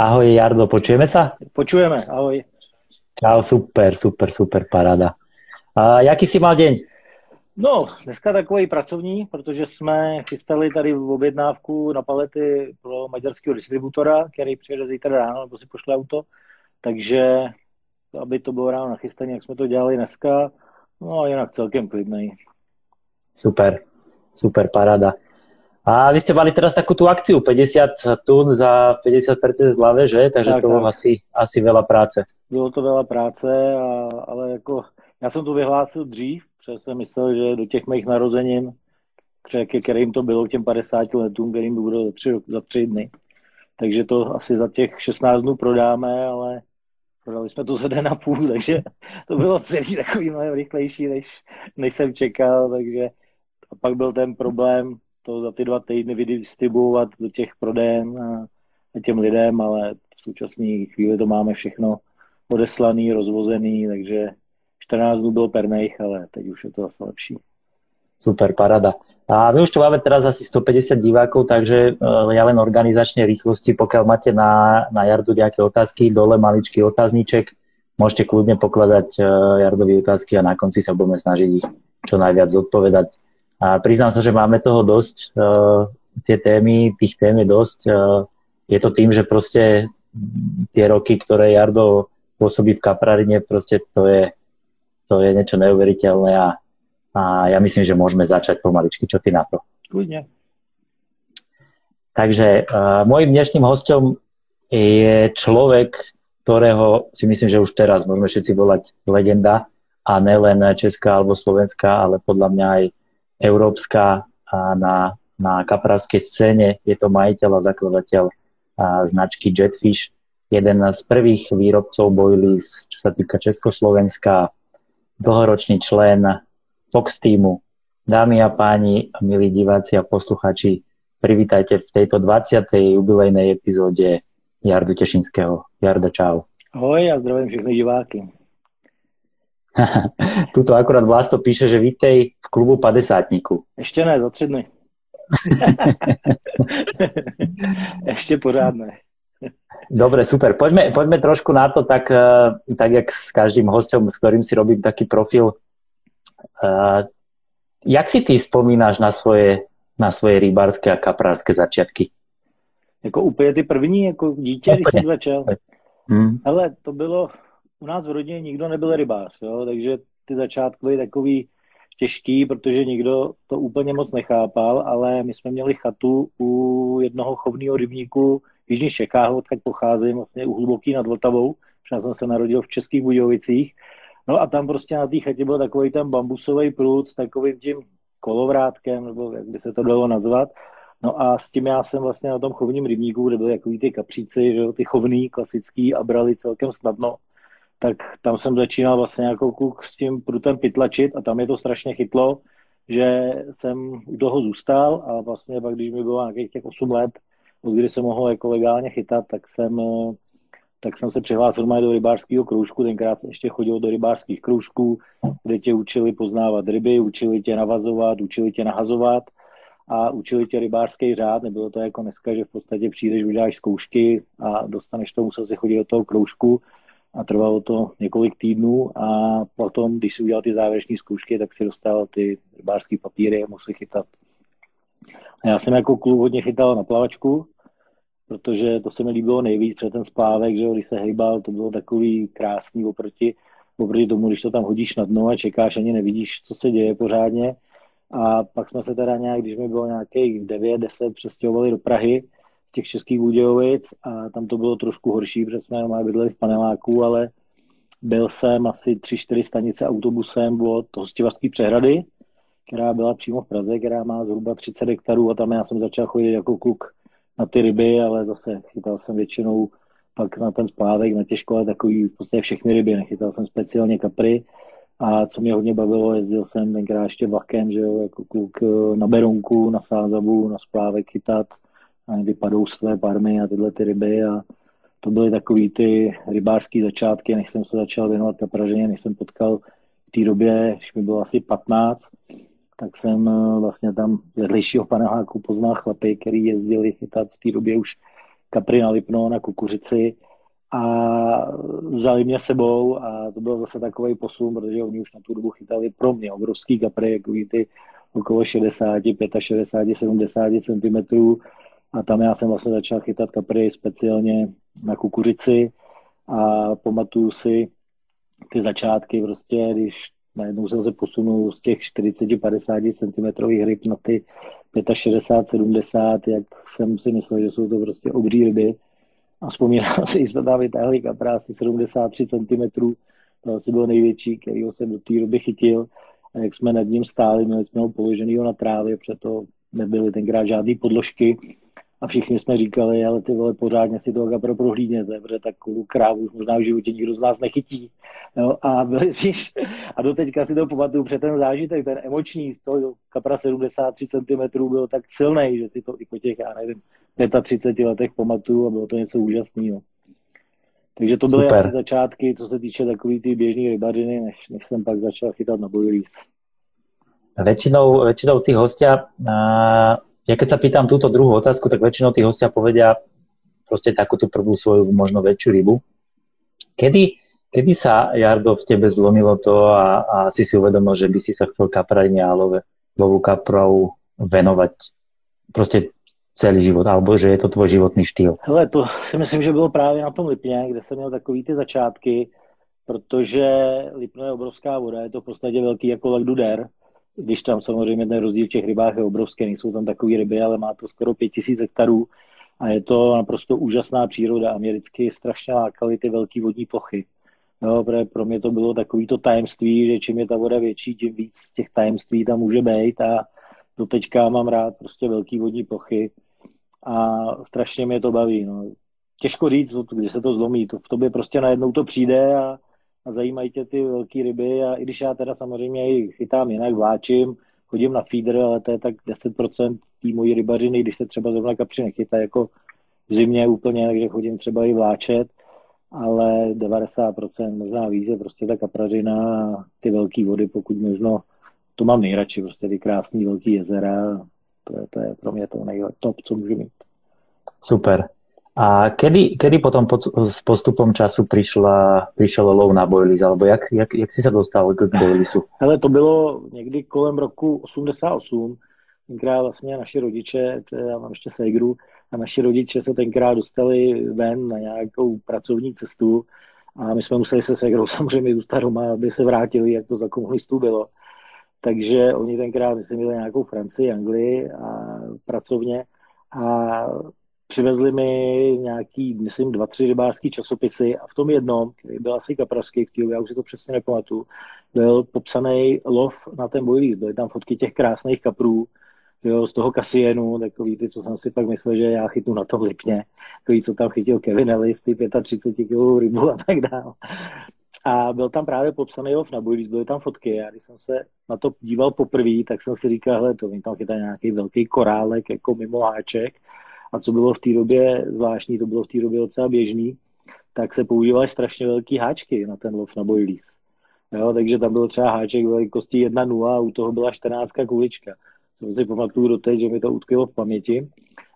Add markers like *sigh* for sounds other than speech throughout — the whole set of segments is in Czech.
Ahoj Jardo, počujeme sa? Počujeme, ahoj. Čau, super, super, super, paráda. A jaký si mal deň? No, dneska takový pracovní, protože jsme chystali tady v objednávku na palety pro maďarského distributora, který přijede zítra ráno, nebo si pošle auto. Takže, aby to bylo ráno nachystané, jak jsme to dělali dneska, no a jinak celkem klidnej. Super, super, paráda. A vy ste mali teraz takú tú akciu, 50 tun za 50% zlave, že? Takže tak, to bylo asi, asi veľa práce. Bylo to veľa práce, a, ale jako já jsem to vyhlásil dřív, protože jsem myslel, že do těch mých narozenin, kterým to bylo těm 50 letům, kterým to budou za tři, za tři dny. Takže to asi za těch 16 dnů prodáme, ale prodali jsme to za den a půl, *laughs* takže to bylo celý takový mnohem rychlejší, než, než jsem čekal, takže a pak byl ten problém to za ty dva týdny vydistribuovat do těch prodejen a, těm lidem, ale v současné chvíli to máme všechno odeslaný, rozvozený, takže 14 dnů byl pernejch, ale teď už je to zase lepší. Super, parada. A my už tu máme teraz asi 150 divákov, takže uh, ja len organizačne rýchlosti, pokiaľ máte na, na Jardu nejaké otázky, dole maličký otázniček, môžete kľudne pokladať uh, Jardovi otázky a na konci sa budeme snažiť ich čo najviac zodpovedať. A priznám sa, že máme toho dosť, uh, tie témy, tých tém je dosť. Uh, je to tým, že proste tie roky, ktoré Jardo pôsobí v Kaprarine, proste to je to je niečo neuveriteľné a, a ja myslím, že môžeme začať pomaličky. Čo ty na to? Kľudne. Takže uh, môjim dnešným hostom je človek, ktorého si myslím, že už teraz môžeme všetci volať legenda a nelen česká alebo slovenská, ale podľa mňa aj európska a na, na kapravskej scéne. Je to majiteľ a zakladateľ a značky Jetfish, jeden z prvých výrobcov boilies, čo sa týka Československa, dlhoročný člen Fox týmu. Dámy a páni, milí diváci a posluchači, privítajte v tejto 20. jubilejnej epizóde Jardu Tešinského. Jarda, čau. Ahoj, a zdravím všechny diváky. *laughs* Tuto akorát Vlasto píše, že vítej v klubu 50 Ještě ne, za tři dny. *laughs* Ještě pořád ne. Dobre, super. Poďme, poďme trošku na to, tak, eh, tak jak s každým hostom, s ktorým si robím taký profil. Uh, jak si ty vzpomínáš na svoje, na svoje rybárské a kaprárské začiatky? Jako úplně ty první, jako dítě, úplně. když jsem začal. Hmm. Ale to bylo, u nás v rodině nikdo nebyl rybář, jo? takže ty začátky byly takový těžký, protože nikdo to úplně moc nechápal, ale my jsme měli chatu u jednoho chovného rybníku v Jižních Čechách, odkud pocházím, vlastně u Hluboký nad Vltavou, protože jsem se narodil v Českých Budějovicích. No a tam prostě na té chatě byl takový ten bambusový prut s takovým tím kolovrátkem, nebo jak by se to dalo nazvat. No a s tím já jsem vlastně na tom chovním rybníku, kde byly takový ty kapříci, že ty chovný, klasický a brali celkem snadno, tak tam jsem začínal vlastně jako kluk s tím prutem pytlačit a tam je to strašně chytlo, že jsem u toho zůstal a vlastně pak, když mi bylo nějakých těch 8 let, od kdy jsem mohl jako legálně chytat, tak jsem, eh, tak jsem se přihlásil do rybářského kroužku, tenkrát ještě chodil do rybářských kroužků, kde tě učili poznávat ryby, učili tě navazovat, učili tě nahazovat a učili tě rybářský řád, nebylo to jako dneska, že v podstatě přijdeš, uděláš zkoušky a dostaneš to, musel si chodit do toho kroužku a trvalo to několik týdnů a potom, když si udělal ty závěrečné zkoušky, tak si dostal ty rybářské papíry a musel chytat já jsem jako kluk hodně chytal na plavačku, protože to se mi líbilo nejvíc, před ten splávek, že když se hejbal, to bylo takový krásný oproti, oproti tomu, když to tam hodíš na dno a čekáš, ani nevidíš, co se děje pořádně. A pak jsme se teda nějak, když mi bylo nějakých 9-10, přestěhovali do Prahy těch českých Budějovic a tam to bylo trošku horší, protože jsme jenom bydleli v paneláku, ale byl jsem asi 3-4 stanice autobusem od hostivařské přehrady, která byla přímo v Praze, která má zhruba 30 hektarů a tam já jsem začal chodit jako kluk na ty ryby, ale zase chytal jsem většinou pak na ten splávek, na těžko, ale takový v podstatě všechny ryby, nechytal jsem speciálně kapry a co mě hodně bavilo, jezdil jsem tenkrát ještě vlakem, že jo, jako kluk eh, na Beronku, na Sázavu, na splávek chytat, a ty padoustvé, parmy a tyhle ty ryby a to byly takový ty rybářské začátky, než jsem se začal věnovat kapraženě, než jsem potkal v té době, když mi bylo asi 15, tak jsem eh, vlastně tam vedlejšího paneláku poznal chlapy, který jezdili chytat v té době už kapry na Lipno, na kukuřici a vzali mě sebou a to byl zase takový posun, protože oni už na tu dobu chytali pro mě obrovský kapry, jako ty okolo 60, 65, 70 cm a tam já jsem vlastně začal chytat kapry speciálně na kukuřici a pamatuju si ty začátky prostě, když najednou jsem se posunul z těch 40-50 cm ryb na ty 65, 70, jak jsem si myslel, že jsou to prostě obří ryby. A vzpomínám *laughs* si, že jsme tam vytáhli kapra asi 73 cm, to asi byl největší, který jsem do té doby chytil. A jak jsme nad ním stáli, měli jsme ho položenýho na trávě, protože nebyly tenkrát žádné podložky, a všichni jsme říkali, ale ty vole, pořádně si toho kapra prohlídněte, protože takovou krávu už možná v životě nikdo z nás nechytí. Jo? A byli *laughs* víš, a doteďka si to pamatuju před ten zážitek, ten emoční z toho kapra 73 cm byl tak silný, že si to i po těch, já nevím, 35 letech pamatuju a bylo to něco úžasného. Takže to byly Super. asi začátky, co se týče takový ty běžný rybařiny, než, než jsem pak začal chytat na bojlís. Väčšinou, väčšinou tí hostia ja keď sa pýtam túto druhú otázku, tak väčšinou tí hostia povedia proste takú tú prvú svoju možno väčšiu rybu. Kedy, kedy sa, Jardo, v tebe zlomilo to a, a si si uvedomil, že by si sa chcel kaprajne a love, lovu kaprov venovať proste celý život, alebo že je to tvoj životný štýl? Hele, to si myslím, že bylo právě na tom Lipně, kde jsem měl takový ty začátky, protože Lipno je obrovská voda, je to v podstatě velký jako Lac Duder, když tam samozřejmě ten rozdíl v těch rybách je obrovský, nejsou tam takové ryby, ale má to skoro 5000 hektarů a je to naprosto úžasná příroda a mě vždycky strašně lákaly ty velké vodní plochy. No, pro mě to bylo takový to tajemství, že čím je ta voda větší, tím víc těch tajemství tam může být a do teďka mám rád prostě velký vodní plochy a strašně mě to baví. No. Těžko říct, kdy se to zlomí, to v tobě prostě najednou to přijde a a zajímají tě ty velké ryby a i když já teda samozřejmě i chytám jinak, vláčím, chodím na feeder, ale to je tak 10% té mojí rybařiny, když se třeba zrovna kapři nechytá jako v zimě úplně, takže chodím třeba i vláčet, ale 90% možná víc je prostě ta kaprařina a ty velké vody, pokud možno, to mám nejradši, prostě ty krásné velké jezera, to je, to je pro mě to nejlepší top, co můžu mít. Super. A kedy, kedy potom pod, s postupom času přišla, přišel lov na bojlis, alebo jak, jak, jak si se dostal k bojlisu? Hele, to bylo někdy kolem roku 88, tenkrát vlastně naši rodiče, já mám ještě sejgru, a naši rodiče se tenkrát dostali ven na nějakou pracovní cestu a my jsme museli se segrou *laughs* samozřejmě zůstat doma, aby se vrátili, jak to za komunistů bylo. Takže oni tenkrát, myslím, měli nějakou Francii, Anglii a pracovně a přivezli mi nějaký, myslím, dva, tři rybářský časopisy a v tom jednom, který byl asi kapravský, který já už si to přesně nepamatuju, byl popsaný lov na ten bojlík. Byly tam fotky těch krásných kaprů, jo, z toho kasienu, takový ty, co jsem si pak myslel, že já chytnu na tom lipně, takový, co tam chytil Kevin Ellis, ty 35 kg rybu a tak dále. A byl tam právě popsaný lov na bojlík, byly tam fotky a když jsem se na to díval poprvé, tak jsem si říkal, hele, to mi tam chytá nějaký velký korálek jako mimo háček a co bylo v té době zvláštní, to bylo v té době docela běžný, tak se používaly strašně velký háčky na ten lov na bojlís. Jo, takže tam byl třeba háček velikosti 1.0 a u toho byla 14 kulička. Co si pamatuju do teď, že mi to utkvělo v paměti.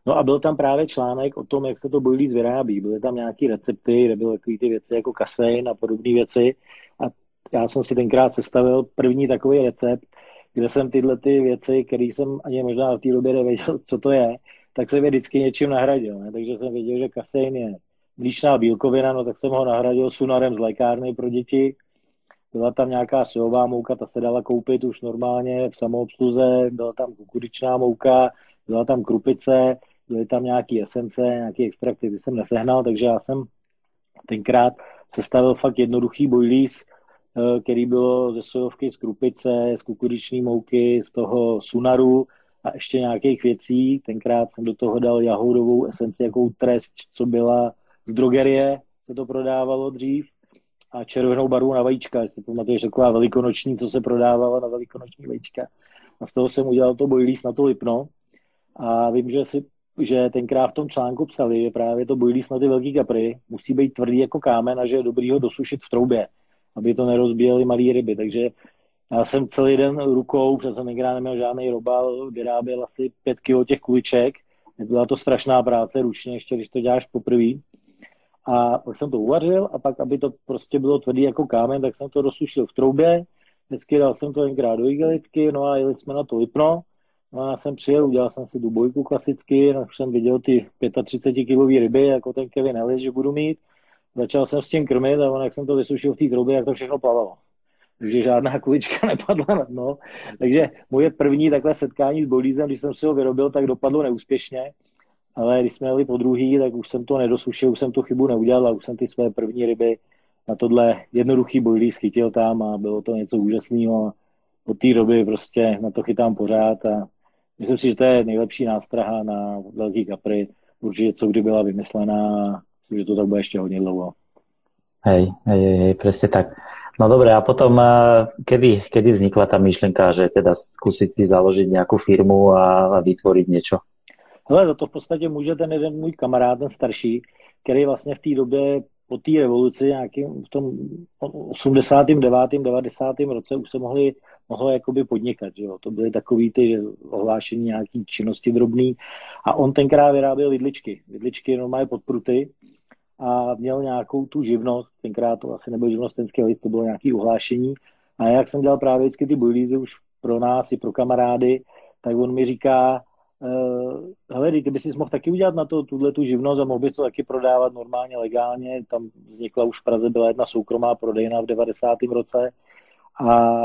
No a byl tam právě článek o tom, jak se to bojlís vyrábí. Byly tam nějaké recepty, kde byly takové ty věci jako kasein a podobné věci. A já jsem si tenkrát sestavil první takový recept, kde jsem tyhle ty věci, které jsem ani možná v té době nevěděl, co to je, tak jsem je vždycky něčím nahradil. Ne? Takže jsem věděl, že kasein je mlíčná bílkovina, no tak jsem ho nahradil sunarem z lékárny pro děti. Byla tam nějaká sojová mouka, ta se dala koupit už normálně v samoobsluze, byla tam kukuřičná mouka, byla tam krupice, byly tam nějaké esence, nějaké extrakty, ty jsem nesehnal, takže já jsem tenkrát sestavil fakt jednoduchý bojlís, eh, který bylo ze sojovky, z krupice, z kukuřiční mouky, z toho sunaru, a ještě nějakých věcí. Tenkrát jsem do toho dal jahoudovou esenci, jakou trest, co byla z drogerie, se to prodávalo dřív, a červenou barvu na vajíčka, jestli pamatuješ, taková velikonoční, co se prodávalo na velikonoční vajíčka. A z toho jsem udělal to bojlís na to lipno. A vím, že si že tenkrát v tom článku psali, že právě to bojlís na ty velký kapry musí být tvrdý jako kámen a že je dobrý ho dosušit v troubě, aby to nerozbíjely malé ryby. Takže já jsem celý den rukou, protože jsem tenkrát neměl žádný robal, vyráběl asi pět kilo těch kuliček Byla to strašná práce ručně, ještě když to děláš poprvé. A pak jsem to uvařil a pak, aby to prostě bylo tvrdý jako kámen, tak jsem to rozsušil v troubě. Hezky dal jsem to jenkrát do igelitky, no a jeli jsme na to Lipno. No a já jsem přijel, udělal jsem si dubojku klasicky, no už jsem viděl ty 35 kilový ryby, jako ten Kevin Ellis, že budu mít. Začal jsem s tím krmit a on, jak jsem to vysušil v té troubě, jak to všechno plavalo. Takže žádná kulička *laughs* nepadla na dno. Takže moje první takhle setkání s bolízem, když jsem si ho vyrobil, tak dopadlo neúspěšně ale když jsme jeli po druhý, tak už jsem to nedosušil, už jsem tu chybu neudělal a už jsem ty své první ryby na tohle jednoduchý bojlí schytil tam a bylo to něco úžasného. Od té doby prostě na to chytám pořád a myslím si, že to je nejlepší nástraha na velký kapry. Určitě co kdy byla vymyslená myslím, že to tak bude ještě hodně dlouho. Hej, hej, hej, presne tak. No dobre, a potom kedy, kedy vznikla tá myšlenka, že teda skúsiť si založiť nejakú firmu a, a vytvoriť niečo? Hele, za to v podstatě může ten jeden můj kamarád, ten starší, který vlastně v té době po té revoluci, nějakým v tom 89. 90. roce už se mohli, mohlo jakoby podnikat, že jo? To byly takový ty ohlášení nějaký činnosti drobný a on tenkrát vyráběl vidličky, vidličky normálně pod pruty a měl nějakou tu živnost, tenkrát to asi nebyl živnostenský list, to bylo nějaké ohlášení a jak jsem dělal právě vždycky ty bojlízy už pro nás i pro kamarády, tak on mi říká, Uh, hele, kdyby si mohl taky udělat na to tuhle tu živnost a mohl bys to taky prodávat normálně, legálně, tam vznikla už v Praze, byla jedna soukromá prodejna v 90. roce a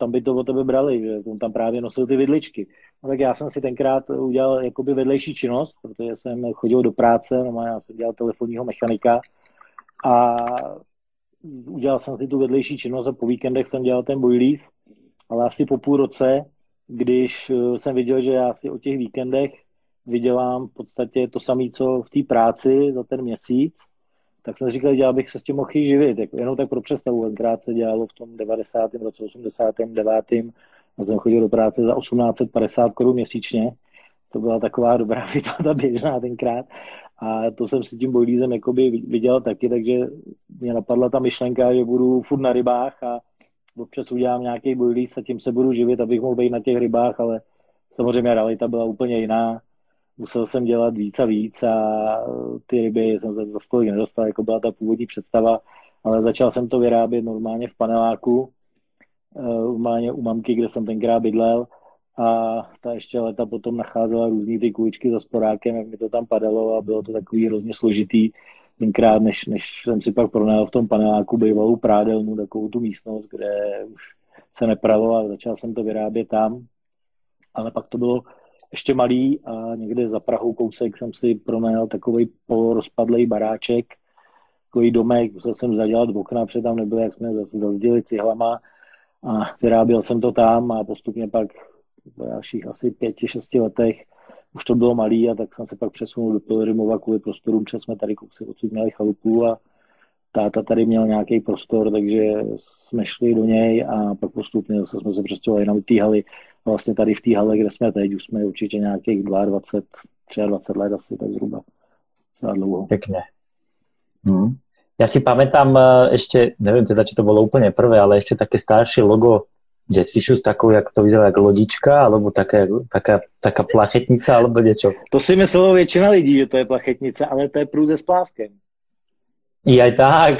tam by to o tebe brali, že on tam právě nosil ty vidličky. No tak já jsem si tenkrát udělal jakoby vedlejší činnost, protože jsem chodil do práce, no já jsem dělal telefonního mechanika a udělal jsem si tu vedlejší činnost a po víkendech jsem dělal ten boilies, ale asi po půl roce když eh, jsem viděl, že já si o těch víkendech vydělám v podstatě to samé, co v té práci za ten měsíc, tak jsem říkal, že já bych se s tím mohl živit. Jako jenom tak pro představu, tenkrát se dělalo v tom 90. roce 89. a jsem chodil do práce za 1850 korun měsíčně. To byla taková dobrá *laughs* ta běžná tenkrát. A to jsem si tím bojlízem jakoby viděl taky, takže mě napadla ta myšlenka, že budu furt na rybách a občas udělám nějaký bojlíz a tím se budu živit, abych mohl být na těch rybách, ale samozřejmě realita byla úplně jiná. Musel jsem dělat víc a víc a ty ryby jsem se za stolik nedostal, jako byla ta původní představa, ale začal jsem to vyrábět normálně v paneláku, eh, normálně u mamky, kde jsem tenkrát bydlel a ta ještě leta potom nacházela různý ty kuličky za sporákem, jak mi to tam padalo a bylo to takový hrozně složitý tenkrát, než, než jsem si pak pronajal v tom paneláku bývalou prádelnu, takovou tu místnost, kde už se nepralo a začal jsem to vyrábět tam. Ale pak to bylo ještě malý a někde za Prahou kousek jsem si pronajal takový polorozpadlej baráček, takový domek, musel jsem zadělat okna, protože tam nebylo, jak jsme zase zazděli cihlama a vyráběl jsem to tam a postupně pak v dalších asi pěti, šesti letech už to bylo malý a tak jsem se pak přesunul do Pilrimova kvůli prostorům, protože jsme tady kousek odsud měli chalupu a táta tady měl nějaký prostor, takže jsme šli do něj a pak postupně zase jsme se přestěhovali na té haly. Vlastně tady v té hale, kde jsme teď, už jsme určitě nějakých 22, 23 let asi tak zhruba. Za dlouho. Pěkně. Hmm. Ja si pamätám eh, ešte, neviem teda, či to bolo úplne prvé, ale ešte také staršie logo jetfishu s takou, jak to vyzerá, jako lodička, alebo taká, taká, taká plachetnica, alebo niečo. To si myslelo většina lidí, že to je plachetnice, ale to je průze s plávkem. I aj tak.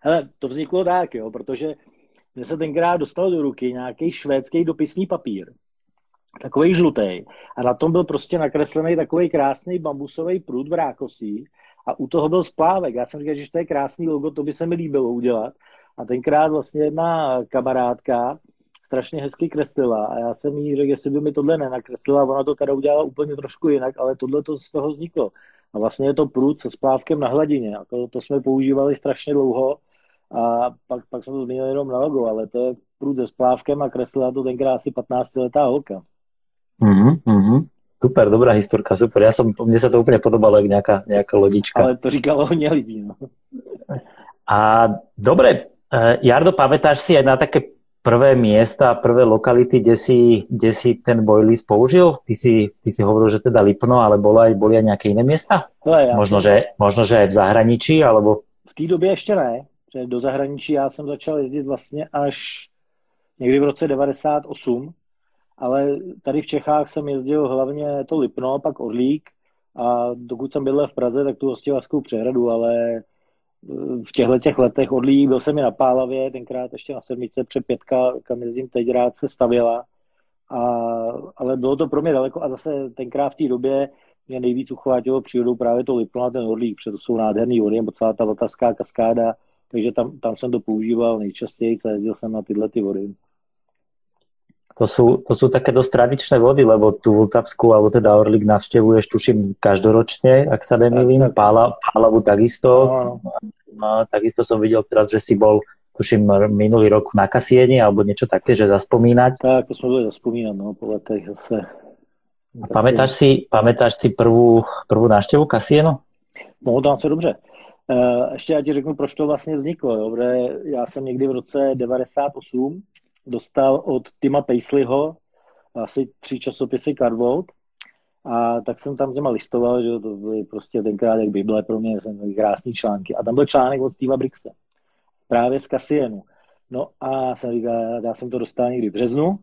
Hele, to vzniklo tak, jo, protože mě se tenkrát dostal do ruky nějaký švédský dopisní papír, takový žlutý, a na tom byl prostě nakreslený takový krásný bambusový prut v rákosí a u toho byl splávek. Já jsem říkal, že to je krásný logo, to by se mi líbilo udělat. A tenkrát vlastně jedna kamarádka strašně hezky kreslila a já jsem jí řekl, jestli by mi tohle nenakreslila, ona to teda udělala úplně trošku jinak, ale tohle to z toho vzniklo. A vlastně je to průd se splávkem na hladině. A to, to jsme používali strašně dlouho a pak, pak jsme to změnili jenom na logo, ale to je průd se splávkem a kreslila to tenkrát asi 15 letá holka. Mm-hmm, mm-hmm. Super, dobrá historka, super. Já jsem, mně se to úplně podobalo, jak nějaká, nějaká lodička. Ale to říkalo hodně lidí. No. A dobre, Eh, Jardo, pamätáš si aj na také prvé miesta, prvé lokality, kde si, kde si ten boilies použil? Ty si, ty si hovoril, že teda Lipno, ale bolo aj, boli aj nejaké iné miesta? No, ja možno, že, možno, že aj v zahraničí, alebo... V té době ještě ne. Že do zahraničí já jsem začal jezdit vlastně až někdy v roce 98 ale tady v Čechách jsem jezdil hlavně to Lipno, pak Orlík a dokud jsem bydlel v Praze, tak tu hostivařskou přehradu, ale eh, v těchto těch letech Orlík, byl jsem i na Pálavě, tenkrát ještě na sedmice před pětka, kam jezdím teď rád, se stavěla. A, ale bylo to pro mě daleko a zase tenkrát v té době mě nejvíc uchvátilo přírodou právě to Lipno a ten Orlík, protože to jsou nádherný nebo celá ta vltavská kaskáda, takže tam, tam jsem to používal nejčastěji, a jezdil jsem na tyhle ty vody. To sú, to sú také dosť tradičné vody, lebo tú Vltavskú, alebo teda Orlik navštevuješ, tuším, každoročne, ak sa nemýlim. Pála, Pálavu takisto. No, no. takisto som videl teraz, že si bol, tuším, minulý rok na Kasieni, alebo niečo také, že zaspomínať. Tak, to sme boli zaspomínať, no, po letech zase. A pamätáš si, pamätáš si prvú, prvú návštěvu Kasienu? No, dám se dobře. Uh, ještě já ti řeknu, proč to vlastně vzniklo. Jo? Já jsem někdy v roce 98 dostal od Tima Paisleyho asi tři časopisy Cardboard a tak jsem tam těma listoval, že to byly prostě tenkrát jak Bible pro mě, jsem měl krásný články. A tam byl článek od Steva Brixa, právě z Kasienu. No a jsem říkal, já jsem to dostal někdy v březnu,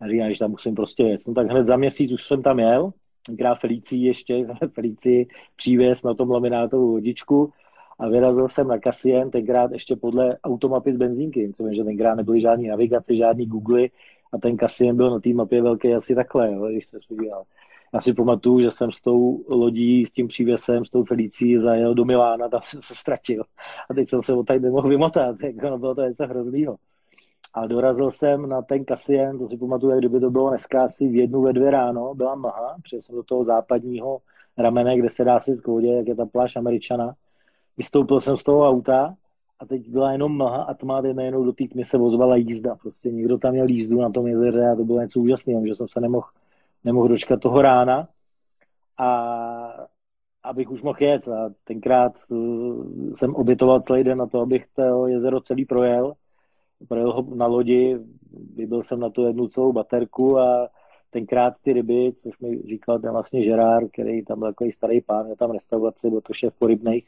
a říkám, že tam musím prostě jet. No tak hned za měsíc už jsem tam jel, tenkrát Felicí ještě, *laughs* Felicí přívěs na tom laminátovou vodičku a vyrazil jsem na Cassien, tenkrát ještě podle automapy z benzínky, že tenkrát nebyly žádný navigace, žádný Google a ten Cassien byl na té mapě velký asi takhle, jo, když se podíval. Já si pamatuju, že jsem s tou lodí, s tím přívěsem, s tou Felicí zajel do Milána, tam jsem se ztratil. A teď jsem se od tady nemohl vymotat, jako bylo to něco hroznýho. A dorazil jsem na ten Cassien, to si pamatuju, jak kdyby to bylo dneska asi v jednu, ve dvě ráno, byla mlha, přijel jsem do toho západního ramene, kde se dá si k vodě, jak je ta pláž Američana vystoupil jsem z toho auta a teď byla jenom mlha a tma, teď najednou do té se ozvala jízda. Prostě někdo tam měl jízdu na tom jezeře a to bylo něco úžasného, že jsem se nemohl, nemohl dočkat toho rána a abych už mohl jet. A tenkrát uh, jsem obětoval celý den na to, abych to jezero celý projel. Projel ho na lodi, vybil jsem na tu jednu celou baterku a tenkrát ty ryby, což mi říkal ten vlastně Žerár, který tam byl takový starý pán, je tam restaurace, byl to šéf po rybných,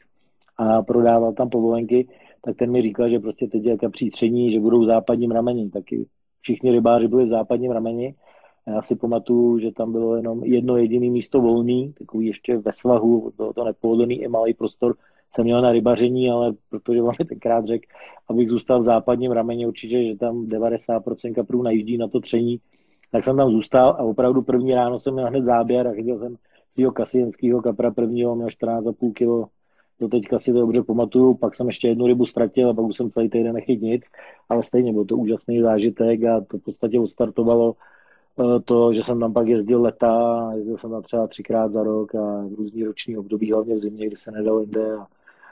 a prodával tam povolenky, tak ten mi říkal, že prostě teď je přítření, že budou v západním rameni. Taky všichni rybáři byli v západním rameni. Já si pamatuju, že tam bylo jenom jedno jediné místo volný, takový ještě ve svahu, bylo to nepohodlný i malý prostor, jsem měl na rybaření, ale protože mi tenkrát řekl, abych zůstal v západním rameni, určitě, že tam 90% kaprů najíždí na to tření, tak jsem tam zůstal a opravdu první ráno jsem měl hned záběr a chytil jsem svého kasienského kapra prvního, měl 14,5 kg do teďka si to dobře pamatuju, pak jsem ještě jednu rybu ztratil a pak už jsem celý týden nechyt nic, ale stejně byl to úžasný zážitek a to v podstatě odstartovalo eh, to, že jsem tam pak jezdil leta, jezdil jsem tam třeba třikrát za rok a v různý roční období, hlavně v zimě, kdy se nedalo jinde a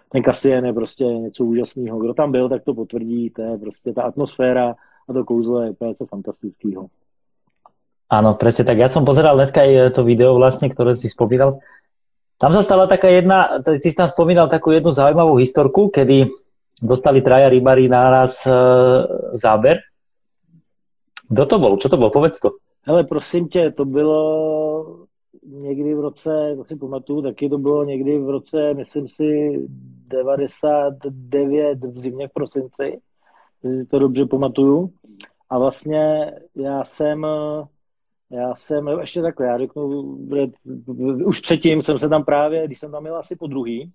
ten Kasien je prostě něco úžasného. Kdo tam byl, tak to potvrdí, to je prostě ta atmosféra a to kouzlo je úplně něco fantastického. Áno, presne tak. Ja som pozeral dneska aj to video vlastne, ktoré si spomínal. Tam sa stala taká jedna, ty si tam spomínal takú jednu zaujímavú historku, kedy dostali traja rybári náraz e, záber. Kdo to bol? Čo to bol? Povedz to. Hele, prosím tě, to bylo někdy v roce, to si pamatuju, taky to bylo někdy v roce, myslím si, 99 v zimě v prosinci, si to dobře pamatuju. A vlastně já jsem já jsem, ještě takhle, já řeknu, už předtím jsem se tam právě, když jsem tam měl asi po druhý,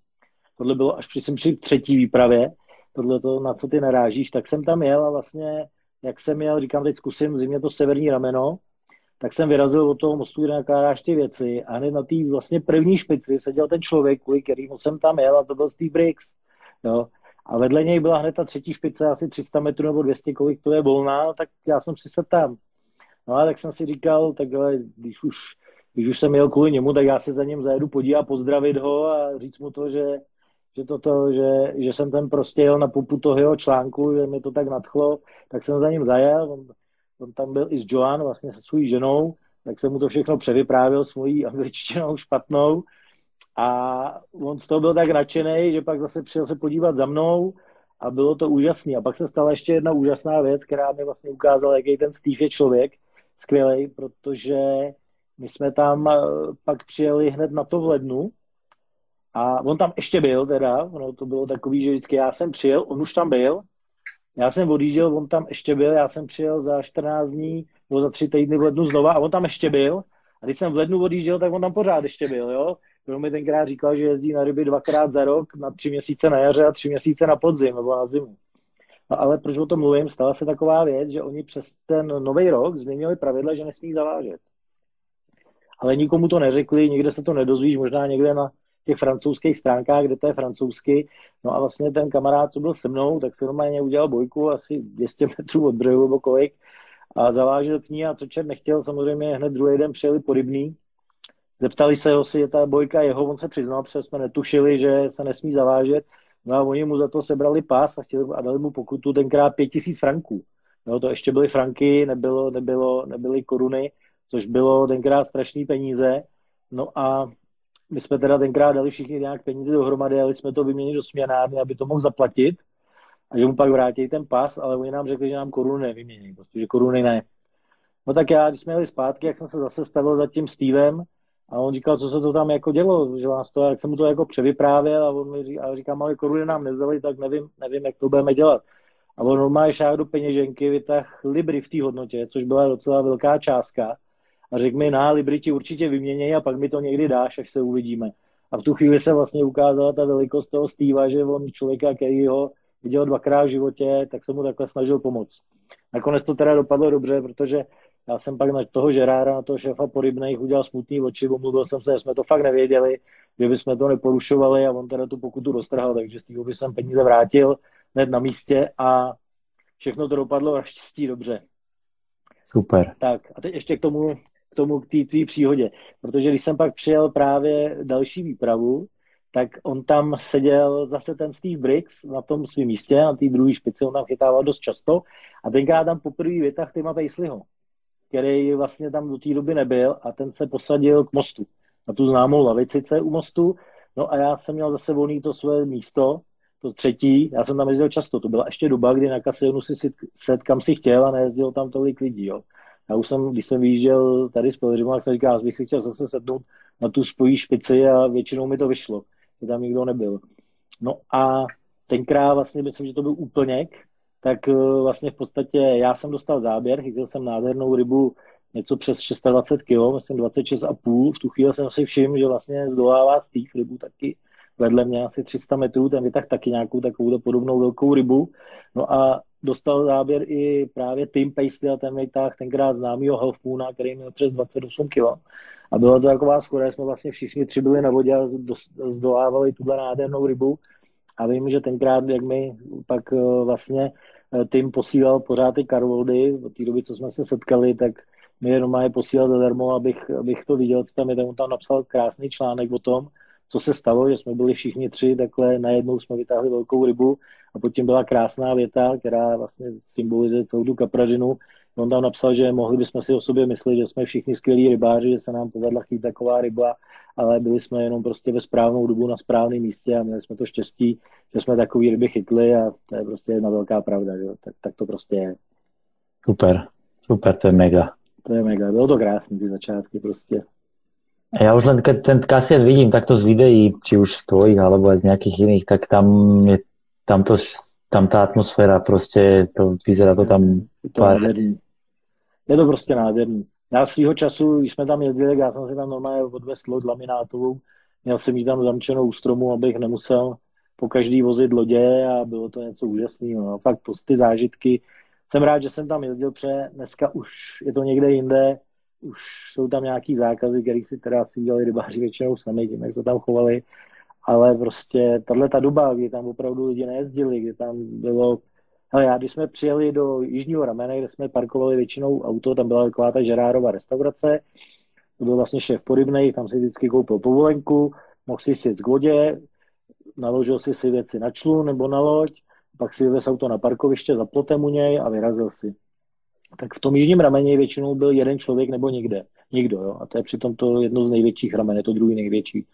tohle bylo až při, při třetí výpravě, tohle to, na co ty narážíš, tak jsem tam jel a vlastně, jak jsem jel, říkám, teď zkusím zimě to severní rameno, tak jsem vyrazil od toho mostu, kde nakládáš ty věci a hned na té vlastně první špici seděl ten člověk, kvůli kterýmu jsem tam jel a to byl Steve Briggs. Jo. A vedle něj byla hned ta třetí špice, asi 300 metrů nebo 200, kolik to je volná, tak já jsem si se tam No a tak jsem si říkal, tak ale když už, když už jsem jel kvůli němu, tak já se za ním zajedu podívat, pozdravit ho a říct mu to, že, že, toto, že, že jsem ten prostě jel na pupu toho jeho článku, že mi to tak nadchlo, tak jsem za ním zajel, on, on tam byl i s Joan, vlastně se svou ženou, tak jsem mu to všechno převyprávěl s mojí angličtinou špatnou. A on z toho byl tak nadšený, že pak zase přijel se podívat za mnou a bylo to úžasné. A pak se stala ještě jedna úžasná věc, která mi vlastně ukázala, jaký ten Steve je člověk, skvělý, protože my jsme tam eh, pak přijeli hned na to v lednu a on tam ještě byl teda, ono to bylo takový, že vždycky já jsem přijel, on už tam byl, Já jsem odjížděl, on tam ještě byl, já jsem přijel za 14 dní, nebo za tři týdny v lednu znova a on tam ještě byl. A když jsem v lednu odjížděl, tak on tam pořád ještě byl, jo. On mi tenkrát říkal, že jezdí na ryby dvakrát za rok, na tři měsíce na jaře a tři měsíce na podzim nebo na zimu. No ale proč o tom mluvím? Stala se taková věc, že oni přes ten nový rok změnili pravidla, že nesmí zavážet. Ale nikomu to neřekli, někde se to nedozvíš, možná někde na těch francouzských stránkách, kde to je francouzsky. No a vlastně ten kamarád, co byl se mnou, tak se normálně udělal bojku asi 200 metrů od břehu nebo kolik a zavážel k ní a to čert nechtěl, samozřejmě hned druhý den přijeli po rybný. Zeptali se ho, jestli je ta bojka jeho, on se přiznal, protože jsme netušili, že se nesmí zavážet. No a oni mu za to sebrali pás a, chtěli, a dali mu pokutu tenkrát 5000 franků. No, to ještě byly franky, nebylo, nebylo, nebyly koruny, což bylo tenkrát strašný peníze. No a my jsme teda tenkrát dali všichni nějak peníze dohromady, ale jsme to vyměnili do směnárny, aby to mohl zaplatit a že mu pak vrátí ten pas, ale oni nám řekli, že nám koruny nevymění, prostě, že koruny ne. No tak já, když jsme jeli zpátky, jak jsem se zase stavil za tím Stevem a on říkal, co se to tam jako dělo, že vás to, jak jsem mu to jako převyprávěl a on mi říká, a říkám, ale koruny nám nevzali, tak nevím, nevím, jak to budeme dělat. A on normálně šáhl do peněženky, vytah libry v té hodnotě, což byla docela velká částka a řekl mi, na libry ti určitě vyměněj a pak mi to někdy dáš, až se uvidíme. A v tu chvíli se vlastně ukázala ta velikost toho Steva, že on člověka, který ho viděl dvakrát v životě, tak se mu takhle snažil pomoct. Nakonec to teda dopadlo dobře, protože já jsem pak na toho Žerára, na toho šéfa porybných udělal smutný oči, omluvil jsem se, že jsme to fakt nevěděli, že bychom to neporušovali a on teda tu pokutu roztrhal, takže z toho by jsem peníze vrátil hned na místě a všechno to dopadlo naštěstí dobře. Super. Tak a teď ještě k tomu, k tomu, k té tvý příhodě. Protože když jsem pak přijel právě další výpravu, tak on tam seděl zase ten Steve Briggs na tom svém místě, na té druhé špici, on tam chytával dost často a tenkrát tam poprvé vytah Tima Paisleyho, který vlastně tam do té doby nebyl a ten se posadil k mostu, na tu známou lavicice u mostu, no a já jsem měl zase volný to své místo, to třetí, já jsem tam jezdil často, to byla ještě doba, kdy na kasionu si set kam si chtěl a nejezdil tam tolik lidí, jo. Já už jsem, když jsem vyjížděl tady s Pelřimu, tak jsem říkal, že bych si chtěl zase sednout na tu spojí špici a většinou mi to vyšlo, že tam nikdo nebyl. No a tenkrát vlastně myslím, že to byl úplněk, tak eh, vlastně v podstatě já jsem dostal záběr, chytil jsem nádhernou rybu něco přes 620 kg, myslím 26,5. V tu chvíli jsem si všiml, že vlastně zdolává Steve rybu taky vedle mě asi 300 metrů, ten vytah taky nějakou takovou podobnou velkou rybu. No a dostal záběr i právě Tim Paisley a ten vytáh tenkrát známýho Halfmoona, který měl přes 28 kg. A byla to taková schoda, jsme vlastně všichni tři byli na vodě a zdolávali tuhle nádhernou rybu. A vím, že tenkrát, jak mi pak eh, vlastně eh, Tim posílal pořád ty karvoldy, od té doby, co jsme se setkali, tak mi jenom je posílal zadarmo, abych, abych to viděl, co tam je. On tam napsal krásný článek o tom, co se stalo, že jsme byli všichni tři, takhle najednou jsme vytáhli velkou rybu a potom byla krásná věta, která vlastně symbolizuje celou tu kapražinu. On tam napsal, že mohli bychom si o sobě myslet, že jsme všichni skvělí rybáři, že se nám povedla chytit taková ryba, ale byli jsme jenom prostě ve správnou dobu na správném místě a měli jsme to štěstí, že jsme takový ryby chytli a to je prostě jedna velká pravda, že? Tak, tak to prostě je. Super, super, to je mega. To je mega, bylo to krásné, ty začátky prostě. Ja už len keď ten kasiet vidím takto z videí, či už z tvojich, alebo aj z nejakých iných, tak tam je tam, to, tam tá atmosféra prostě, to vyzerá to tam... Je to, pár... je to prostě nádherný. Já svýho času, když jsme tam jezdili, já jsem si tam normálně odvést loď laminátovou, měl jsem jí tam zamčenou u stromu, abych nemusel po každý vozit lodě a bylo to něco úžasného. No. Fakt ty zážitky. Jsem rád, že jsem tam jezdil, protože dneska už je to někde jinde, už jsou tam nějaký zákazy, který si teda si dělali rybáři většinou sami, tím, jak se tam chovali, ale prostě tahle ta doba, kdy tam opravdu lidi nejezdili, kdy tam bylo ale já, když jsme přijeli do Jižního ramene, kde jsme parkovali většinou auto, tam byla taková ta Žerárová restaurace, to byl vlastně šéf porybnej, tam si vždycky koupil povolenku, mohl si sjet k vodě, naložil si si věci na člun nebo na loď, pak si vyvez auto na parkoviště za plotem u něj a vyrazil si tak v tom jižním rameni většinou byl jeden člověk nebo někde. Nikdo, jo. A to je přitom to jedno z největších ramen, je to druhý největší.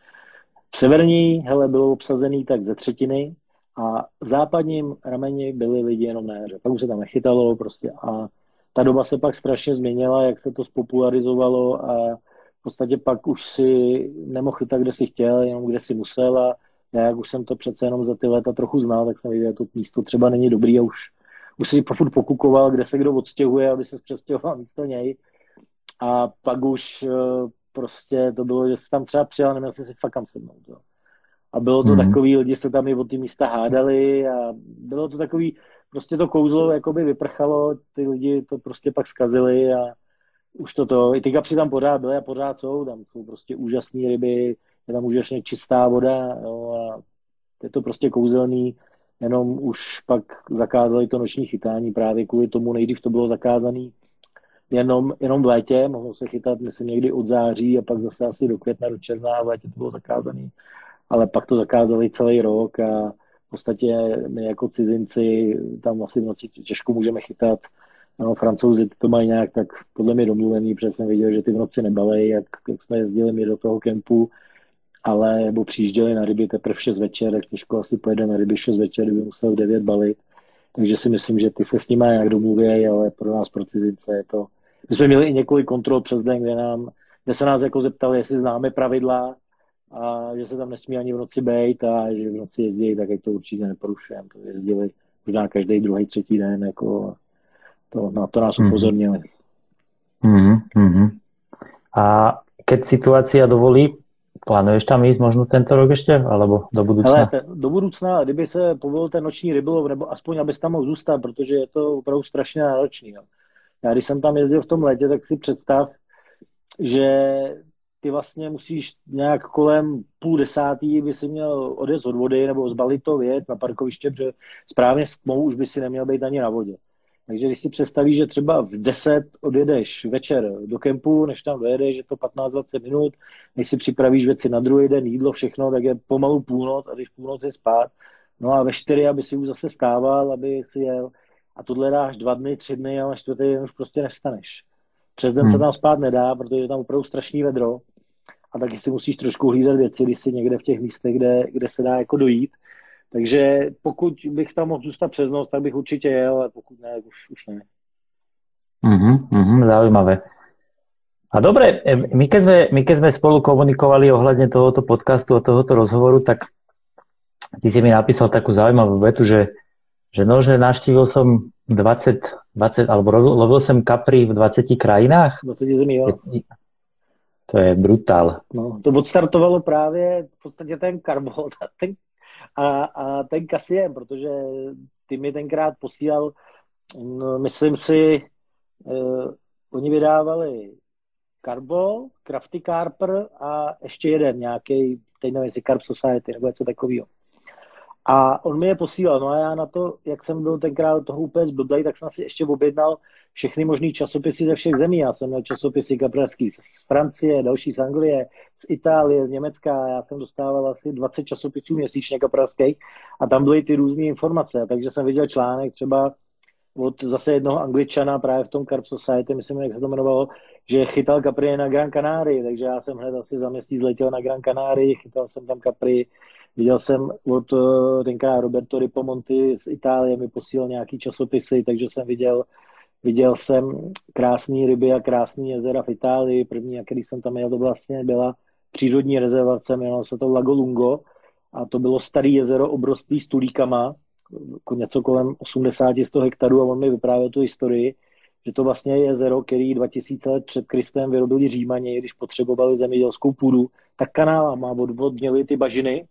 Severní hele bylo obsazený tak ze třetiny a v západním rameni byli lidi jenom na jaře. Pak už se tam nechytalo prostě a ta doba se pak strašně změnila, jak se to spopularizovalo a v podstatě pak už si nemohl chytat, kde si chtěl, jenom kde si musel a já, jak už jsem to přece jenom za ty léta trochu znal, tak jsem viděl, že to místo třeba není dobrý a už už si furt pokukoval, kde se kdo odstěhuje, aby se přestěhoval místo něj. A pak už uh, prostě to bylo, že jsi tam třeba přijel, neměl jsi si fakt kam sednout. Jo. A bylo to hmm. takový, lidi se tam i o ty místa hádali a bylo to takový, prostě to kouzlo jakoby vyprchalo, ty lidi to prostě pak zkazili a už to to, i ty kapři tam pořád byly a pořád jsou, tam jsou prostě úžasné ryby, je tam úžasně čistá voda jo, a je to prostě kouzelný, jenom už pak zakázali to noční chytání právě kvůli tomu, nejdřív to bylo zakázané jenom, jenom v létě, mohlo se chytat, myslím, někdy od září a pak zase asi do května, do června a v létě to bylo zakázané. Ale pak to zakázali celý rok a v podstatě my jako cizinci tam asi v noci těžko můžeme chytat. No, francouzi to mají nějak tak podle mě domluvený, protože jsem viděl, že ty v noci nebalej, jak, jak jsme jezdili my do toho kempu, ale nebo přijížděli na ryby teprve v 6 večer, tak těžko asi pojede na ryby 6 večer, kdyby musel v 9 balit. Takže si myslím, že ty se s nimi nějak domluví, ale pro nás, pro cizince je to... My jsme měli i několik kontrol přes den, kde, nám, kde se nás jako zeptali, jestli známe pravidla a že se tam nesmí ani v noci bejt a že v noci jezdí, tak jak to určitě neporušujeme. To jezdili možná každý druhý, třetí den, jako to, na to nás mhm. upozornili. Mm-hmm. Mm-hmm. A keď situácia dovolí, Plánuješ tam jít možno tento rok ještě, alebo do budoucna? Ale do budoucna, kdyby se povolil ten noční rybolov, nebo aspoň, abys tam mohl zůstat, protože je to opravdu strašně náročný. Jo. Já když jsem tam jezdil v tom létě, tak si představ, že ty vlastně musíš nějak kolem půl desátý by si měl odjet od vody nebo zbalit to věc na parkoviště, protože správně s tmou už by si neměl být ani na vodě. Takže když si představíš, že třeba v 10 odjedeš večer do kempu, než tam dojedeš, je to 15-20 minut, než si připravíš věci na druhý den, jídlo, všechno, tak je pomalu půlnoc a když půlnoc je spát, no a ve 4, aby si už zase stával, aby si jel. A tohle dáš dva dny, tři dny, ale čtvrtý den už prostě nestaneš. Přes den hmm. se tam spát nedá, protože je tam opravdu strašný vedro a taky si musíš trošku hlídat věci, když jsi někde v těch místech, kde, kde se dá jako dojít takže pokud bych tam mohl zůstat přes noc, tak bych určitě jel, ale pokud ne, už, už ne. Mhm, mhm, zaujímavé. A dobre, e, my keď, sme, my keď sme spolu komunikovali ohľadne tohoto podcastu a tohoto rozhovoru, tak ty si mi napísal takú zaujímavú vetu, že, že no, že navštívil som 20, 20 alebo lovil som kapry v 20 krajinách. 20 zemí, jo. To je brutál. No, to odstartovalo právě v podstatě ten karbol, ten a, a ten Kasiem, protože ty mi tenkrát posílal, no, myslím si, uh, oni vydávali Carbo, Crafty Carper a ještě jeden nějaký, teď nevím, jestli Carp Society nebo něco takového. A on mi je posílal, no a já na to, jak jsem byl tenkrát toho úplně zblblej, tak jsem si ještě objednal všechny možné časopisy ze všech zemí. Já jsem měl časopisy kapreský z Francie, další z Anglie, z Itálie, z Německa. Já jsem dostával asi 20 časopisů měsíčně kapreských a tam byly ty různé informace. Takže jsem viděl článek třeba od zase jednoho angličana právě v tom Carp Society, myslím, jak se to jmenovalo, že chytal kapry na Gran Canaria, takže já jsem hned asi za měsíc letěl na Gran Canaria, chytal jsem tam kapry, Viděl jsem od eh, tenkrát Roberto Ripomonti z Itálie mi posílal nějaký časopisy, takže jsem viděl, viděl jsem krásné ryby a krásné jezera v Itálii. První, který jsem tam jel, to vlastně byla přírodní rezervace, jmenovalo se to Lago Lungo a to bylo staré jezero obrostlý s tulíkama, jako něco kolem 80-100 hektarů a on mi vyprávěl tu historii, že to vlastně je jezero, který 2000 let před Kristem vyrobili Římani, když potřebovali zemědělskou půdu, tak kanálama odvodnili ty bažiny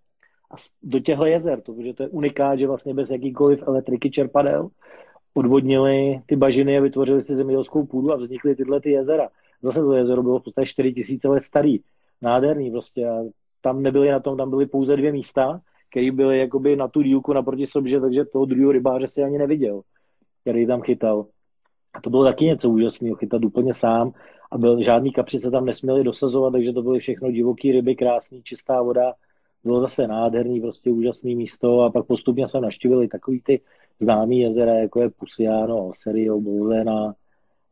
a do těchto jezer, to, protože to je unikát, že vlastně bez jakýkoliv elektriky čerpadel odvodnili ty bažiny a vytvořili si zemědělskou půdu a vznikly tyhle ty jezera. Zase to jezero bylo v podstatě 4000 let starý, nádherný prostě a tam nebyly na tom, tam byly pouze dvě místa, které byly jakoby na tu dílku naproti sobě, takže toho druhého rybáře si ani neviděl, který tam chytal. A to bylo taky něco úžasného, chytat úplně sám a byl, žádný kapři se tam nesměli dosazovat, takže to byly všechno divoký ryby, krásný, čistá voda, bylo zase nádherný, prostě úžasný místo a pak postupně jsem naštívil i takový ty známý jezera, jako je Pusiano, Serio, Bolzena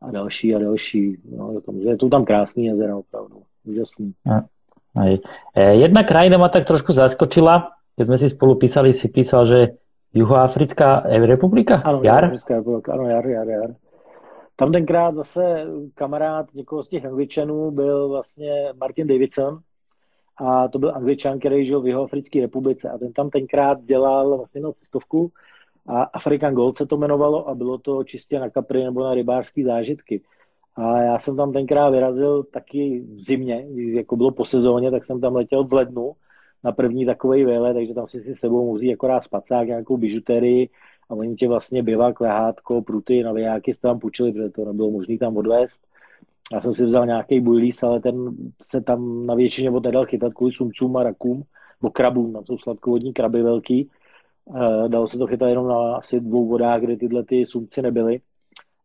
a další a další. No, je to tam krásný jezera opravdu, úžasný. A, aj. E, jedna krajina ma tak trošku zaskočila, keď sme si spolu písali, si písal, že Juhoafrická republika? Ano, jar? republika, ano, jar, jar, jar. Tam tenkrát zase kamarád někoho z těch angličanů byl vlastně Martin Davidson, a to byl angličan, který žil v Jihoafrické republice a ten tam tenkrát dělal vlastně měl cestovku A African Gold se to jmenovalo a bylo to čistě na kapry nebo na rybářské zážitky. A já jsem tam tenkrát vyrazil taky v zimě, jako bylo po sezóně, tak jsem tam letěl v lednu na první takový výlet, takže tam si si sebou musí akorát spacák, nějakou bižuterii a oni tě vlastně bivak, lehátko, pruty, navijáky jste tam půjčili, protože to nebylo možné tam odvést. Já jsem si vzal nějaký bujlís, ale ten se tam na většině od nedal chytat kvůli sumcům a rakům, nebo krabům, tam jsou sladkovodní kraby velký. E, dalo se to chytat jenom na asi dvou vodách, kde tyhle ty sumci nebyly.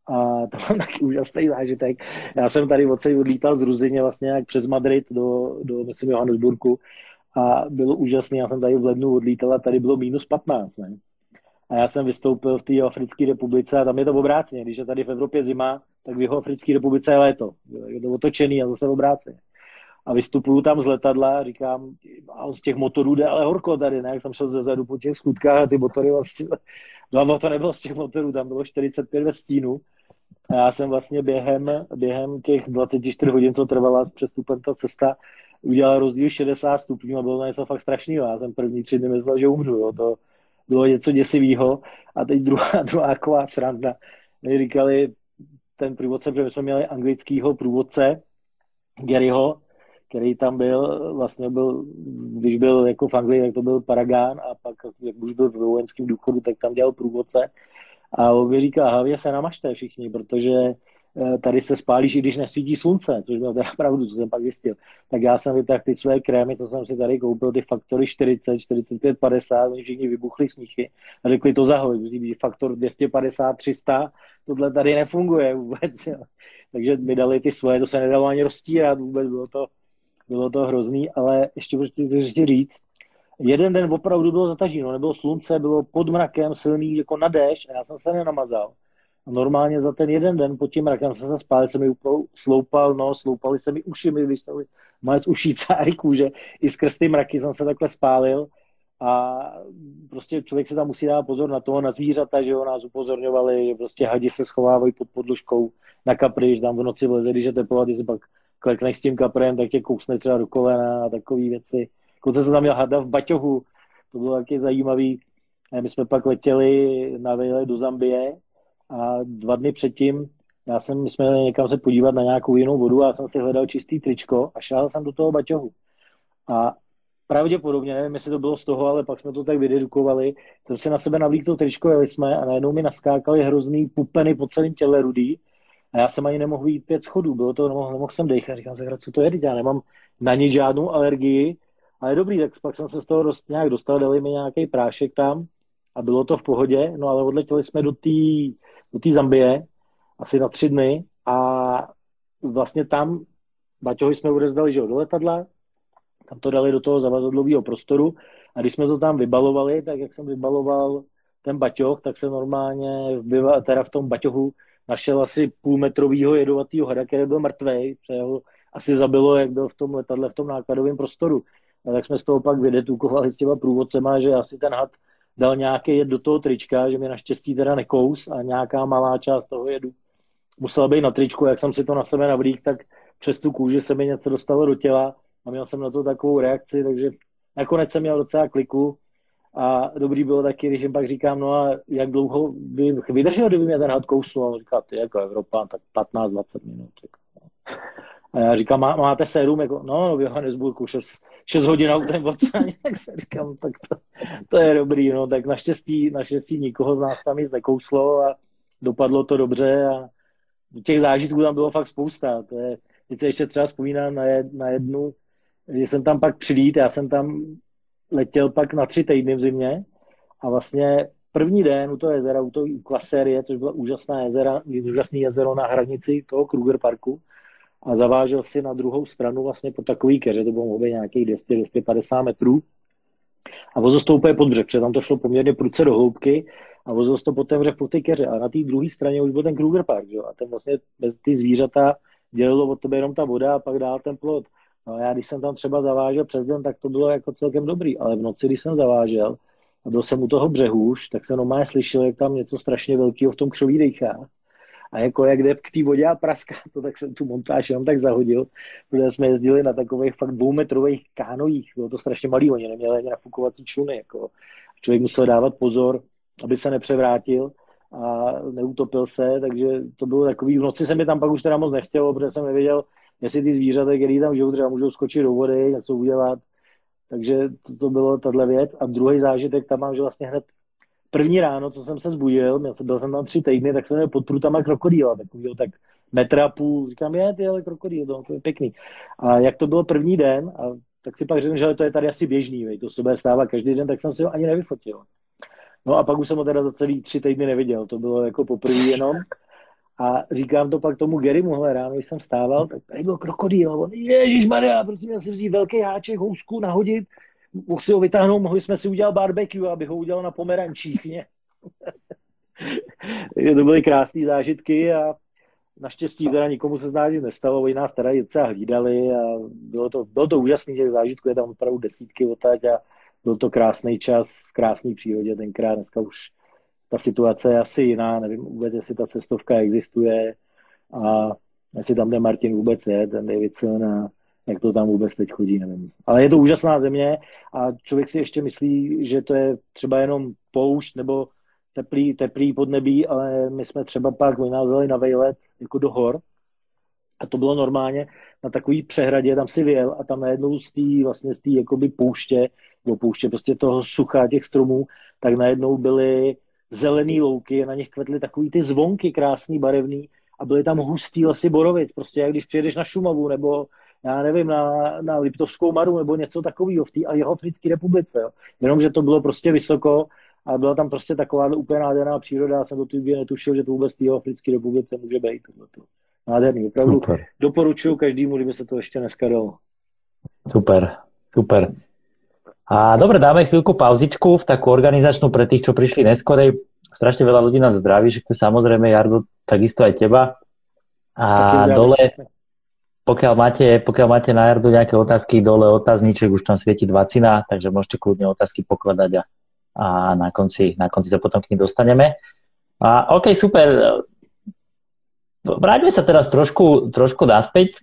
A to mám taky úžasný zážitek. Já jsem tady odsaď odlítal z Ruzině vlastně jak přes Madrid do, do myslím, Johannesburgu a bylo úžasné. Já jsem tady v lednu odlítal a tady bylo minus 15. Ne? A já jsem vystoupil v té Africké republice a tam je to obráceně. Když je tady v Evropě zima, tak v Africké republice je léto. Je to otočený a zase obráceně. A vystupuju tam z letadla a říkám, a z těch motorů jde ale horko tady, ne? Jak jsem šel zezadu po těch skutkách a ty motory vlastně, no to nebylo z těch motorů, tam bylo 45 ve stínu. A já jsem vlastně během, během těch 24 hodin, co trvala přestupem ta cesta, udělal rozdíl 60 stupňů a bylo to něco fakt strašného. Já jsem první tři dny myslel, že umřu. Jo. To bylo něco děsivého. A teď druhá, *laughs* druhá taková sranda. My říkali, ten průvodce, protože jsme měli anglického průvodce, Garyho, který tam byl, vlastně byl, když byl jako v Anglii, tak to byl Paragán a pak, jak už byl v vojenském důchodu, tak tam dělal průvodce. A on mi říká, hlavně se namažte všichni, protože tady se spálíš, i když nesvítí slunce, což bylo teda pravdu, co jsem pak zjistil. Tak já jsem vytáhl ty své krémy, co jsem si tady koupil, ty faktory 40, 45, 50, oni všichni vybuchli smíchy a řekli to zahoj, faktor 250, 300, tohle tady nefunguje vůbec. Jo. Takže mi dali ty svoje, to se nedalo ani roztírat vůbec, bylo to, bylo to hrozný, ale ještě prostě říct, jeden den opravdu bylo zataženo, nebylo slunce, bylo pod mrakem silný jako na déšť a já jsem se nenamazal a normálně za ten jeden den pod tím rakem jsem se spálil, se mi sloupal, no, sloupali se mi uši, mi to malec uší cáry kůže, i skrz ty mraky jsem se takhle spálil a prostě člověk se tam musí dát pozor na to, na zvířata, že jo, nás upozorňovali, že prostě hadi se schovávají pod podložkou na kapry, že tam v noci vleze, když je teplo a si pak klekneš s tím kaprem, tak tě kousne třeba do kolena a takové věci. Koce jsem tam měl hada v baťohu, to bylo taky zajímavý. My jsme pak letěli na výlet do Zambie a dva dny předtím já jsem, my jsme někam se podívat na nějakou jinou vodu a já jsem si hledal čistý tričko a šel jsem do toho baťohu. A pravděpodobně, nevím, jestli to bylo z toho, ale pak jsme to tak vydedukovali, jsem si na sebe navlík to tričko, jeli jsme a najednou mi naskákali hrozný pupeny po celém těle rudý a já jsem ani nemohl jít pět schodů, bylo to, nemohl, nemohl jsem dechat, říkám si, co to je, já nemám na nic žádnou alergii, ale dobrý, tak pak jsem se z toho dost, nějak dostal, dali mi nějaký prášek tam a bylo to v pohodě, no ale odletěli jsme do té do té Zambie asi na tři dny. A vlastně tam Baťovi jsme odezdali že do letadla, tam to dali do toho zavazadlového prostoru. A když jsme to tam vybalovali, tak jak jsem vybaloval ten baťoch, tak se normálně v, teda v tom baťohu našel asi půlmetrovýho jedovatýho hada, který byl mrtvý, protože ho asi zabilo, jak byl v tom letadle, v tom nákladovém prostoru. A tak jsme z toho pak vydetukovali s těma průvodcema, že asi ten had dal nějaký jed do toho trička, že mi naštěstí teda nekous a nějaká malá část toho jedu musela být na tričku, jak jsem si to na sebe navlík, tak přes tu kůži se mi něco dostalo do těla a měl jsem na to takovou reakci, takže nakonec jsem měl docela kliku a dobrý bylo taky, když jim pak říkám, no a jak dlouho by vydržel, kdyby mě ten had a on říká, ty jako Evropa, tak 15-20 minut. Jako. A já říkám, má, máte sérum? Jako, no, v Johannesburgu 6, 6 hodin autem odsaď, *laughs* tak se říkám, tak to, to, je dobrý, no, tak naštěstí, naštěstí nikoho z nás tam nic nekouslo a dopadlo to dobře a těch zážitků tam bylo fakt spousta. To je, teď se ještě třeba vzpomínám na, jed, na jednu, že jsem tam pak přilít, já jsem tam letěl pak na tři týdny v zimě a vlastně první den u toho jezera, u toho Klasérie, což byla úžasná jezera, úžasný jezero na hranici toho Kruger parku, a zavážel si na druhou stranu vlastně po takový keře, to bylo mohlo nějakých 200-250 metrů. A vozil to úplně pod břeh, protože tam to šlo poměrně prudce do hloubky a vozil to po té břeh po té keře. A na té druhé straně už byl ten Kruger Park, jo? a ten vlastně ty zvířata dělilo od tebe jenom ta voda a pak dál ten plot. No a já když jsem tam třeba zavážel přes den, tak to bylo jako celkem dobrý, ale v noci, když jsem zavážel a byl jsem u toho břehu už, tak jsem normálně slyšel, jak tam něco strašně velkého v tom křoví dechá a jako jak jde k té vodě a praská *laughs* to, tak jsem tu montáž jenom tak zahodil, protože jsme jezdili na takových fakt dvoumetrových kánojích, bylo to strašně malý, oni neměli ani nafukovací čluny, jako. Člověk musel dávat pozor, aby se nepřevrátil a neutopil se, takže to bylo takový, v noci se mi tam pak už teda moc nechtělo, protože jsem nevěděl, jestli ty zvířata, které tam žijou, třeba můžou skočit do vody, něco udělat, takže to, to bylo tahle věc. A druhý zážitek tam mám, že vlastně hned první ráno, co jsem se zbudil, měl byl jsem tam tři týdny, tak jsem měl pod prutama krokodýla, tak, tak metra půl, říkám, je, ty, ale krokodýl, to, to je pěkný. A jak to bylo první den, a tak si pak řekl, že to je tady asi běžný, vej, to se bude stávat každý den, tak jsem si ho ani nevyfotil. No a pak už jsem ho teda za celý tři týdny neviděl, to bylo jako poprvé jenom. A říkám to pak tomu Garymu, hele, ráno, když jsem stával, tak tady byl krokodýl. A on, Ježíš Maria, prostě měl si vzít velký háček, housku, nahodit, mohl si ho vytáhnout, mohli jsme si udělat barbecue, aby ho udělal na pomerančích. Ne? *laughs* to byly krásné zážitky a naštěstí teda nikomu se z nás nestalo, oni nás teda docela hlídali a bylo to, bylo to úžasné, že zážitku je tam opravdu desítky otať a byl to krásný čas v krásné přírodě tenkrát, dneska už ta situace je asi jiná, nevím vůbec, jestli ta cestovka existuje a jestli tam ten Martin vůbec je, ten Davidson a jak to tam vůbec teď chodí, nevím. Ale je to úžasná země a člověk si ještě myslí, že to je třeba jenom poušť nebo teplý, teplý podnebí, ale my jsme třeba pak, nás na vejlet jako do hor. A to bylo normálně. Na takový přehradě, tam si vyjel a tam najednou z té vlastně z jakoby pouště, do pouště prostě toho sucha těch stromů, tak najednou byly zelený louky, na nich kvetly takový ty zvonky krásný, barevný a byly tam hustý lesy borovic, prostě jak když přijedeš na Šumavu nebo já nevím, na, na Liptovskou Maru nebo něco takového v té Jihoafrické republice. Jo. Jenomže to bylo prostě vysoko a byla tam prostě taková úplně nádherná příroda. Já jsem do té netušil, že to vůbec v Jihoafrické republice může být. Tohleto. Nádherný, opravdu super. doporučuju každému, kdyby se to ještě dneska dalo. Super, super. A dobre, dáme chvíľku pauzičku v takú organizačnú pre tých, čo prišli neskorej. Strašne veľa ľudí nás zdraví, že to samozrejme, Jardo, takisto aj teba. A dole, pokiaľ máte, pokiaľ máte na Jardu nejaké otázky, dole otázniček, už tam svieti dvacina, takže môžete kľudne otázky pokladať a, a na, konci, na konci sa potom k ním dostaneme. A OK, super. Vráťme sa teraz trošku, trošku naspäť.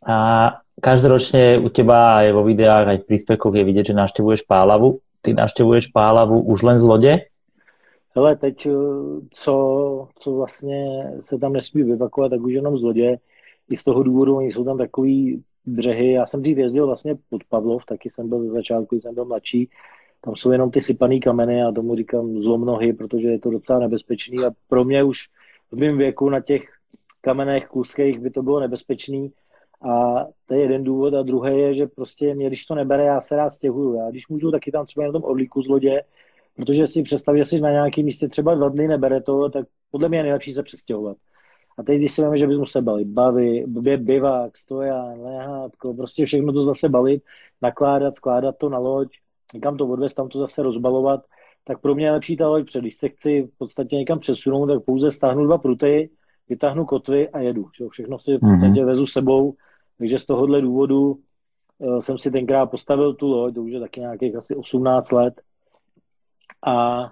A každoročne u teba aj vo videách, aj v príspevkoch je vidieť, že navštevuješ Pálavu. Ty navštevuješ Pálavu už len z lode? Hele, teď eh, co, co vlastně se tam nesmí vyvakovat, tak už jenom z lodě. I z toho důvodu, oni jsou tam takový břehy. Já jsem dřív jezdil vlastně pod Pavlov, taky jsem byl ze začátku, jsem byl mladší. Tam jsou jenom ty sypané kameny a tomu říkám zlomnohy, protože je to docela nebezpečný a pro mě už v mém věku na těch kamenech kluských by to bylo nebezpečný a to je jeden důvod. A druhý je, že prostě mě, když to nebere, já se rád stěhuju. Já když můžu, taky tam třeba na tom odlíku z lodě, protože si představ, že jsi na nějakém místě třeba dva dny nebere to, tak podle mě je nejlepší se přestěhovat. A teď, když si víme, že bychom se bali, bavy, bivák, stojan, lehátko, prostě všechno to zase balit, nakládat, skládat to na loď, někam to odvést, tam to zase rozbalovat, tak pro mě je lepší ta loď, protože když se chci v podstatě někam přesunout, tak pouze stáhnu dva pruty, vytáhnu kotvy a jedu. Všechno si v podstatě mm-hmm. vezu sebou, takže z tohohle důvodu uh, jsem si tenkrát postavil tu loď, to už je taky nějakých asi 18 let. A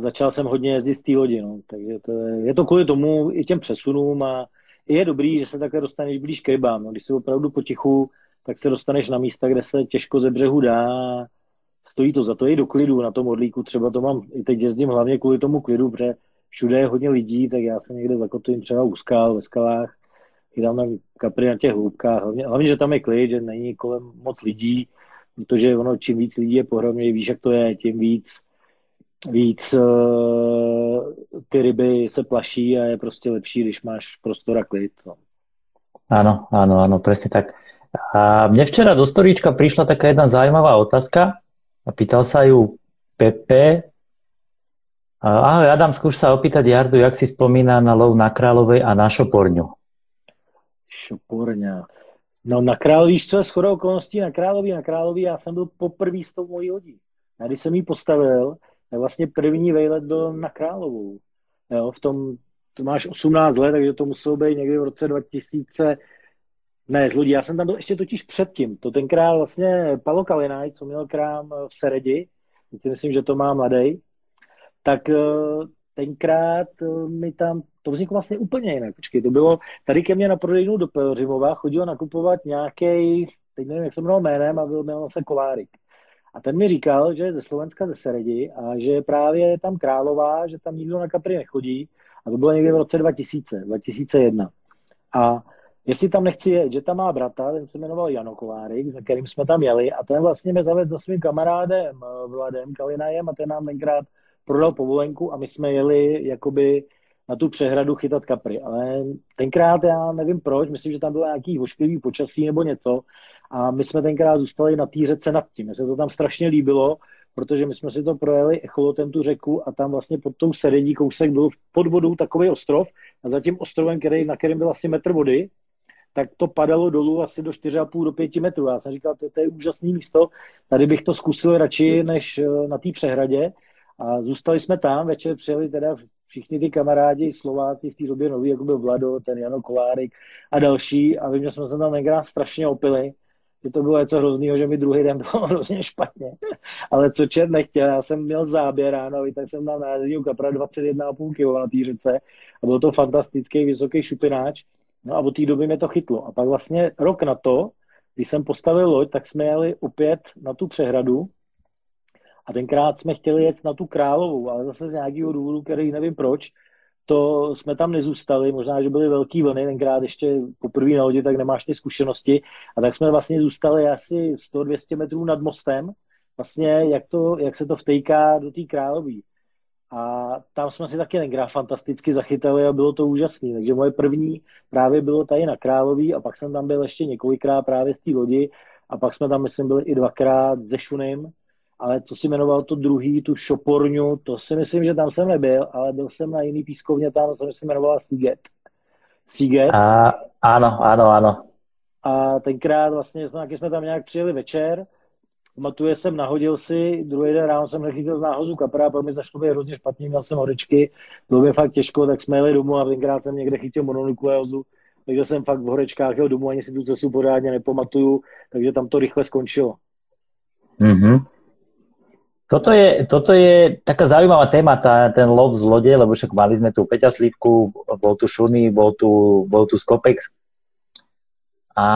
začal jsem hodně jezdit z té lodi, no. takže to je, je to kvůli tomu i těm přesunům a je dobrý, že se takhle dostaneš blíž k rybám. No. Když jsi opravdu potichu, tak se dostaneš na místa, kde se těžko ze břehu dá. Stojí to za to i do klidu na tom odlíku. Třeba to mám, i teď jezdím hlavně kvůli tomu klidu, protože všude je hodně lidí, tak já se někde zakotujem třeba u skal, ve skalách chytám tam kapry na těch hloubkách. Hlavně, hlavně, že tam je klid, že není kolem moc lidí, protože ono, čím víc lidí je pohromě, víš, jak to je, tím víc víc uh, ty ryby se plaší a je prostě lepší, když máš prostor a klid. No. Áno, áno, áno, presne tak. A mne včera do storíčka prišla taká jedna zaujímavá otázka a pýtal sa ju Pepe. Ahoj Adam, skúš sa opýtať Jardu, jak si spomína na lov na Královej a na Šoporňu. Šoporňa. No na Králový, co je shodou okolností na Králový, na Králový, já jsem byl poprvý s tou mojí hodí. A když jsem ji postavil, vlastně první vejlet byl na Královou. Jo, v tom, to máš 18 let, takže to muselo být někdy v roce 2000, ne, z já jsem tam byl ještě totiž předtím. To tenkrát vlastně Palo Kalinaj, co měl krám v Seredi, si myslím, že to má mladý, tak eh, tenkrát eh, mi tam to vzniklo vlastně úplně jinak. Počkej, to bylo tady ke mně na prodejnu do Pelřimova, chodil nakupovat nějaký, teď nevím, jak se jmenoval jménem, a byl, měl se kovárik. A ten mi říkal, že je ze Slovenska ze Seredi a že právě tam Králová, že tam nikdo na kapry nechodí. A to bylo někdy v roce 2000, 2001. A jestli tam nechci jet, že tam má brata, ten se jmenoval Jano Kovárik, za kterým jsme tam jeli a ten vlastně mě zavedl za svým kamarádem eh, Vladem Kalinajem a ten nám tenkrát prodal povolenku a my jsme jeli jakoby na tu přehradu chytat kapry. Ale tenkrát já nevím proč, myslím, že tam bylo nějaký vošklivý počasí nebo něco a my jsme tenkrát zůstali na té řece nad tím. Mně se to tam strašně líbilo, protože my jsme si to projeli echolotem tu řeku a tam vlastně pod tou seredí kousek byl pod vodou takový ostrov a za tím ostrovem, který, na kterém byl asi metr vody, tak to padalo dolů asi do 4,5 do 5 metrů. Já jsem říkal, to, to je úžasné místo, tady bych to zkusil radši než eh, na té přehradě. A zůstali jsme tam, večer přijeli teda všichni ty kamarádi Slováci v té době noví, jako byl Vlado, ten Jano Kolárik a další. A vím, že jsme se tam tenkrát strašně opili že to bylo něco hrozného, že mi druhý den bylo *laughs* hrozně špatně. Ale co čet nechtěl, já jsem měl záběr ráno, tak jsem dal na kapra 21,5 kg na té řece a byl to fantastický vysoký šupináč. No a od té doby mě to chytlo. A pak vlastně rok na to, když jsem postavil loď, tak jsme jeli opět na tu přehradu a tenkrát jsme chtěli jet na tu královou, ale zase z nějakého důvodu, který nevím proč, to jsme tam nezůstali, možná, že byly velký vlny, tenkrát ještě poprvé na lodi, tak nemáš ty zkušenosti, a tak jsme vlastně zůstali asi 100-200 metrů nad mostem, vlastně jak, to, jak se to vtejká do té králový. A tam jsme si taky tenkrát fantasticky zachytali a bylo to úžasné. Takže moje první právě bylo tady na Králový a pak jsem tam byl ještě několikrát právě v té lodi a pak jsme tam, myslím, byli i dvakrát ze Šunym ale co si jmenoval to druhý, tu šoporňu, to si myslím, že tam jsem nebyl, ale byl jsem na jiný pískovně tam, co se jmenovala Seagate. Seagate. A, ano, ano, ano. A tenkrát vlastně jsme, jsme tam nějak přijeli večer, Matuje jsem, nahodil si, druhý den ráno jsem nechytil z náhozu kapra, pak mi začalo být hrozně špatně, měl jsem horečky, bylo mi fakt těžko, tak jsme jeli domů a tenkrát jsem někde chytil mononukleózu, takže jsem fakt v horečkách jel domů, ani si tu cestu pořádně nepamatuju, takže tam to rychle skončilo. Mm-hmm. Toto je, toto je taká zaujímavá téma, tá, ten lov z lode, lebo však mali sme tu Peťa Slívku, bol tu Šuny, bol tu, bol tu Skopex. A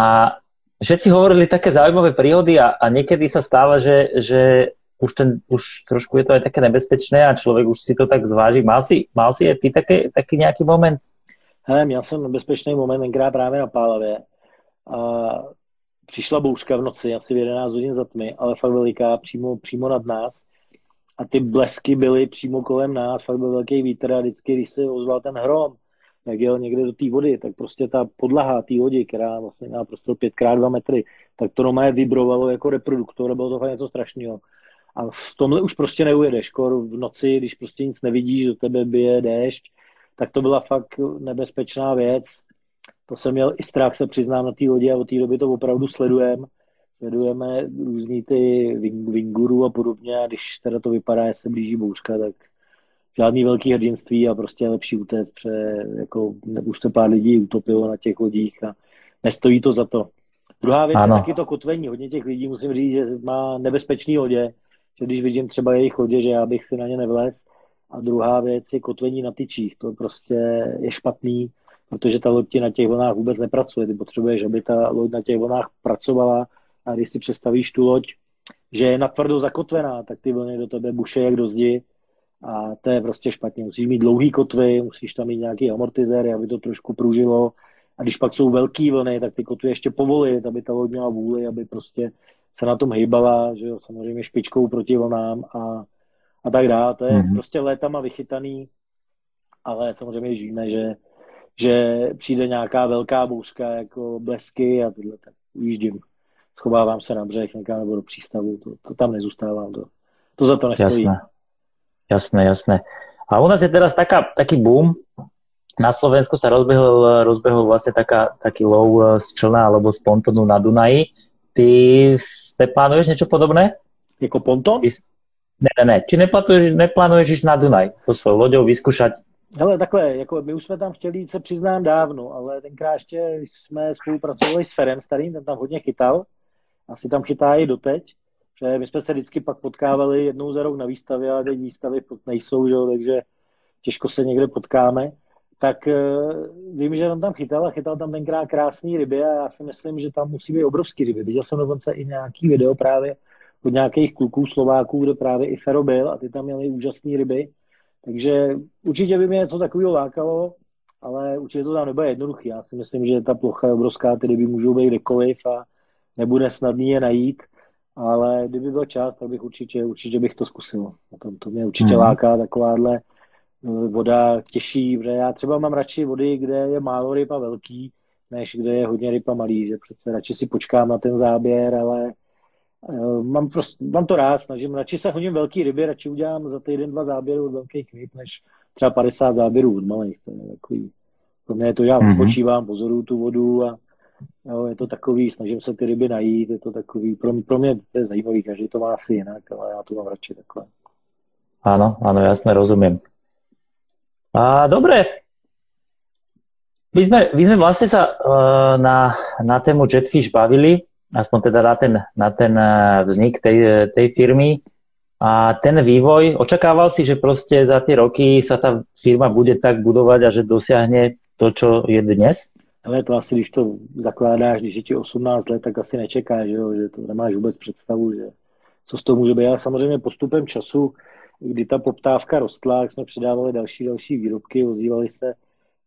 všetci hovorili také zaujímavé príhody a, a niekedy sa stáva, že, že už, ten, už trošku je to aj také nebezpečné a člověk už si to tak zváží. Mal si, mal si aj ty také, taký nějaký moment? Hele, měl jsem nebezpečný moment tenkrát právě na Pálavě. A přišla bouřka v noci, asi v 11 hodin za tmy, ale fakt veliká, přímo, přímo nad nás a ty blesky byly přímo kolem nás, fakt byl velký vítr a vždycky, když se ozval ten hrom, jak jel někde do té vody, tak prostě ta podlaha té lodi, která vlastně má prostě 5x2 metry, tak to normálně vibrovalo jako reproduktor bylo to fakt něco strašného. A v tomhle už prostě neujedeš, kor v noci, když prostě nic nevidíš, do tebe bije déšť, tak to byla fakt nebezpečná věc. To jsem měl i strach, se přiznám na té lodi a od té doby to opravdu sledujem sledujeme různý ty Vinguru a podobně a když teda to vypadá, že se blíží bouřka, tak žádný velký hrdinství a prostě je lepší utéct, protože jako, už se pár lidí utopilo na těch lodích a nestojí to za to. Druhá věc ano. je taky to kotvení. Hodně těch lidí musím říct, že má nebezpečný lodě, že když vidím třeba jejich lodě, že já bych si na ně nevlez. A druhá věc je kotvení na tyčích. To prostě je špatný, protože ta loď na těch vlnách vůbec nepracuje. Ty potřebuješ, aby ta loď na těch vlnách pracovala a když si představíš tu loď, že je natvrdo zakotvená, tak ty vlny do tebe buše jak do zdi a to je prostě špatně. Musíš mít dlouhý kotvy, musíš tam mít nějaký amortizér, aby to trošku pružilo a když pak jsou velké vlny, tak ty kotvy ještě povolit, aby ta loď měla vůli, aby prostě se na tom hýbala, že jo, samozřejmě špičkou proti vlnám a, a tak dále. To je mm-hmm. prostě létama vychytaný, ale samozřejmě žijeme, že, že přijde nějaká velká bouřka jako blesky a tohle, tak ujíždím schovávám se na břeh někam nebo do přístavu, to, to tam nezůstávám, to, to za to nestojí. Jasné, jasné, jasné. A u nás je teraz taká, taký boom, na Slovensku sa rozbehol, rozbehol vlastne taká, taký lov eh, z člna alebo z pontonu na Dunaji. Ty neplánuješ niečo podobné? Jako ponton? Ne, ne, ne. Či neplánuješ, neplánuješ ísť na Dunaj to svojou loďou vyskúšať? Hele, takhle, jako my už jsme tam chtěli jít, se přiznám dávno, ale tenkrát ještě jsme spolupracovali s Ferem starým, ten tam hodně chytal asi tam chytá i doteď, že my jsme se vždycky pak potkávali jednou za rok na výstavě, ale teď výstavy nejsou, že? takže těžko se někde potkáme. Tak uh, vím, že on tam chytal a chytal tam tenkrát krásný ryby a já si myslím, že tam musí být obrovský ryby. Viděl jsem dokonce i nějaký video právě od nějakých kluků Slováků, kde právě i Fero byl a ty tam měli úžasné ryby. Takže určitě by mě něco takového lákalo, ale určitě to tam nebude jednoduchý. Já si myslím, že ta plocha je obrovská, ty ryby můžou být kdekoliv a nebude snadný je najít, ale kdyby byl čas, tak bych určitě, určitě bych to zkusil. To, to mě určitě mm. láká takováhle eh, voda těžší, protože já třeba mám radši vody, kde je málo ryb a velký, než kde je hodně ryb a malý, že přece radši si počkám na ten záběr, ale mám, prostě, mám to rád, snažím, radši se hodím velký ryby, radši udělám za týden dva záběry od velkých ryb, než třeba 50 záběrů od malých. To je takový, pro mě je to, já mm-hmm. počívám, pozoruju tu vodu a jo, je to takový, snažím se ty ryby najít, je to takový, pro, pro mě to je zajímavý, každý to má asi jinak, ale já to mám radši takhle. Áno, áno, jasne, rozumiem. A, dobre, my sme, my sme vlastne sa uh, na, na tému Jetfish bavili, aspoň teda na ten, na ten uh, vznik tej, tej firmy a ten vývoj. Očakával si, že proste za tie roky sa tá firma bude tak budovať a že dosiahne to, čo je dnes? Ale to asi, když to zakládáš, když je ti 18 let, tak asi nečekáš, že, jo? že to nemáš vůbec představu, že co z toho může být. Ale samozřejmě postupem času, kdy ta poptávka rostla, jak jsme přidávali další další výrobky, ozývali se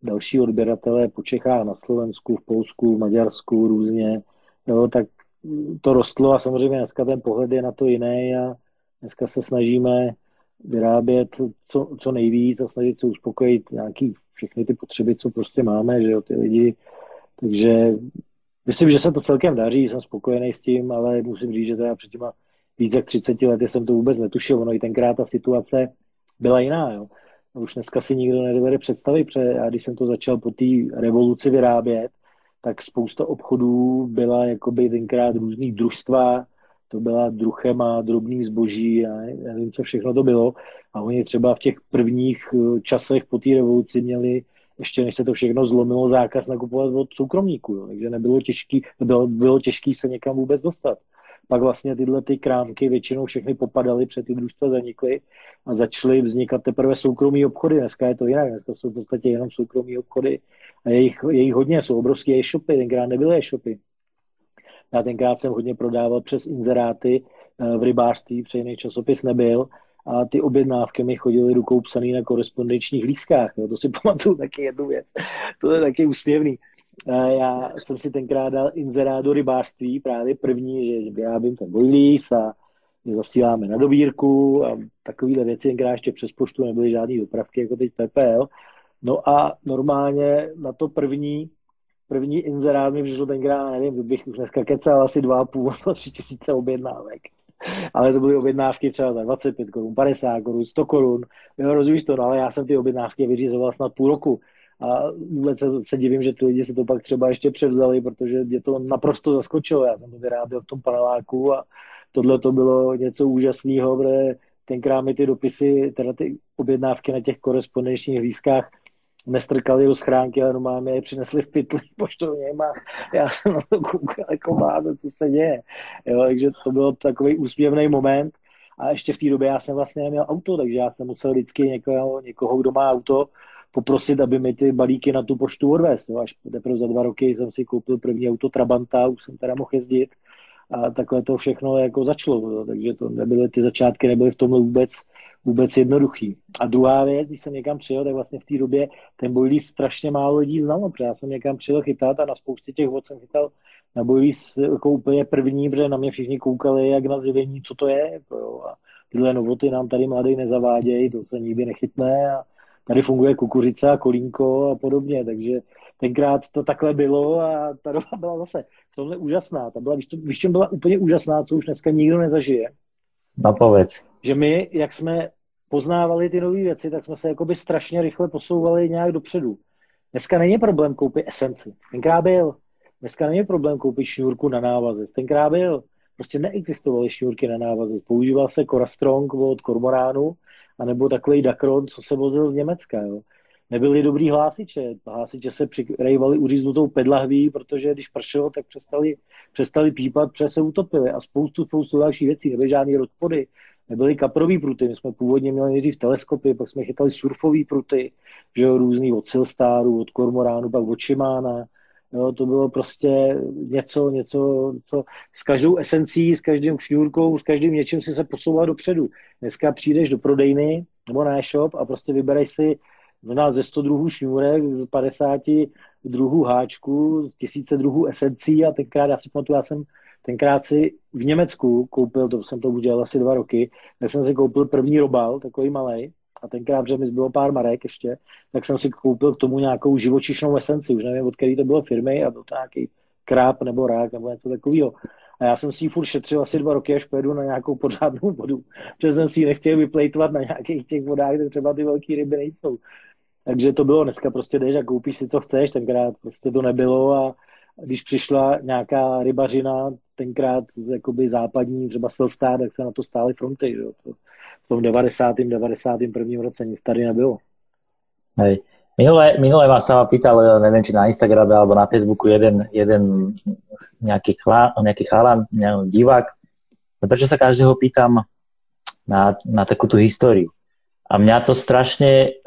další odběratelé po Čechách, na Slovensku, v Polsku, v Maďarsku různě, jo, tak to rostlo a samozřejmě dneska ten pohled je na to jiný a dneska se snažíme vyrábět co, co nejvíc a snažit se uspokojit nějaký všechny ty potřeby, co prostě máme, že jo, ty lidi. Takže myslím, že se to celkem daří, jsem spokojený s tím, ale musím říct, že teda před těma víc jak 30 lety jsem to vůbec netušil. Ono i tenkrát ta situace byla jiná. Jo. Už dneska si nikdo nedovede představit, protože já když jsem to začal po té revoluci vyrábět, tak spousta obchodů byla jakoby tenkrát různý družstva, to byla druchema, drobný zboží, já nevím, co všechno to bylo. A oni třeba v těch prvních eh, časech po té revoluci měli ještě než se to všechno zlomilo, zákaz nakupovat od soukromníků, jo. takže nebylo těžký, bylo, bylo těžký se někam vůbec dostat. Pak vlastně tyhle ty krámky většinou všechny popadaly, před ty družstva zanikly a začaly vznikat teprve soukromí obchody. Dneska je to jinak, dneska jsou v podstatě jenom soukromí obchody a jejich, jejich hodně, jsou obrovské e-shopy, tenkrát nebyly e-shopy. Já tenkrát jsem hodně prodával přes inzeráty eh, v rybářství, protože jiný časopis nebyl a ty objednávky mi chodily rukou psaný na korespondenčních lískách. Jo. To si *laughs* pamatuju taky jednu věc. To je taky úsměvný. Já jsem si tenkrát dal inzerát do rybářství, právě první, že vyrábím ten bojlís a zasíláme na dobírku a takovéhle věci, tenkrát ještě přes poštu nebyly žádné dopravky, jako teď PPL. No a normálně na to první, první inzerát mi přišlo tenkrát, nevím, bych už dneska kecal asi dva a půl, *laughs* tři tisíce objednávek. Ale to byly objednávky třeba za 25 korun, 50 korun, 100 korun. Jo, rozumíš to, no, ale já jsem ty objednávky vyřizoval snad půl roku. A vůbec se, se divím, že ty lidi si to pak třeba ještě převzali, protože mě to naprosto zaskočilo. Já jsem to vyráběl v tom paneláku a tohle to bylo něco úžasného, protože tenkrát mi ty dopisy, teda ty objednávky na těch korespondenčních lístkách nestrkali do schránky, ale normálně je přinesli v pytli *laughs* poštovním a já jsem na to koukal jako báze, co se děje. Jo, takže to byl takový úsměvný moment. A ještě v té době já jsem vlastně neměl auto, takže já jsem musel vždycky někoho, někoho kdo má auto, poprosit, aby mi ty balíky na tu poštu odvést. Až teprve za dva roky jsem si koupil první auto Trabanta, už jsem teda mohl jezdit a takhle to všechno jako začalo. Jo. Takže to nebyly, ty začátky nebyly v tomhle vůbec, vůbec jednoduchý. A druhá věc, když jsem někam přijel, tak vlastně v té době ten bojlí strašně málo lidí znalo, protože já jsem někam přijel chytat a na spoustě těch vod jsem chytal na bojlí jako úplně první, protože na mě všichni koukali jak na zjevení, co to je. Jako jo. A tyhle novoty nám tady mladý nezavádějí, to se nikdy nechytne a tady funguje kukuřice a kolínko a podobně, takže tenkrát to takhle bylo a ta doba byla zase v tomhle úžasná. Ta byla, víš, čem byla úplně úžasná, co už dneska nikdo nezažije? Povedz. Že my, jak jsme poznávali ty nové věci, tak jsme se jakoby strašně rychle posouvali nějak dopředu. Dneska není problém koupit esenci. Tenkrát byl. Dneska není problém koupit šňůrku na návazec. Tenkrát byl. Prostě neexistovaly šňůrky na návazec. Používal se Cora Strong od Kormoránu anebo takový Dakron, co se vozil z Německa. Jo. Nebyli dobrý hlásiče. Hlásiče se přirejvali uříznutou pedlahví, protože když pršelo, tak přestali, přestali pípat, protože se utopili a spoustu, spoustu dalších věcí. Nebyly žádný rozpody, nebyly kaprový pruty. My jsme původně měli nejdřív teleskopy, pak jsme chytali surfové pruty, že jo, různý od Silstaru, od Kormoránu, pak od Šimána. Jo, to bylo prostě něco, něco, co s každou esencí, s každým šňůrkou, s každým něčím si se posouval dopředu. Dneska přijdeš do prodejny nebo na e-shop a prostě vybereš si nás ze 100 druhů šňůrek, z 50 druhů háčků, tisíce druhů esencí a tenkrát, já si pamatuju, já jsem tenkrát si v Německu koupil, to jsem to udělal asi dva roky, tak jsem si koupil první robal, takový malý, a tenkrát, že mi zbylo pár marek ještě, tak jsem si koupil k tomu nějakou živočišnou esenci, už nevím, od který to bylo firmy a byl to nějaký kráp nebo rák nebo něco takového. A já jsem si ji furt šetřil asi dva roky, až pojedu na nějakou pořádnou vodu, protože jsem si ji nechtěl vyplejtovat na nějakých těch vodách, kde třeba ty velké ryby nejsou. Takže to bylo dneska prostě jdeš a koupíš si, co chceš, tenkrát prostě to nebylo a když přišla nějaká rybařina, tenkrát jakoby západní, třeba Selstá, tak se na to stály fronty, že? To, v tom 90. 91. roce nic tady nebylo. Hej. Minule, minule vás sa pýtal, neviem, či na Instagrame alebo na Facebooku jeden, jeden nejaký, chlá, nejaký chalan, neviem, divák, prečo sa každého pýtam na, na takú tú históriu. A mňa to strašne,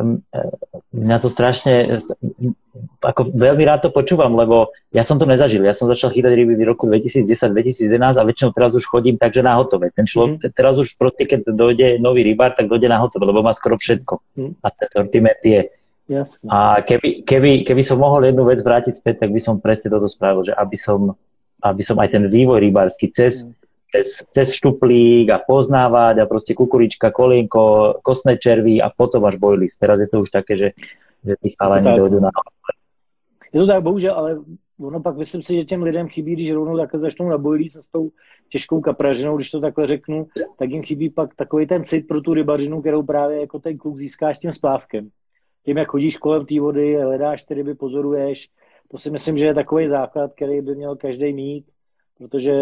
mňa to strašne, ako veľmi rád to počúvam, lebo ja som to nezažil. Ja som začal chytať ryby v roku 2010-2011 a väčšinou teraz už chodím takže na hotové. Ten človek, mm. teraz už proste, keď dojde nový rybár, tak dojde na hotové, lebo má skoro všetko. Mm. A ten sortiment je. Jasne. A keby, keby, keby som mohol jednu vec vrátiť späť, tak by som presne toto spravil, že aby som, aby som aj ten vývoj rybársky cez mm cez, cez štuplík a poznávať a proste kukurička, kolienko, kostné červy a potom až bojlist. Teraz je to už také, že, že tí chalani dojdú na... Je to tak, bohužel, ale ono pak myslím si, že těm lidem chybí, když rovnou takhle začnou na bojlí se s tou těžkou kapražinou, když to takhle řeknu, tak jim chybí pak takový ten cit pro tu rybařinu, kterou právě jako ten kluk získáš tím splávkem. Tím, jak chodíš kolem té vody, hledáš ty ryby, pozoruješ, to si myslím, že je takový základ, který by měl každý mít protože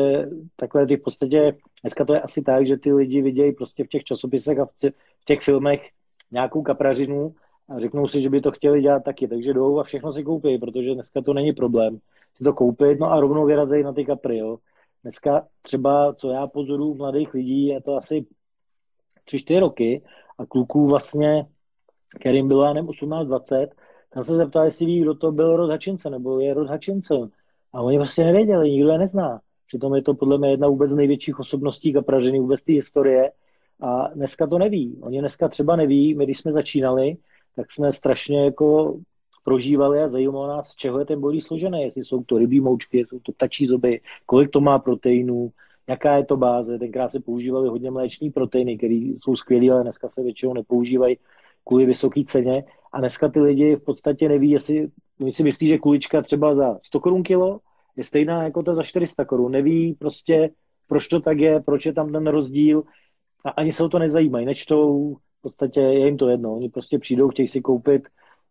takhle ty v podstatě, dneska to je asi tak, že ty lidi vidějí prostě v těch časopisech a v těch filmech nějakou kaprařinu a řeknou si, že by to chtěli dělat taky, takže jdou a všechno si koupí, protože dneska to není problém si to koupit, no a rovnou vyrazejí na ty kapry, jo. Dneska třeba, co já pozoru mladých lidí, je to asi 3-4 roky a kluků vlastně, kterým bylo, já nevím, 18-20, jsem se zeptal, jestli ví, kdo to byl Hutchinson, nebo je Hutchinson. A oni prostě nevěděli, nikdo je nezná. Přitom je to podle mě jedna vůbec z největších osobností kapraženy vůbec té historie. A dneska to neví. Oni dneska třeba neví, my když jsme začínali, tak jsme strašně jako prožívali a zajímalo nás, z čeho je ten bolí složený, jestli jsou to rybí moučky, jsou to ptačí zuby, kolik to má proteinů, jaká je to báze. Tenkrát se používaly hodně mléční proteiny, které jsou skvělé, ale dneska se většinou nepoužívají kvůli vysoké ceně. A dneska ty lidi v podstatě neví, jestli oni si myslí, že kulička třeba za 100 korun kilo je stejná jako ta za 400 korun. Neví prostě, proč to tak je, proč je tam ten rozdíl a ani se o to nezajímají, nečtou, v podstatě je jim to jedno. Oni prostě přijdou, chtějí si koupit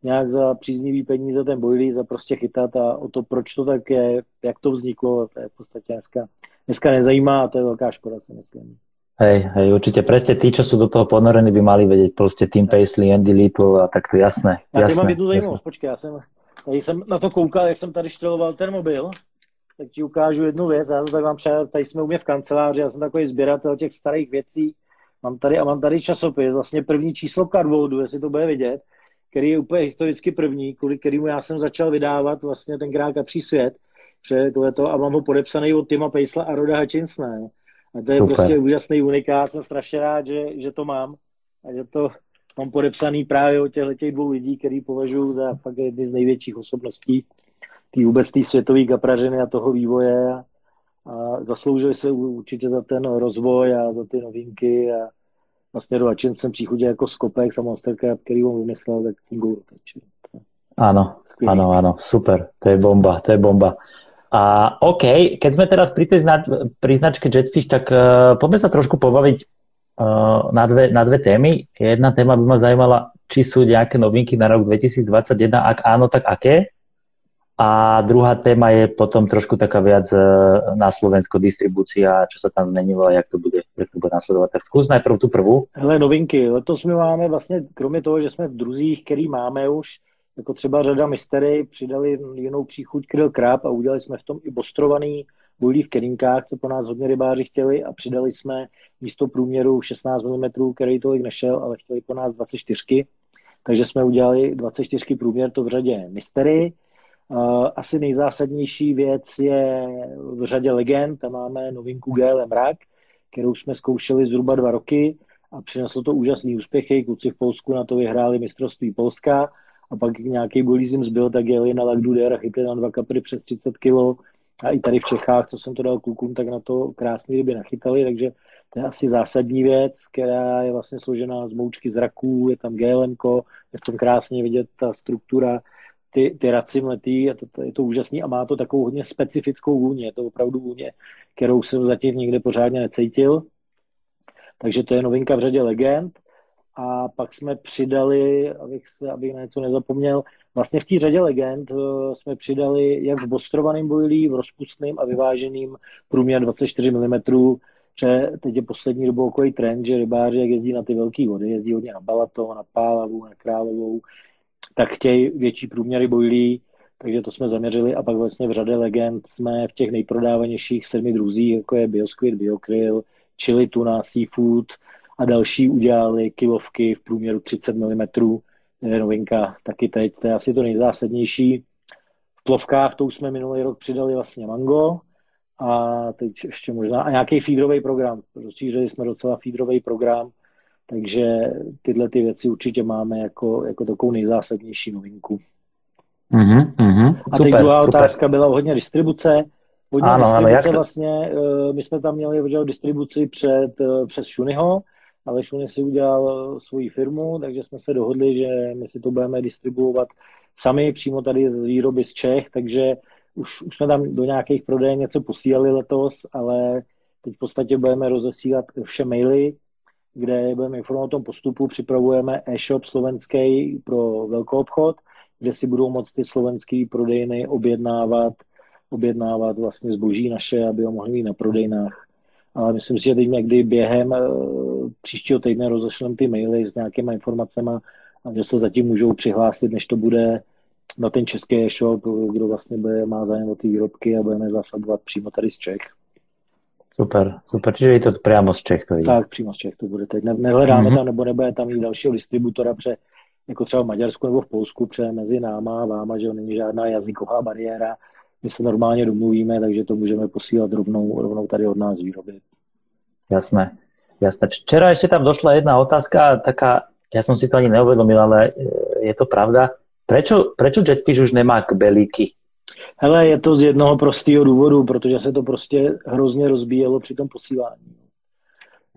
nějak za příznivý peníze ten bojlí, za prostě chytat a o to, proč to tak je, jak to vzniklo, to je v podstatě dneska, dneska nezajímá a to je velká škoda, si myslím. Hej, hej, určite presne tí, čo sú do toho ponorení, by mali vedieť proste Tim Paisley, Andy Little a takto jasné. Já jasné, mám jednu zajímavost, počkej, já jsem, když jsem na to koukal, jak jsem tady štreloval ten mobil, tak ti ukážu jednu věc, já to tady mám přijel, tady jsme u mě v kanceláři, já jsem takový sběratel těch starých věcí, mám tady a mám tady časopis, vlastně první číslo Cardboardu, jestli to bude vidět, který je úplně historicky první, kvůli kterému já jsem začal vydávat vlastně ten krák Kapří svět, že to je to, a mám ho podepsaný od Tima Pejsla a Roda Hutchinsona. A to je Super. prostě úžasný unikát, jsem strašně rád, že, že to mám a že to mám podepsaný právě od těchto těch dvou lidí, který považuji za fakt jedny z největších osobností tý vůbec té světové kaprařiny a toho vývoje a, a zasloužili se určitě za ten rozvoj a za ty novinky a vlastně do Hutchinson příchodě jako skopek samostatka, který on vymyslel, tak fungují teď. Áno, áno, áno, super, to je bomba, to je bomba. A OK, keď sme teraz pri tej znač- pri značke Jetfish, tak uh, poďme sa trošku pobaviť na, dve, na dve témy. Jedna téma by ma zaujímala, či sú nejaké novinky na rok 2021, ak áno, tak aké? A druhá téma je potom trošku taká viac uh, na Slovensko distribúcia, čo sa tam zmenilo a jak to bude, jak to bude nasledovat. Tak zkus najprv tu prvú. Hele, novinky. Letos my máme vlastně, kromě toho, že jsme v druzích, který máme už, jako třeba řada mystery, přidali jinou příchuť Krill Krab a udělali jsme v tom i bostrovaný bojlí v kerinkách, to po nás hodně rybáři chtěli a přidali jsme místo průměru 16 mm, který tolik nešel, ale chtěli po nás 24. Takže jsme udělali 24 průměr, to v řadě mystery. Asi nejzásadnější věc je v řadě legend, tam máme novinku GL Mrak, kterou jsme zkoušeli zhruba dva roky a přineslo to úžasný úspěchy. Kluci v Polsku na to vyhráli mistrovství Polska a pak nějaký bolízim zbyl, tak jeli na Lagduder a chytli na dva kapry přes 30 kg. A i tady v Čechách, co jsem to dal klukům, tak na to krásný ryby nachytali, takže to je asi zásadní věc, která je vlastně složená z moučky zraků, je tam GLM, je v tom krásně vidět ta struktura, ty, ty raci mletý, a to, to, je to úžasný a má to takovou hodně specifickou vůně, je to opravdu vůně, kterou jsem zatím nikde pořádně necítil, takže to je novinka v řadě legend. A pak jsme přidali, abych, se, abych na něco nezapomněl, vlastně v té řadě legend uh, jsme přidali jak v bostrovaným bojlí, v rozpustným a vyváženým průměr 24 mm, že teď je poslední dobou takový trend, že rybáři, jak jezdí na ty velké vody, jezdí hodně na Balaton, na Pálavu, na Královou, tak chtějí větší průměry bojlí, takže to jsme zaměřili a pak vlastně v řadě legend jsme v těch nejprodávanějších sedmi druzích, jako je Biosquid, Biokryl, chili tuna, seafood a další udělali kilovky v průměru 30 mm. Je novinka taky teď, to je asi to nejzásadnější. V plovkách to už jsme minulý rok přidali vlastně mango a teď ještě možná a nějaký feederový program. Rozšířili jsme docela feederový program, takže tyhle ty věci určitě máme jako, jako takovou nejzásadnější novinku. Mm-hmm, mm-hmm, a teď druhá super. otázka byla hodně distribuce. Hodně ano, ano, jak to... vlastně, eh, my jsme tam měli distribuci před, eh, přes Šunyho, ale Šuny si udělal eh, svoji firmu, takže jsme se dohodli, že my si to budeme distribuovat sami přímo tady z výroby z Čech, takže už, už jsme tam do nějakých prodejů něco posílali letos, ale teď v podstatě budeme rozesílat vše maily, kde budeme informovat o tom postupu, připravujeme e-shop slovenský pro velkou obchod, kde si budou moct ty slovenské prodejny objednávat objednávat vlastně zboží naše, aby ho mohli mít na prodejnách. Ale myslím si, že teď někdy během eh, příštího týdne rozešlem ty maily s nějakýma informacemi a že se zatím můžou přihlásit, než to bude na ten český e-shop, kdo vlastně bude, má zájem o ty výrobky a budeme zasadovat přímo tady z Čech. Super, super, čiže je to přímo z Čech to je. Tak, přímo z Čech to bude teď. Ne, nehledáme mm-hmm. tam, nebo nebude tam i dalšího distributora, pře, jako třeba v Maďarsku nebo v Polsku, pře mezi náma a váma, že není žádná jazyková bariéra, my se normálně domluvíme, takže to můžeme posílat rovnou, rovnou tady od nás výroby. Jasné, jasné. Včera ještě tam došla jedna otázka, taká, já jsem si to ani neuvědomil, ale e, je to pravda. Prečo, prečo Jetfish už nemá kbelíky? Hele, je to z jednoho prostého důvodu, protože se to prostě hrozně rozbíjelo při tom posílání.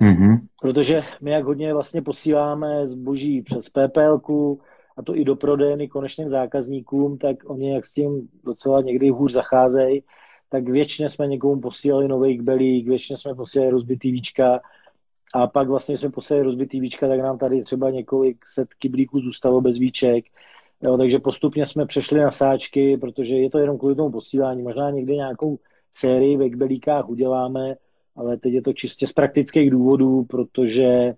Mm-hmm. Protože my jak hodně vlastně posíláme zboží přes PPLku, a to i do prodejny konečným zákazníkům, tak oni jak s tím docela někdy hůř zacházejí, tak většině jsme někomu posílali nový kbelík, většině jsme posílali rozbitý víčka a pak vlastně jsme posílali rozbitý víčka, tak nám tady třeba několik set kyblíků zůstalo bez víček, jo, takže postupně jsme přešli na sáčky, protože je to jenom kvůli tomu posílání, možná někdy nějakou sérii ve kbelíkách uděláme, ale teď je to čistě z praktických důvodů, protože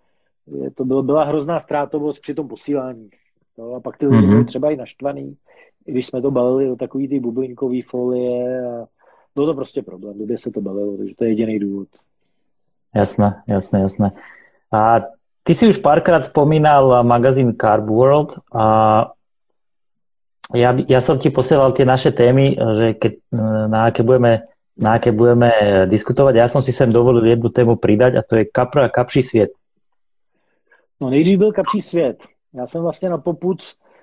to bylo, byla hrozná ztrátovost při tom posílání. No, a pak ty lidi mm-hmm. byli třeba i naštvaný, když jsme to balili do takový ty bublinkový folie a bylo to prostě problém, době se to balilo, takže to je jediný důvod. Jasné, jasné, jasné. A ty si už párkrát spomínal magazín Carb World a ja, ja som ti posielal tie naše témy, že keď, na, aké budeme, na aké budeme diskutovať. Ja som si sem dovolil jednu tému pridať a to je kapra a kapší svět. No nejdřív byl kapší svět. Já jsem vlastně na poput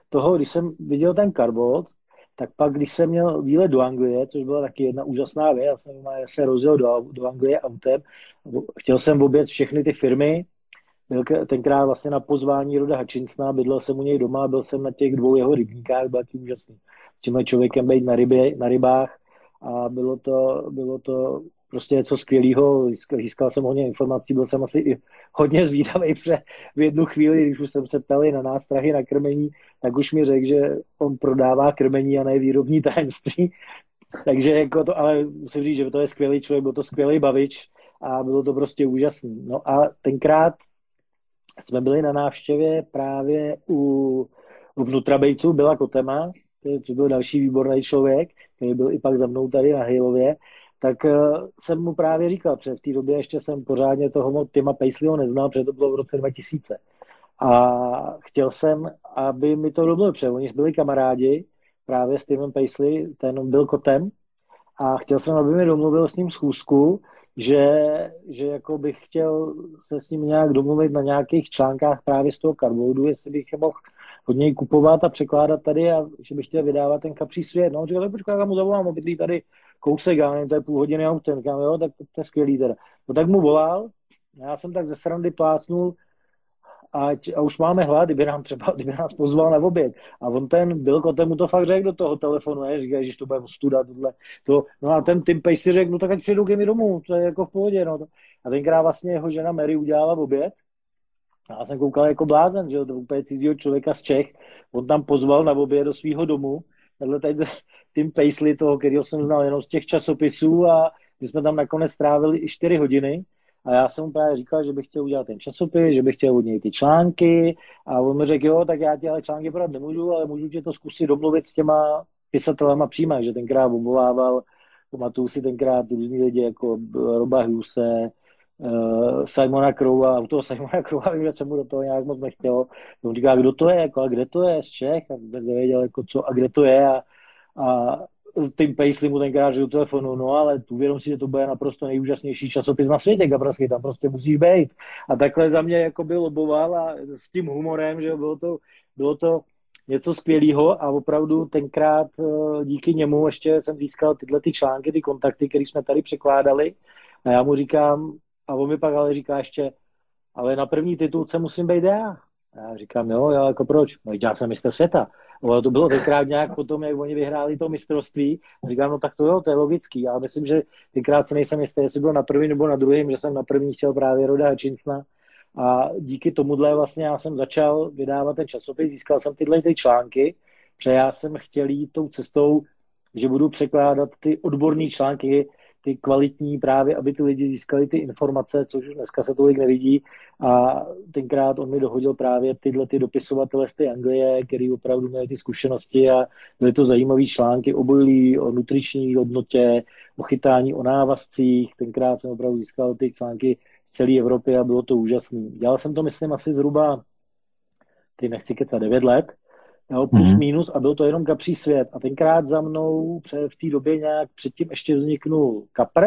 toho, když jsem viděl ten karbot, tak pak, když jsem měl výlet do Anglie, což byla taky jedna úžasná věc, já jsem se rozjel do, do Anglie autem, chtěl jsem obět všechny ty firmy, byl tenkrát vlastně na pozvání Roda Hutchinsona, bydlel jsem u něj doma, byl jsem na těch dvou jeho rybníkách, byl taky úžasný. Tímhle člověkem být na, rybě, na rybách a bylo to, bylo to prostě něco skvělého, získal jsem hodně informací, byl jsem asi i hodně zvídavý, protože v jednu chvíli, když už jsem se ptali na nástrahy na krmení, tak už mi řekl, že on prodává krmení a ne výrobní tajemství. *laughs* Takže jako to, ale musím říct, že to je skvělý člověk, byl to skvělý bavič a bylo to prostě úžasný. No a tenkrát jsme byli na návštěvě právě u, u vnutrabejců Byla Kotema, to byl další výborný člověk, který byl i pak za mnou tady na Hejlově tak uh, jsem mu právě říkal, protože v té době ještě jsem pořádně toho Tima Paisleyho neznal, protože to bylo v roce 2000. A chtěl jsem, aby mi to dobylo, protože oni byli kamarádi, právě s Timem Paisley, ten byl kotem a chtěl jsem, aby mi domluvil s ním schůzku, že, že jako bych chtěl se s ním nějak domluvit na nějakých článkách právě z toho cardboardu, jestli bych je mohl od něj kupovat a překládat tady a že bych chtěl vydávat ten kapří svět. No, říkal, počkej, já mu zavolám, obydlí tady kousek, já nevím, to je půl hodiny autem, říkám, jo, tak to, je skvělý teda. No tak mu volal, já jsem tak ze srandy plácnul, ať, a už máme hlad, kdyby nám třeba, *laughs* kdyby nás pozval na oběd. A on ten byl kotem mu to fakt řekl do toho telefonu, ne? říká, že to bude studa, tohle, to. No a ten Tim Pace si řekl, no tak ať přijdu ke mi domů, to je jako v pohodě, no. A tenkrát vlastně jeho žena Mary udělala oběd, a já jsem koukal jako blázen, že jo, to úplně cizího člověka z Čech, on tam pozval na oběd do svého domu, takhle tady Tim Paisley, toho, kterého jsem znal jenom z těch časopisů a my jsme tam nakonec strávili i 4 hodiny. A já jsem mu právě říkal, že bych chtěl udělat ten časopis, že bych chtěl od něj ty články. A on mi řekl, jo, tak já ti ale články podat nemůžu, ale můžu tě to zkusit domluvit s těma pisatelema přímo, že tenkrát obvolával, pamatuju si tenkrát různí lidi jako Roba Huse, uh, Simona Crowa, u toho Simona Crowa vím, že jsem mu do toho nějak moc nechtěl. On říká, kdo to je, jako, a kde to je, z Čech, a vůbec nevěděl, jako, co a kde to je. A, a Tim Paisley mu tenkrát do telefonu, no ale tu vědom si, že to bude naprosto nejúžasnější časopis na světě, Gabrasky, tam prostě musíš být. A takhle za mě jako byl loboval a s tím humorem, že bylo to, bylo to něco skvělého a opravdu tenkrát eh, díky němu ještě jsem získal tyhle ty články, ty kontakty, které jsme tady překládali a já mu říkám, a on mi pak ale říká ještě, ale na první titulce musím být já. Já říkám, jo, já jako proč? No, já jsem mistr světa. Ale to bylo tenkrát nějak potom, jak oni vyhráli to mistrovství. A říkám, no tak to jo, to je logický. Já myslím, že tenkrát si nejsem jistý, jestli byl na první nebo na druhém, že jsem na první chtěl právě Roda Hutchinsona. A díky tomuhle vlastně já jsem začal vydávat ten časopis, získal jsem tyhle ty články, protože já jsem chtěl jít tou cestou, že budu překládat ty odborné články, ty kvalitní právě, aby ty lidi získali ty informace, což už dneska se tolik nevidí. A tenkrát on mi dohodil právě tyhle ty dopisovatele z té Anglie, který opravdu měli ty zkušenosti a byly to zajímavé články o bojlí, o nutriční hodnotě, o chytání, o návazcích. Tenkrát jsem opravdu získal ty články z celé Evropy a bylo to úžasné. Dělal jsem to, myslím, asi zhruba, ty nechci kecat, 9 let jo, plus mm-hmm. minus a byl to jenom kapří svět. A tenkrát za mnou v té době nějak předtím ještě vzniknul Kapr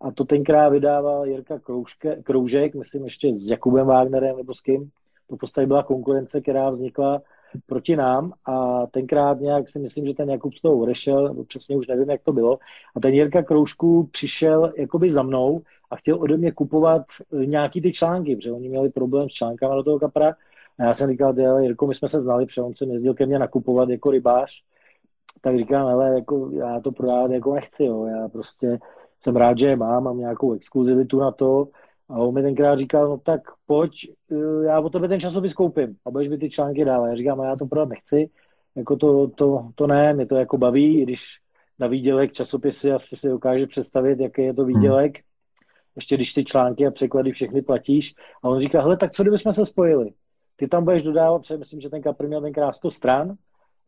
a to tenkrát vydával Jirka Kroužke, Kroužek, myslím ještě s Jakubem Wagnerem nebo s kým. To podstatě byla konkurence, která vznikla proti nám a tenkrát nějak si myslím, že ten Jakub z toho odešel, nebo přesně už nevím, jak to bylo. A ten Jirka Kroužku přišel jakoby za mnou a chtěl ode mě kupovat nějaký ty články, protože oni měli problém s článkama do toho kapra a já jsem říkal, Jirko, my jsme se znali, protože on se nejezdil ke mně nakupovat jako rybář, tak říkám, ale jako já to prodávat jako nechci, jo. já prostě jsem rád, že je mám, mám nějakou exkluzivitu na to a on mi tenkrát říkal, no tak pojď, eh, já o tebe ten časopis koupím a budeš mi ty články dávat. Já říkám, a já to prodat nechci, jako to, to, to ne, mě to jako baví, když na výdělek časopisy asi si dokáže představit, jaký je to hmm. výdělek, hmm. ještě když ty články a překlady všechny platíš. A on říká, hele, tak co kdybychom se spojili? Ty tam budeš dodávat, protože myslím, že ten Kapr měl tenkrát 100 stran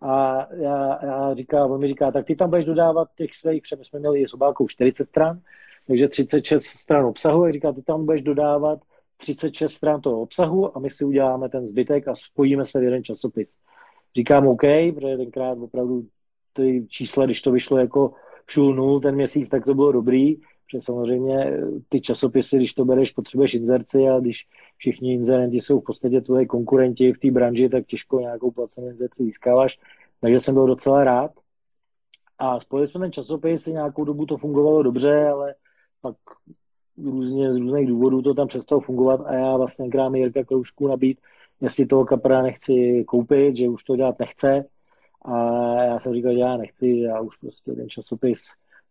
a já, já říkám, on mi říká, tak ty tam budeš dodávat těch svých, protože jsme měli s obálkou 40 stran, takže 36 stran obsahu, jak říká, ty tam budeš dodávat 36 stran toho obsahu a my si uděláme ten zbytek a spojíme se v jeden časopis. Říkám OK, protože tenkrát opravdu ty čísla, když to vyšlo jako šul nul ten měsíc, tak to bylo dobrý, protože samozřejmě ty časopisy, když to bereš, potřebuješ inzerci a když všichni inzerenti jsou v podstatě tvoje konkurenti v té branži, tak těžko nějakou placenou inzerci získáváš. Takže jsem byl docela rád. A spojili jsme ten časopis, nějakou dobu to fungovalo dobře, ale pak různě, z různých důvodů to tam přestalo fungovat a já vlastně krám Jirka Kroužku nabít, jestli toho kapra nechci koupit, že už to dělat nechce. A já jsem říkal, že já nechci, já už prostě ten časopis,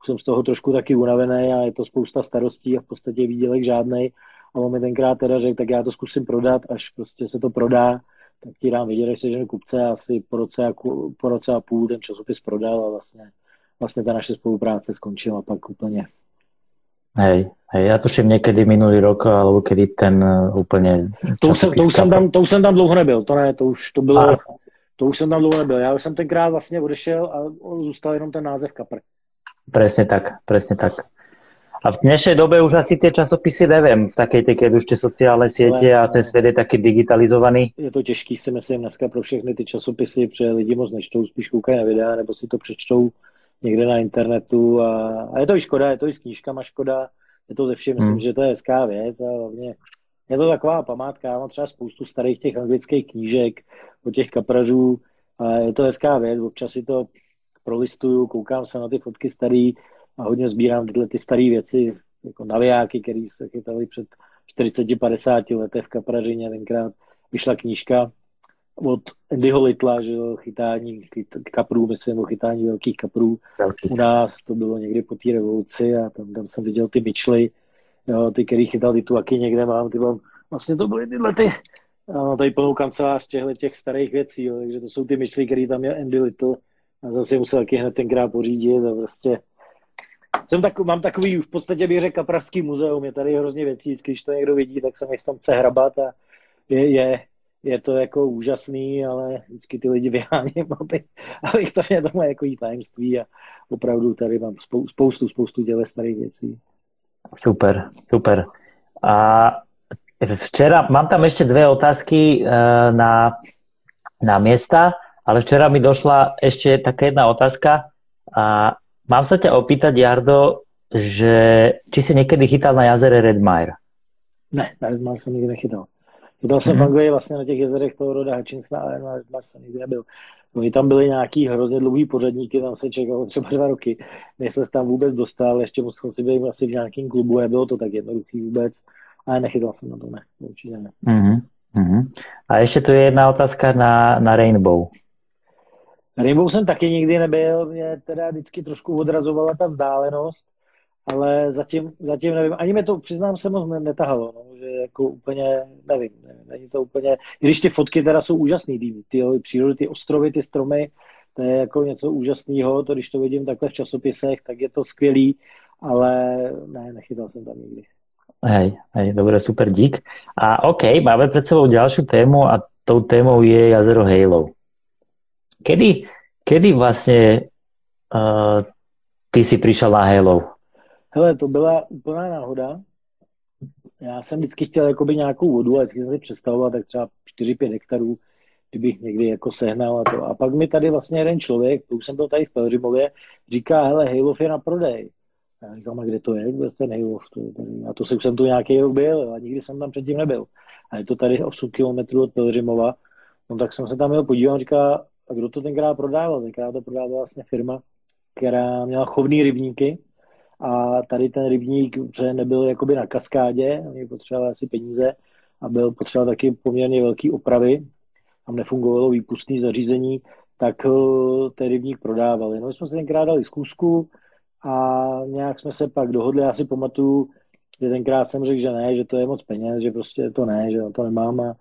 už jsem z toho trošku taky unavený a je to spousta starostí a v podstatě výdělek žádnej a on mi tenkrát teda řekl, tak já to zkusím prodat, až prostě se to prodá, tak ti dám vidět, že ženu kupce asi po roce, a, po roce a půl ten časopis prodal a vlastně, vlastně ta naše spolupráce skončila pak úplně. Hej, hej, já tuším někdy minulý rok, alebo kedy ten uh, úplně... To už, jsem, to, už jsem tam, to už jsem tam dlouho nebyl, to ne, to už to bylo, a... to už jsem tam dlouho nebyl. Já už jsem tenkrát vlastně odešel a zůstal jenom ten název Kapr. Presne tak, presne tak. A v dnešnej dobe už asi tie časopisy nevím, v takej té, keď už ty sociální sítě a ten svět je taky digitalizovaný. Je to těžký si myslím dneska pro všechny ty časopisy, protože lidi moc nečtou, spíš koukají na videa, nebo si to přečtou někde na internetu a, a je to i škoda, je to i s knížkama škoda, je to ze všem, hmm. myslím, že to je hezká věc a hlavně je to taková památka, já mám třeba spoustu starých těch anglických knížek od těch kapražů a je to hezká věc, občas si to prolistuju, koukám se na ty fotky starý a hodně sbírám tyhle ty staré věci, jako navijáky, které se chytali před 40-50 lety v Kapražině, tenkrát vyšla knížka od Andyho Litla, že jo, chytání kaprů, myslím, o chytání velkých kaprů. U nás to bylo někdy po té revoluci a tam, tam jsem viděl ty myčly, jo, ty, který chytal ty tuaky někde mám, ty mám, vlastně to byly tyhle ty, no, tady plnou kancelář těchto těch starých věcí, jo, takže to jsou ty myčly, které tam je Andy Little a zase musel taky hned tenkrát pořídit a prostě jsem tak, mám takový, v podstatě bych řekl, kapravský muzeum, je tady hrozně věcí, když to někdo vidí, tak se mi v tom chce hrabat a je, je, je to jako úžasný, ale vždycky ty lidi vyháním, *laughs* aby, abych to měl tomu jako tajemství a opravdu tady mám spoustu, spoustu těle starých věcí. Super, super. A včera, mám tam ještě dvě otázky eh, na, na města, ale včera mi došla ještě taká jedna otázka a mám se tě opýtať, Jardo, že či si někdy chytal na jazere Redmire? Ne, na Redmire jsem nikdy nechytal. Chytal jsem mm-hmm. v Anglii vlastně na těch jezerech toho roda Hutchinsona, ale na Redmire jsem nikdy nebyl. Oni tam byly nějaký hrozně dlouhý pořadníky, tam se čekalo třeba dva roky, než se tam vůbec dostal, ještě musel si být asi v nějakém klubu, nebylo to tak jednoduchý vůbec, ale nechytal jsem na to, ne, určitě ne. Mm-hmm. A ještě tu je jedna otázka na, na Rainbow. Rainbow jsem taky nikdy nebyl, mě teda vždycky trošku odrazovala ta vzdálenost, ale zatím, zatím nevím, ani mi to, přiznám se, moc netahalo, no, že jako úplně, nevím, ne, není to úplně, i když ty fotky teda jsou úžasný, ty, ty přírody, ty ostrovy, ty stromy, to je jako něco úžasného, to když to vidím takhle v časopisech, tak je to skvělý, ale ne, nechytal jsem tam nikdy. Hej, hej, dobré, super, dík. A OK, máme před sebou další tému a tou témou je jazero Halo. Kedy, kedy vlastně uh, ty si přišel na Halo? Hele, to byla úplná náhoda. Já jsem vždycky chtěl jakoby nějakou vodu, a vždycky jsem si představoval tak třeba 4-5 hektarů, kdybych někdy jako sehnal a to. A pak mi tady vlastně jeden člověk, to už jsem byl tady v Pelřimově, říká, hele, Hejlov je na prodej. Já říkám, a kde to je? Kde ten Hejlov? To je tady. A to už jsem tu nějaký rok byl, a nikdy jsem tam předtím nebyl. A je to tady 8 km od Pelřimova. No tak jsem se tam měl podívat, říká, a kdo to tenkrát prodával? Tenkrát to prodávala vlastně firma, která měla chovný rybníky a tady ten rybník, že nebyl jakoby na kaskádě, oni potřebovali asi peníze a byl potřeba taky poměrně velký opravy, tam nefungovalo výpustné zařízení, tak eh, ten rybník prodávali. No, my jsme se tenkrát dali zkusku a nějak jsme se pak dohodli, já si pamatuju, že tenkrát jsem řekl, že ne, že to je moc peněz, že prostě to ne, že to nemám a,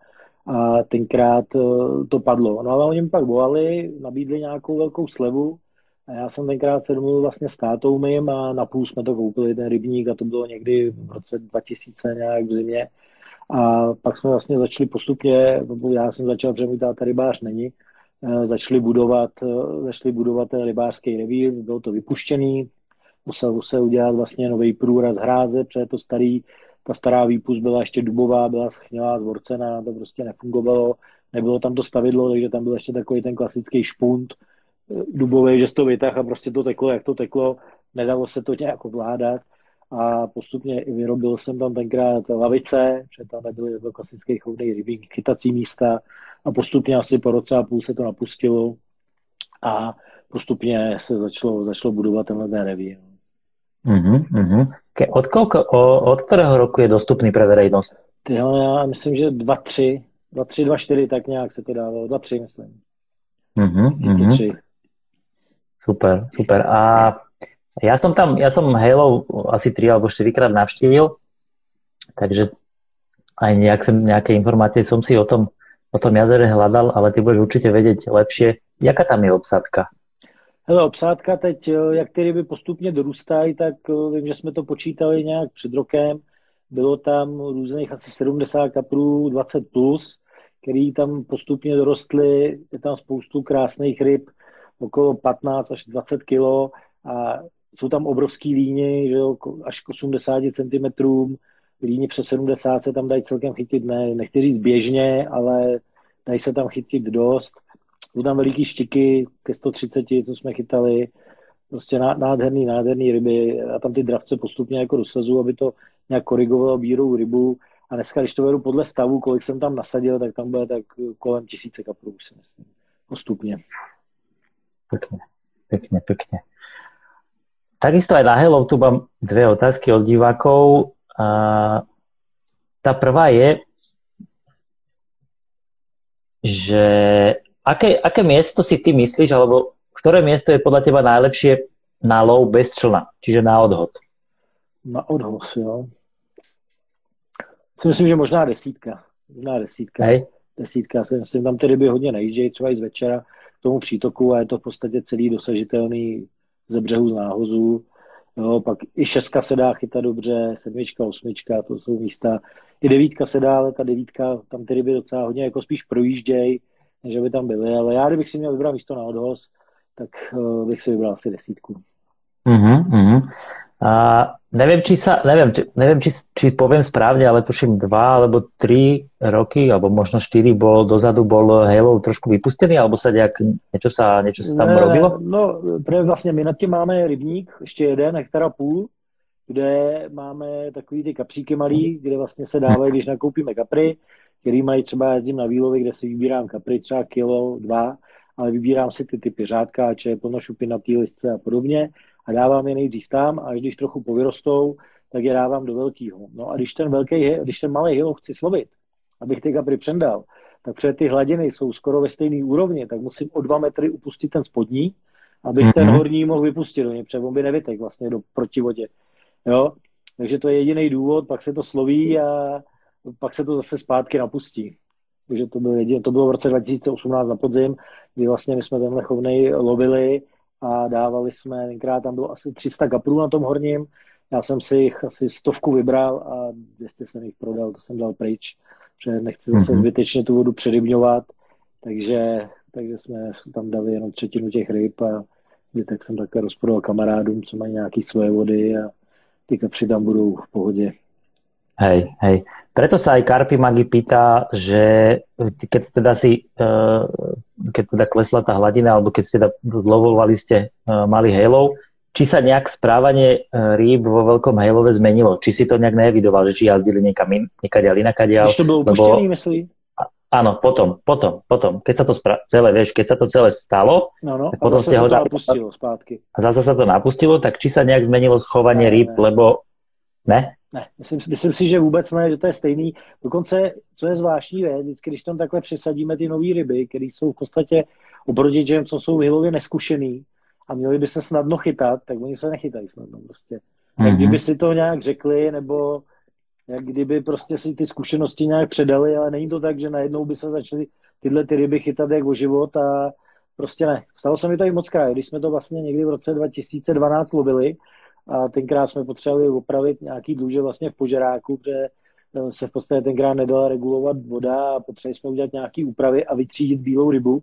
a tenkrát eh, to padlo. No ale oni mi pak volali, nabídli nějakou velkou slevu a já jsem tenkrát se domluvil vlastně s tátou mým a na půl jsme to koupili, ten rybník, a to bylo někdy v roce 2000 nějak v zimě. A pak jsme vlastně začali postupně, já jsem začal, protože můj táta rybář není, eh, začali budovat, eh, začali budovat ten rybářský revír, bylo to vypuštěný, musel se udělat vlastně nový průraz hráze, protože to starý, ta stará výpust byla ještě dubová, byla schnilá, zvorcená, to prostě nefungovalo, nebylo tam to stavidlo, takže tam byl ještě takový ten klasický špunt, dubový, že to vytah a prostě to teklo, jak to teklo, nedalo se to nějak ovládat a postupně i vyrobil jsem tam tenkrát lavice, že tam nebyly to klasické chodný rybík, chytací místa a postupně asi po roce a půl se to napustilo a postupně se začalo, začalo budovat tenhle ten revír. Uh-huh, uh-huh. Od, kolko, od kterého roku je dostupný pro veřejnost? Já myslím, že 2-3, 2-3, 2-4, tak nějak se to dávalo, 2-3 myslím. Uh-huh, uh-huh. Super, super. A ja som tam, ja som Halo asi 3 alebo 4 krát navštívil, takže aj nejak som, nejaké informácie som si o tom, o tom jazere hľadal, ale ty budeš určitě vědět lepšie. Jaká tam je obsádka? Hele, obsádka teď, jak ty ryby postupně dorůstají, tak vím, že jsme to počítali nějak před rokem. Bylo tam různých asi 70 kaprů, 20 plus, který tam postupně dorostly. Je tam spoustu krásných ryb, okolo 15 až 20 kilo a jsou tam obrovský líně, že jo, až k 80 cm, líně přes 70 se tam dají celkem chytit, ne, nechci říct běžně, ale dají se tam chytit dost. Jsou tam veliký štiky ke 130, co jsme chytali, prostě nádherný, nádherný ryby a tam ty dravce postupně jako dosazu, aby to nějak korigovalo bírou rybu. A dneska, když to vedu podle stavu, kolik jsem tam nasadil, tak tam bude tak kolem tisíce kaprů, si myslím, postupně. Pekne, pekne, pekne. Takisto aj na Hello tu mám dve otázky od divákov. A tá prvá je, že aké, aké miesto si ty myslíš, alebo ktoré miesto je podľa teba najlepšie na lov bez člna, čiže na odhod? Na odhod, jo. Si myslím, že možná desítka. Možná desítka. Hej. Desítka. Si myslím, tam ty ryby hodně najíždějí, třeba i z večera k tomu přítoku a je to v podstatě celý dosažitelný ze břehu z náhozu. Jo, pak i šestka se dá chytat dobře, sedmička, osmička, to jsou místa. I devítka se dá, ale ta devítka, tam ty ryby docela hodně jako spíš projíždějí, než by tam byly. Ale já, kdybych si měl vybrat místo na odhoz, tak uh, bych si vybral asi desítku. Uh-huh, uh-huh. A neviem, či sa, neviem, či, neviem či, či poviem správne, ale tuším dva alebo tri roky, alebo možno štyri bol dozadu bol Halo trošku vypustený, alebo sa nejak, niečo sa, niečo sa tam ne, robilo? No, vlastně my nad tím máme rybník, ještě jeden, hektara půl, kde máme takový ty kapříky malý, kde vlastně se dávají, když nakoupíme kapry, který mají třeba jezdím na výlovy, kde si vybírám kapry třeba kilo, dva, ale vybírám si ty typy řádkáče, plnošupinatý listce a podobně a dávám je nejdřív tam a když trochu povyrostou, tak je dávám do velkého. No a když ten, velký, když ten malý hilo chci slovit, abych ty kapry přendal, tak protože ty hladiny jsou skoro ve stejné úrovni, tak musím o dva metry upustit ten spodní, abych mm-hmm. ten mhm. horní mohl vypustit do něj, protože on by nevytek vlastně do protivodě. Jo? Takže to je jediný důvod, pak se to sloví a pak se to zase zpátky napustí. Takže to bylo, jediné, to bylo v roce 2018 na podzim, kdy vlastně my jsme tenhle chovnej lovili a dávali jsme, tenkrát tam bylo asi 300 kaprů na tom horním, já jsem si jich asi stovku vybral a 200 jsem jich prodal, to jsem dal pryč, protože nechci zase mm-hmm. zbytečně tu vodu přerybňovat, takže, takže jsme tam dali jenom třetinu těch ryb a tak jsem také rozprodal kamarádům, co mají nějaký svoje vody a ty kapři tam budou v pohodě. Hej, hej. Preto sa aj Karpi Magi pýta, že keď teda si, eh, keď teda klesla tá hladina, alebo keď ste teda zlovovali ste eh, malý hejlov, či sa nejak správanie eh, rýb vo veľkom hejlove zmenilo? Či si to nejak neevidoval, že či jazdili niekam in, niekadiaľ inakadiaľ? Když to bylo lebo... myslí? Áno, potom, potom, potom. Keď sa to spra- celé, vieš, keď sa to celé stalo, no, no, tak potom ste ho napustilo zpátky. A zase sa to napustilo, tak či sa nejak zmenilo schovanie ne, rýb, ne. lebo ne? Ne, myslím, myslím si, že vůbec ne, že to je stejný. Dokonce, co je zvláštní věc, vždycky, když tam takhle přesadíme ty nové ryby, které jsou v podstatě oproti těm, co jsou vyhlově neskušený a měli by se snadno chytat, tak oni se nechytají snadno prostě. Mm-hmm. Kdyby si to nějak řekli, nebo jak kdyby prostě si ty zkušenosti nějak předali, ale není to tak, že najednou by se začaly tyhle ty ryby chytat jak o život a prostě ne. Stalo se mi to i moc krát, když jsme to vlastně někdy v roce 2012 lovili, a tenkrát jsme potřebovali opravit nějaký dluže vlastně v požeráku, protože eh, se v podstatě tenkrát nedala regulovat voda a potřebovali jsme udělat nějaké úpravy a vytřídit bílou rybu.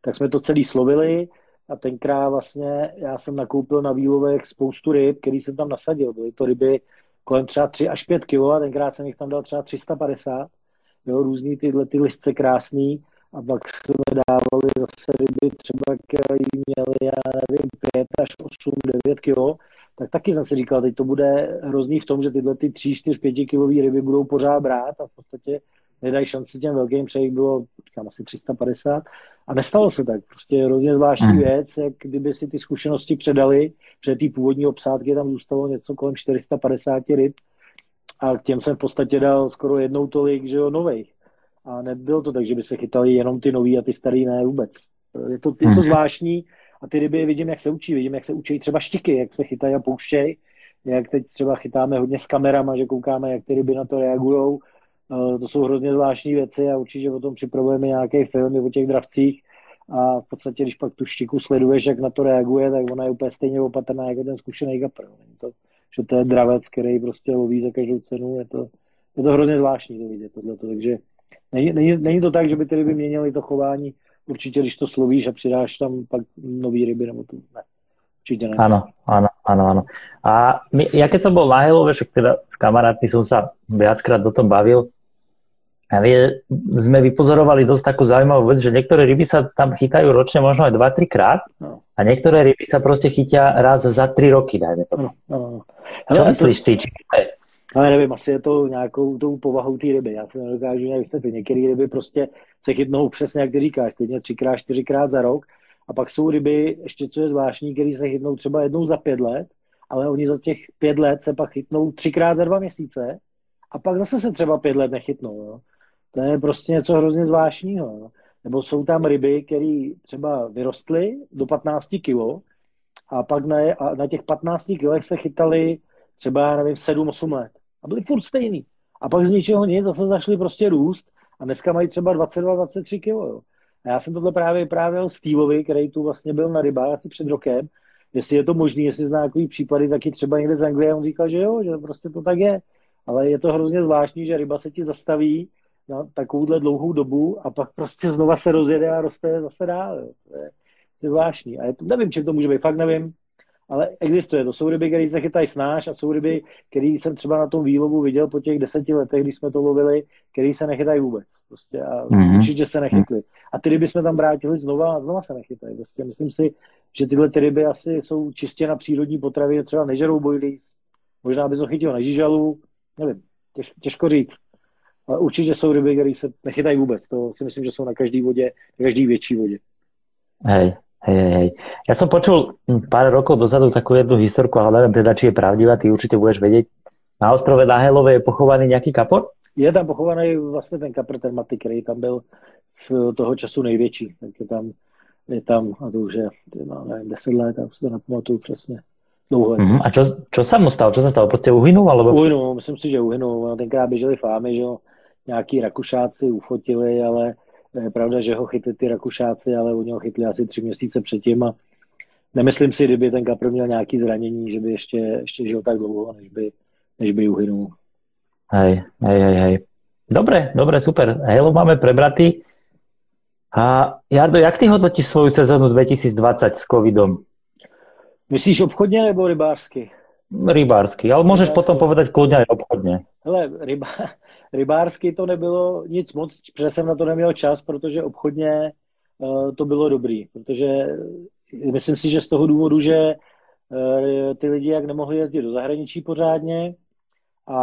Tak jsme to celý slovili a tenkrát vlastně já jsem nakoupil na výlovech spoustu ryb, který jsem tam nasadil. Byly to ryby kolem třeba 3 až 5 kg a tenkrát jsem jich tam dal třeba 350. Jo, různý tyhle ty listce krásný a pak jsme dávali zase ryby třeba, které měly, já nevím, 5 až 8, 9 kg tak taky jsem si říkal, teď to bude hrozný v tom, že tyhle ty 3, 4, 5 kilový ryby budou pořád brát a v podstatě nedají šanci těm velkým, přejít bylo říkám, asi 350 a nestalo se tak. Prostě hrozně zvláštní hmm. věc, jak kdyby si ty zkušenosti předali, že ty původní obsádky tam zůstalo něco kolem 450 ryb a k těm jsem v podstatě dal skoro jednou tolik, že jo, nových. A nebylo to tak, že by se chytali jenom ty nový a ty starý ne vůbec. Je to, je to hmm. zvláštní, a ty ryby vidím, jak se učí, vidím, jak se učí třeba štiky, jak se chytají a pouštějí, jak teď třeba chytáme hodně s kamerama, že koukáme, jak ty ryby na to reagují. Eh, to jsou hrozně zvláštní věci a určitě o tom připravujeme nějaký film o těch dravcích a v podstatě, když pak tu štiku sleduješ, jak na to reaguje, tak ona je úplně stejně opatrná jako ten zkušený kapr. To, že to je dravec, který prostě loví za každou cenu, je to, je to hrozně zvláštní to vidět tohleto, takže není, není, není, to tak, že by ty ryby měnily to chování určitě, když to slovíš a přidáš tam pak nový ryby, nebo to ne. Ne. Áno, áno, áno, áno. A my, ja keď som bol na Helove, teda s kamarátmi som sa viackrát o tom bavil, a vie, sme vypozorovali dosť takú zaujímavú vec, že niektoré ryby sa tam chytajú ročne možno aj 2-3 krát no. a niektoré ryby sa proste chytia raz za 3 roky, dajme to. No, no, no. Čo myslíš ty? Či... Ale nevím, asi je to nějakou tou povahou té ryby. Já se nedokážu nějak vysvětlit. Některé ryby prostě se chytnou přesně, jak ty říkáš, klidně třikrát, čtyřikrát za rok. A pak jsou ryby, ještě co je zvláštní, které se chytnou třeba jednou za pět let, ale oni za těch pět let se pak chytnou třikrát za dva měsíce a pak zase se třeba pět let nechytnou. Jo. To je prostě něco hrozně zvláštního. Jo. Nebo jsou tam ryby, které třeba vyrostly do 15 kg a pak na, a na těch 15 kg se chytali třeba, já nevím, 7-8 let. A byli furt stejný. A pak z ničeho nic zase zašli prostě růst a dneska mají třeba 22-23 kg. Jo. A já jsem tohle právě vyprávěl Steveovi, který tu vlastně byl na rybách asi před rokem, jestli je to možné, jestli zná takový případy, taky třeba někde z Anglie, on říkal, že jo, že prostě to tak je. Ale je to hrozně zvláštní, že ryba se ti zastaví na takovouhle dlouhou dobu a pak prostě znova se rozjede a roste zase dál. Jo. To je, to je zvláštní. A je to, nevím, čím to může být, fakt nevím ale existuje. To jsou ryby, které se chytají snáš a jsou ryby, které jsem třeba na tom výlovu viděl po těch deseti letech, když jsme to lovili, které se nechytají vůbec. Prostě a mm-hmm. určitě se nechytly. A ty ryby jsme tam vrátili znova a znova se nechytají. Prostě myslím si, že tyhle ty ryby asi jsou čistě na přírodní potravě, třeba nežerou bojlí, možná by to chytil na žížalu, nevím, těž, těžko říct. Ale určitě jsou ryby, které se nechytají vůbec. To si myslím, že jsou na každé vodě, na každé větší vodě. Hej, Hej, hej. Ja som počul pár rokov dozadu takú jednu historku, ale neviem teda, či je pravdivá, ty určite budeš vedieť. Na ostrove Nahelove je pochovaný nejaký kapor? Je tam pochovaný vlastně ten kapr, ten Maty, který tam byl v toho času největší. Tak je tam, je tam a to už je, no, nevím, 10 let, já si to nepamatuju přesně. Dlouho mm-hmm. A čo, čo sa mu stalo? Čo sa stalo? Prostě uhynul? Alebo... Uhynul, myslím si, že uhynul. Tenkrát běželi fámy, že jo, nějaký Rakušáci ufotili, ale je pravda, že ho chytli ty Rakušáci, ale oni ho chytli asi tři měsíce předtím a nemyslím si, kdyby ten Kapr měl nějaký zranění, že by ještě, ještě žil tak dlouho, než by, než by uhynul. Hej, hej, hej, hej. Dobre, dobre, super. Halo máme prebratý. A Jardo, jak ty hodnotíš svoju sezónu 2020 s covidom? Myslíš obchodně nebo rybářsky? Rybářsky, ale můžeš rybářsky. potom povedať kľudne aj obchodně. Hele, ryba, rybářsky to nebylo nic moc, protože jsem na to neměl čas, protože obchodně uh, to bylo dobrý, protože myslím si, že z toho důvodu, že uh, ty lidi jak nemohli jezdit do zahraničí pořádně a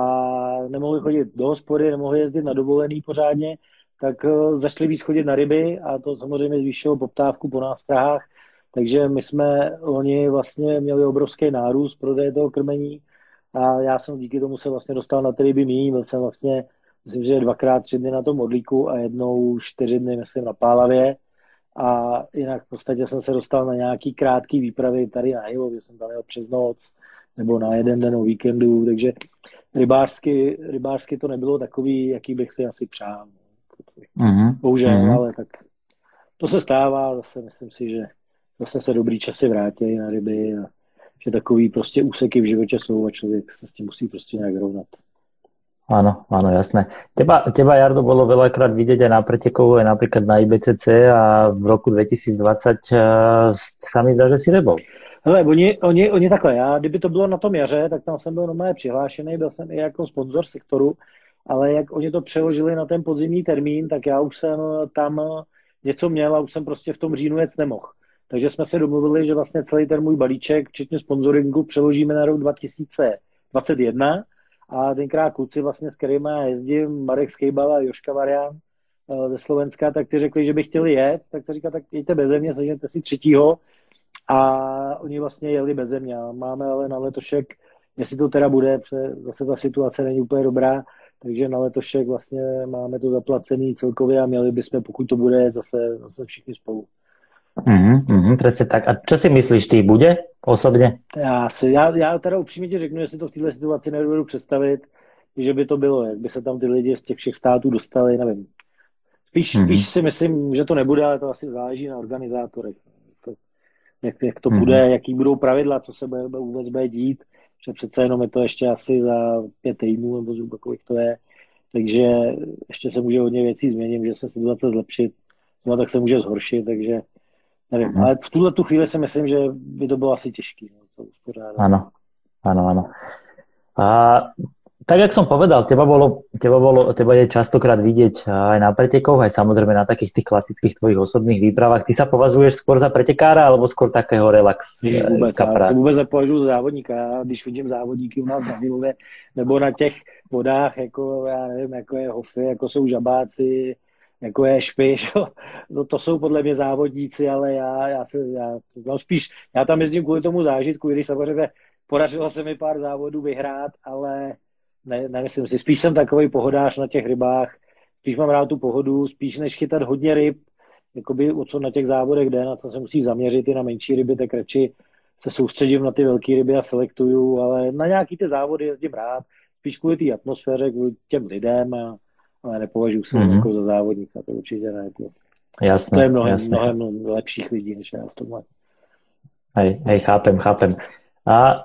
nemohli chodit do hospody, nemohli jezdit na dovolený pořádně, tak zašli víc chodit na ryby a to samozřejmě zvýšilo poptávku po nástrahách, takže my jsme oni vlastně měli obrovský nárůst prodeje toho krmení a já jsem díky tomu se vlastně dostal na ty ryby míň, byl jsem vlastně myslím, že dvakrát tři dny na tom modlíku a jednou čtyři dny, myslím, na Pálavě. A jinak v podstatě jsem se dostal na nějaký krátký výpravy tady na Hilo, kde jsem tam jel přes noc, nebo na jeden den o víkendu, takže rybářsky, rybářsky to nebylo takový, jaký bych si asi přál. Mm-hmm. Bohužel, mm-hmm. ale tak to se stává, zase myslím si, že zase se dobrý časy vrátí na ryby a že takový prostě úseky v životě jsou a člověk se s tím musí prostě nějak rovnat. Áno, áno, jasné. Teba, teba Jardo, bolo veľakrát vidieť aj na pretekovu, aj napríklad na IBCC a v roku 2020 uh, sa mi zdá, že si nebol. Hele, oni, oni, oni takhle, já, kdyby to bylo na tom jaře, tak tam jsem byl normálně přihlášený, byl jsem i jako sponzor sektoru, ale jak oni to přeložili na ten podzimní termín, tak já už jsem tam něco měl a už jsem prostě v tom říjnu jet nemohl. Takže jsme se domluvili, že vlastně celý ten můj balíček, včetně sponsoringu, přeložíme na rok 2021 a tenkrát kluci vlastně, s kterými já jezdím, Marek Skejbal a Joška Varian eh, ze Slovenska, tak ty řekli, že by chtěli jet, tak se říká, tak jeďte bez mě, sežněte si třetího a oni vlastně jeli bez mě. Máme ale na letošek, jestli to teda bude, protože zase ta situace není úplně dobrá, takže na letošek vlastně máme to zaplacený celkově a měli bychom, pokud to bude, zase, zase všichni spolu. Mm-hmm, mm, presne tak. A čo si myslíš, ty bude osobně? Já, si, já, já teda upřímně ti řeknu, že si to v této situaci nedovedu představit, že by to bylo, jak by se tam ty lidi z těch všech států dostali, nevím. Spíš, mm-hmm. spíš si myslím, že to nebude, ale to asi záleží na organizátorech. To, jak, jak to mm-hmm. bude, jaký budou pravidla, co se bude, vůbec bude dít, že přece jenom je to ještě asi za pět týdnů, nebo zhruba kolik to je. Takže ještě se může hodně věcí změnit, že se situace zlepšit, no tak se může zhoršit, takže nevím, hmm. ale v tuhle tu chvíli si myslím, že by to bylo asi těžké. No, Áno, áno, áno. A tak, jak som povedal, teba, bolo, teba, bolo, teba je častokrát vidieť aj na pretekoch, aj samozrejme na takých tých klasických tvojich osobných výpravách. Ty sa považuješ skôr za pretekára, alebo skôr takého relax Když vůbec, kapra? Já se vůbec nepovažuji za závodníka. Já, když vidím závodníky u nás na Vilové, nebo na těch vodách, jako já nevím, jako je Hofy, jako jsou žabáci, jako je Špiš, *laughs* no to jsou podle mě závodníci, ale já, já se, já, no spíš, já tam jezdím kvůli tomu zážitku, když samozřejmě podařilo se mi pár závodů vyhrát, ale ne, nemyslím si. Spíš jsem takový pohodář na těch rybách, spíš mám rád tu pohodu, spíš než chytat hodně ryb, jakoby o co na těch závodech jde, na to se musí zaměřit i na menší ryby, tak radši se soustředím na ty velké ryby a selektuju, ale na nějaký ty závody jezdím rád, spíš kvůli té atmosféře, kvůli těm lidem, a, ale nepovažuji se mm-hmm. jako za závodníka, to určitě ne. To, jasné, to je mnohem, jasné. mnohem lepších lidí, než já v tomhle. Hej, hej, chápem, chápem. A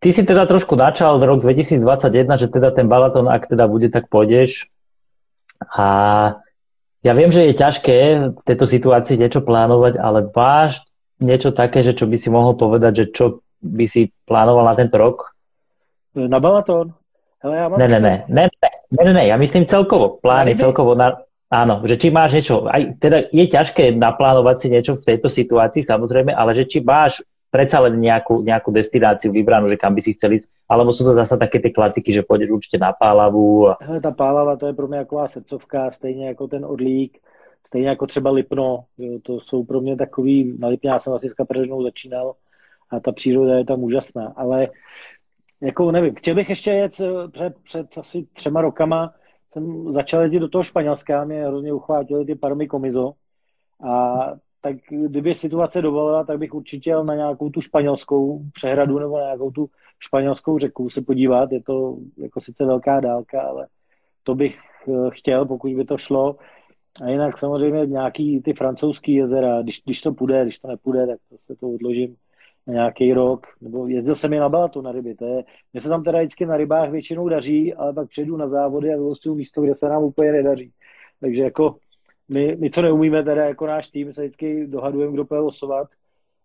Ty si teda trošku načal v rok 2021, že teda ten balaton, ak teda bude, tak pôjdeš. A ja viem, že je ťažké v tejto situácii niečo plánovať, ale máš niečo také, že čo by si mohol povedať, že čo by si plánoval na tento rok? Na balaton? Hele, ja mám ne, ne, ne, ne, ne, ne, ne, ja myslím celkovo, plány, celkovo na, Áno, že či máš niečo, aj teda je ťažké naplánovať si niečo v tejto situácii samozrejme, ale že či máš predsa len nejakú, nejakú destináciu vybranú, že kam by si chcel ísť, alebo sú to zase také ty klasiky, že pôjdeš určitě na Pálavu. A... Hele, ta Pálava to je pro mě taková srdcovka, stejně jako ten Orlík, stejně jako třeba Lipno, jo, to jsou pro mě takový, na Lipně já jsem asi s začínal a ta příroda je tam úžasná, ale jako nevím, chtěl bych ještě jet před, před asi třema rokama, jsem začal jezdit do toho Španělska, mě hrozně uchvátili ty parmy komizo a tak kdyby situace dovolila, tak bych určitě jel na nějakou tu španělskou přehradu nebo na nějakou tu španělskou řeku se podívat. Je to jako sice velká dálka, ale to bych eh, chtěl, pokud by to šlo. A jinak samozřejmě nějaký ty francouzský jezera, když, když to půjde, když to nepůjde, tak to se to odložím nějaký rok. Nebo jezdil jsem i na Balatu na ryby. To je, se tam teda vždycky na rybách většinou daří, ale pak přijdu na závody a vylostuju místo, kde se nám úplně nedaří. Takže jako my, my, co neumíme, teda jako náš tým, se vždycky dohadujeme, kdo bude losovat.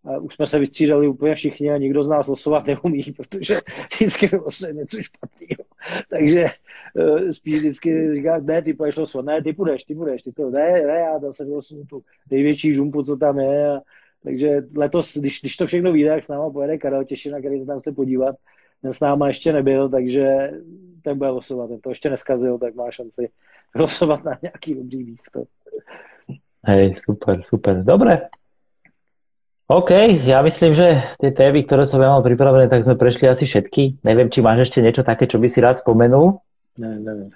A už jsme se vystřídali úplně všichni a nikdo z nás losovat neumí, *laughs* protože vždycky losuje něco špatného. Takže uh, spíš vždycky říká, ne, ty půjdeš losovat, ne, ty půjdeš, ty půjdeš, ty to, ne, ne, já zase vylosunu tu největší žumpu, co tam je. A, takže letos, když, když to všechno vyjde, tak s náma pojede Karel Těšina, který se tam chce podívat. Ten s náma ještě nebyl, takže ten bude losovat. Ten to ještě neskazil, tak má šanci *laughs* losovat na nějaký dobrý místo. Hej, super, super. Dobre. OK, ja myslím, že tie témy, ktoré som ja mal pripravené, tak sme prešli asi všetky. Neviem, či máš ešte niečo také, čo by si rád spomenul? Ne, neviem.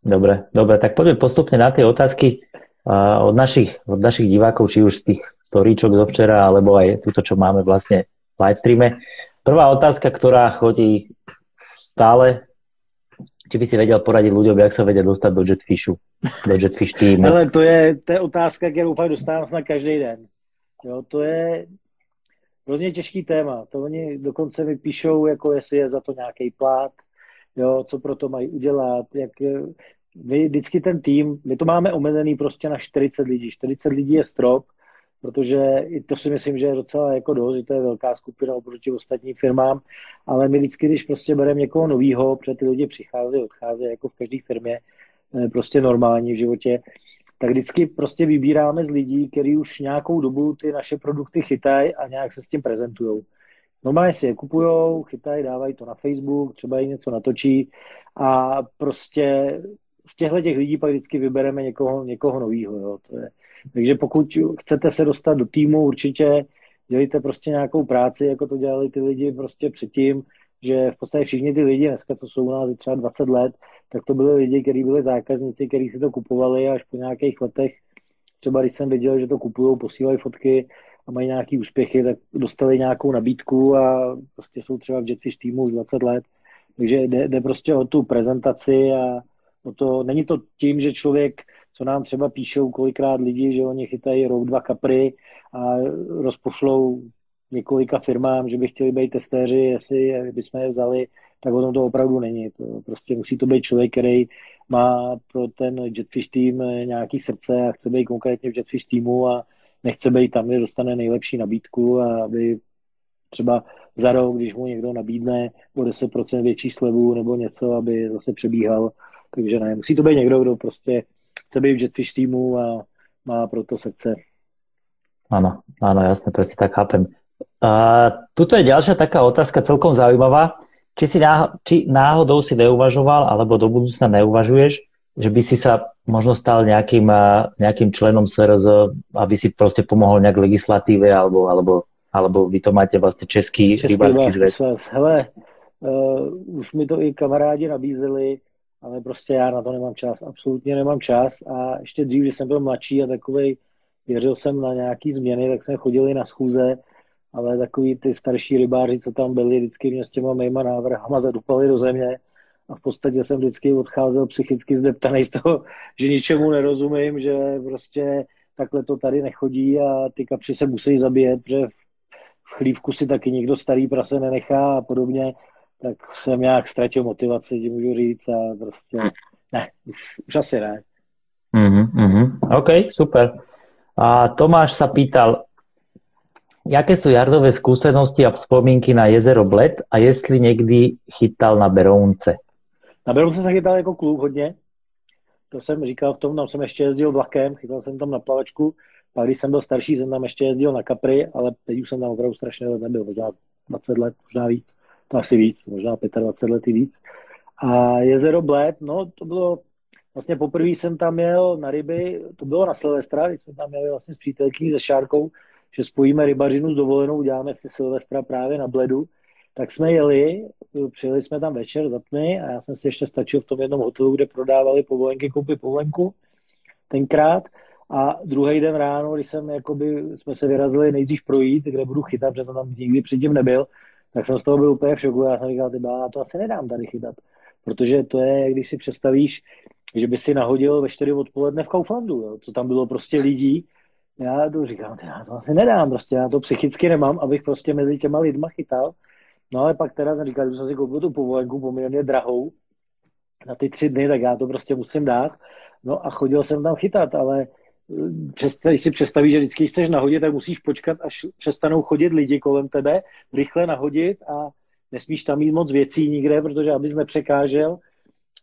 Dobre, dobre, tak poďme postupne na tie otázky od, našich, od našich divákov, či už z tých storíčok do včera, alebo aj túto, čo máme vlastne v livestreame. Prvá otázka, ktorá chodí stále či by si vedel poradit ľuďom, jak se vedia dostat do Jetfishu, do Jetfish týmu? Ale to je, to je otázka, kterou fakt dostávám na každý den. Jo, to je hrozně těžký téma. To oni dokonce mi píšou, jako jestli je za to nějaký plát, jo, co pro to mají udělat, jak my vždycky ten tým, my to máme omezený prostě na 40 lidí. 40 lidí je strop, protože i to si myslím, že je docela jako dost, že to je velká skupina oproti ostatním firmám, ale my vždycky, když prostě bereme někoho novýho, protože ty lidi přicházejí, odcházejí jako v každé firmě, prostě normální v životě, tak vždycky prostě vybíráme z lidí, kteří už nějakou dobu ty naše produkty chytají a nějak se s tím prezentují. Normálně si je kupují, chytají, dávají to na Facebook, třeba i něco natočí a prostě z těchto těch lidí pak vždycky vybereme někoho, někoho nového. To je, takže pokud chcete se dostat do týmu, určitě dělejte prostě nějakou práci, jako to dělali ty lidi prostě předtím, že v podstatě všichni ty lidi dneska, co jsou u nás třeba 20 let, tak to byli lidi, kteří byli zákazníci, kteří si to kupovali až po nějakých letech. Třeba když jsem viděl, že to kupují, posílají fotky a mají nějaký úspěchy, tak dostali nějakou nabídku a prostě jsou třeba v Jetfish týmu už 20 let. Takže jde, jde prostě o tu prezentaci a o to, není to tím, že člověk co nám třeba píšou kolikrát lidi, že oni chytají rok, dva kapry a rozpošlou několika firmám, že by chtěli být testéři, jestli bychom je vzali, tak o tom to opravdu není. To prostě musí to být člověk, který má pro ten Jetfish tým nějaký srdce a chce být konkrétně v Jetfish týmu a nechce být tam, kde dostane nejlepší nabídku a aby třeba za rok, když mu někdo nabídne o 10% větší slevu nebo něco, aby zase přebíhal. Takže ne, musí to být někdo, kdo prostě chce být v Jetfish týmu a má proto srdce. Áno, áno, jasné, presne tak chápem. A tuto je ďalšia taká otázka celkom zaujímavá. Či, si náhodou, či náhodou si neuvažoval, alebo do budúcna neuvažuješ, že by si sa možno stal nejakým, nejakým členom SRZ, aby si prostě pomohol nejak legislatíve, alebo, alebo, alebo vy to máte vlastně Český, Český rybářský zväz. Hele, uh, už mi to i kamarádi nabízeli, ale prostě já na to nemám čas, absolutně nemám čas. A ještě dřív, když jsem byl mladší a takovej, věřil jsem na nějaký změny, tak jsem chodil i na schůze, ale takový ty starší rybáři, co tam byli, vždycky mě s těma mýma návrhama zadupali do země. A v podstatě jsem vždycky odcházel psychicky zdeptaný z toho, že ničemu nerozumím, že prostě takhle to tady nechodí a ty kapři se musí zabíjet, protože v chlívku si taky nikdo starý prase nenechá a podobně tak jsem nějak ztratil motivaci, ti můžu říct, a prostě ne, už, už asi ne. Mm-hmm, mm-hmm. OK, super. A Tomáš sa pýtal, jaké sú Jardové skúsenosti a vzpomínky na jezero Bled a jestli někdy chytal na Berounce? Na Berounce jsem chytal jako kluk hodně. To jsem říkal v tom, tam jsem ještě jezdil vlakem, chytal jsem tam na plavačku. Pak když jsem byl starší, jsem tam ještě jezdil na Capri, ale teď už jsem tam opravdu strašně let nebyl, možná 20 let, možná víc to asi víc, možná 25 let víc. A jezero Bled, no to bylo, vlastně poprvé jsem tam jel na ryby, to bylo na Silvestra, když jsme tam jeli vlastně s přítelkyní, se Šárkou, že spojíme rybařinu s dovolenou, uděláme si Silvestra právě na Bledu, tak jsme jeli, přijeli jsme tam večer za tmy a já jsem si ještě stačil v tom jednom hotelu, kde prodávali povolenky, koupit povolenku tenkrát. A druhý den ráno, když jsem, jakoby, jsme se vyrazili nejdřív projít, kde budu chytat, protože jsem tam nikdy předtím nebyl, tak jsem z toho byl úplně v šoku. Já jsem říkal, ty já to asi nedám tady chytat. Protože to je, když si představíš, že by si nahodil ve 4 odpoledne v Kauflandu, jo, co tam bylo prostě lidí. Já to říkám, já to asi nedám, prostě já to psychicky nemám, abych prostě mezi těma lidma chytal. No ale pak teda jsem říkal, že jsem si koupil tu povolenku poměrně drahou na ty tři dny, tak já to prostě musím dát. No a chodil jsem tam chytat, ale když si představíš, že vždycky chceš nahodit, tak musíš počkat, až přestanou chodit lidi kolem tebe, rychle nahodit a nesmíš tam mít moc věcí nikde, protože abys nepřekážel.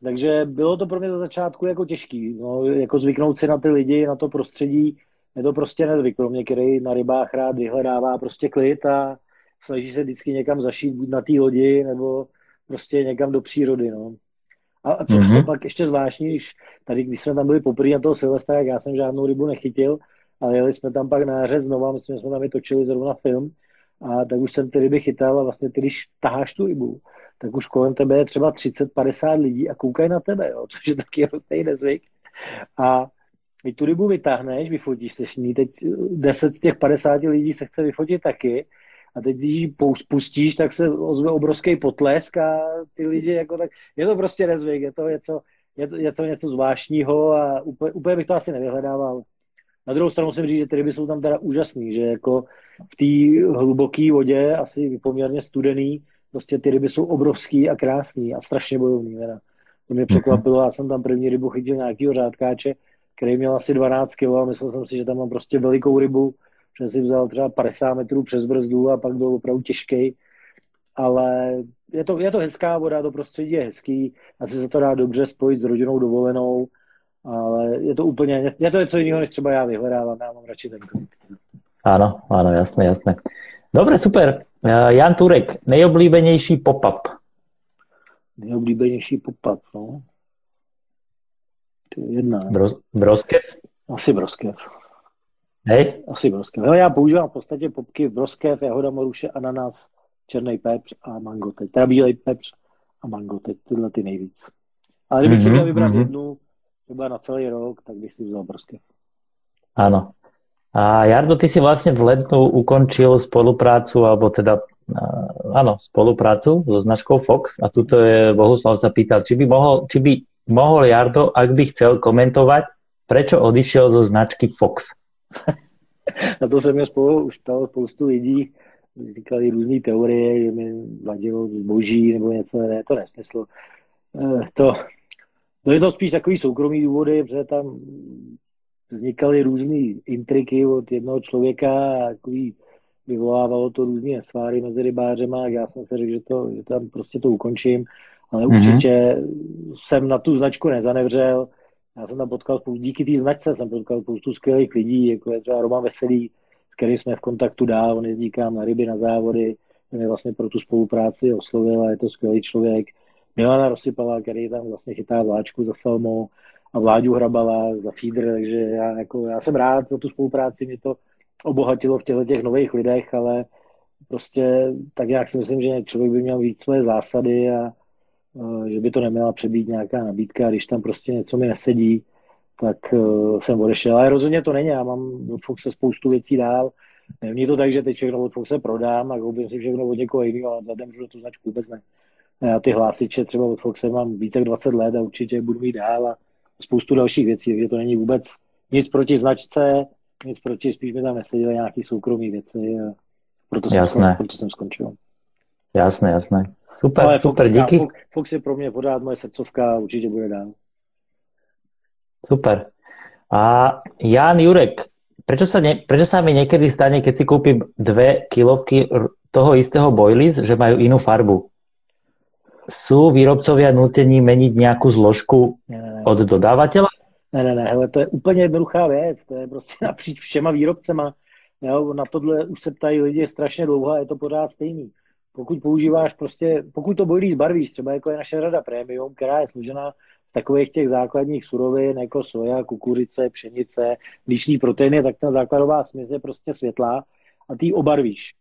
Takže bylo to pro mě za začátku jako těžký, no, jako zvyknout si na ty lidi, na to prostředí, je to prostě nezvyk pro mě, který na rybách rád vyhledává prostě klid a snaží se vždycky někam zašít, buď na té lodi, nebo prostě někam do přírody, no. A co mm-hmm. pak ještě zvláštní, když tady, když jsme tam byli poprvé na toho Silvestra, tak já jsem žádnou rybu nechytil, ale jeli jsme tam pak na jaře znova, myslím, že jsme tam i točili zrovna film, a tak už jsem ty ryby chytal a vlastně ty, když taháš tu rybu, tak už kolem tebe je třeba 30-50 lidí a koukají na tebe, jo, *laughs* což je taky hrozný nezvyk. A my tu rybu vytáhneš, vyfotíš se s ní, teď 10 z těch 50 lidí se chce vyfotit taky a teď, když ji pustíš, tak se ozve obrovský potlesk a ty lidi jako tak, je to prostě nezvyk, je to něco, je to, je to něco zvláštního a úplně, úplně bych to asi nevyhledával. Na druhou stranu musím říct, že ty ryby jsou tam teda úžasný, že jako v té hluboké vodě, asi poměrně studený, prostě ty ryby jsou obrovský a krásný a strašně bojovný. Teda. To mě překvapilo, já jsem tam první rybu chytil nějakýho řádkáče, který měl asi 12 kg a myslel jsem si, že tam mám prostě velikou rybu, že si vzal třeba 50 metrů přes brzdu a pak byl opravdu těžký. Ale je to, je to hezká voda, to prostředí je hezký, asi se to dá dobře spojit s rodinou dovolenou, ale je to úplně, je to něco jiného, než třeba já vyhledávám, já mám radši ten klid. Áno, áno, jasné, jasné. Dobre, super. Jan Turek, nejoblíbenější pop-up. Nejoblíbenější pop-up, no. To je jedna. Bros, broskev? Asi broskev. Hej? Asi broskev. No, já používám v podstatě popky broskev, jahoda moruše, ananas, černý pepř a mango teď. Teda bílej pepř a mango teď. Tyhle ty nejvíc. Ale kdybych mm-hmm, si měl vybrat mm-hmm. jednu, třeba na celý rok, tak bych si vzal broskev. Áno. A Jardo, ty si vlastne v lednu ukončil spoluprácu, alebo teda áno, spoluprácu so značkou Fox a tuto je Bohuslav sa pýtal, či by mohol, či by mohol Jardo, ak by chcel komentovať, prečo odišiel zo značky Fox. *laughs* Na to se mě spolu už ptalo spoustu lidí, říkali různé teorie, že mi vadilo zboží nebo něco, ne, to nesmysl. Eh, to, to je to spíš takový soukromý důvody, protože tam vznikaly různé intriky od jednoho člověka a takový vyvolávalo to různé sváry mezi rybářema, a já jsem si řekl, že, to, že tam prostě to ukončím, ale mm-hmm. určitě jsem na tu značku nezanevřel, já jsem tam potkal díky té značce jsem potkal spoustu skvělých lidí, jako je třeba Roman Veselý, s kterým jsme v kontaktu dál, on jezdí kam na ryby, na závody, mě vlastně pro tu spolupráci oslovil a je to skvělý člověk. Milana Rosypala, který tam vlastně chytá vláčku za Salmo a Vláďu Hrabala za Feeder, takže já, jako, já jsem rád za tu spolupráci, mě to obohatilo v těchto těch nových lidech, ale prostě tak jak si myslím, že člověk by měl víc své zásady a že by to neměla přebít nějaká nabídka, když tam prostě něco mi nesedí, tak uh, jsem odešel. Ale rozhodně to není, já mám od Foxe spoustu věcí dál. Není to tak, že teď všechno od Foxe prodám a koupím si všechno od někoho jiného, ale zadem že tu značku vůbec ne. Já ty hlásiče třeba od Foxe mám více jak 20 let a určitě budu mít dál a spoustu dalších věcí, takže to není vůbec nic proti značce, nic proti, spíš mi tam neseděly nějaký soukromý věci a proto jsem, jasné. proto jsem skončil. Jasné, jasné. Super, Ale super, Fox, díky. Fox, Fox je pro mě pořád moje srdcovka, určitě bude dál. Super. A Jan Jurek, prečo sa, ne, prečo sa mi niekedy stane, keď si kúpim dve kilovky toho istého boilies, že majú inú farbu? Sú výrobcovia nutení meniť nejakú zložku ne, ne, ne. od dodávateľa? Ne, ne, ne, hele, to je úplně jednoduchá věc, to je prostě napříč všema výrobcema. Jo, na tohle už se ptají lidi strašně dlouho a je to pořád stejný. Pokud používáš prostě, pokud to boilí zbarvíš, třeba jako je naše rada premium, která je složená z takových těch základních surovin, jako soja, kukuřice, pšenice, líšní proteiny, tak ta základová směs je prostě světlá a ty ji obarvíš.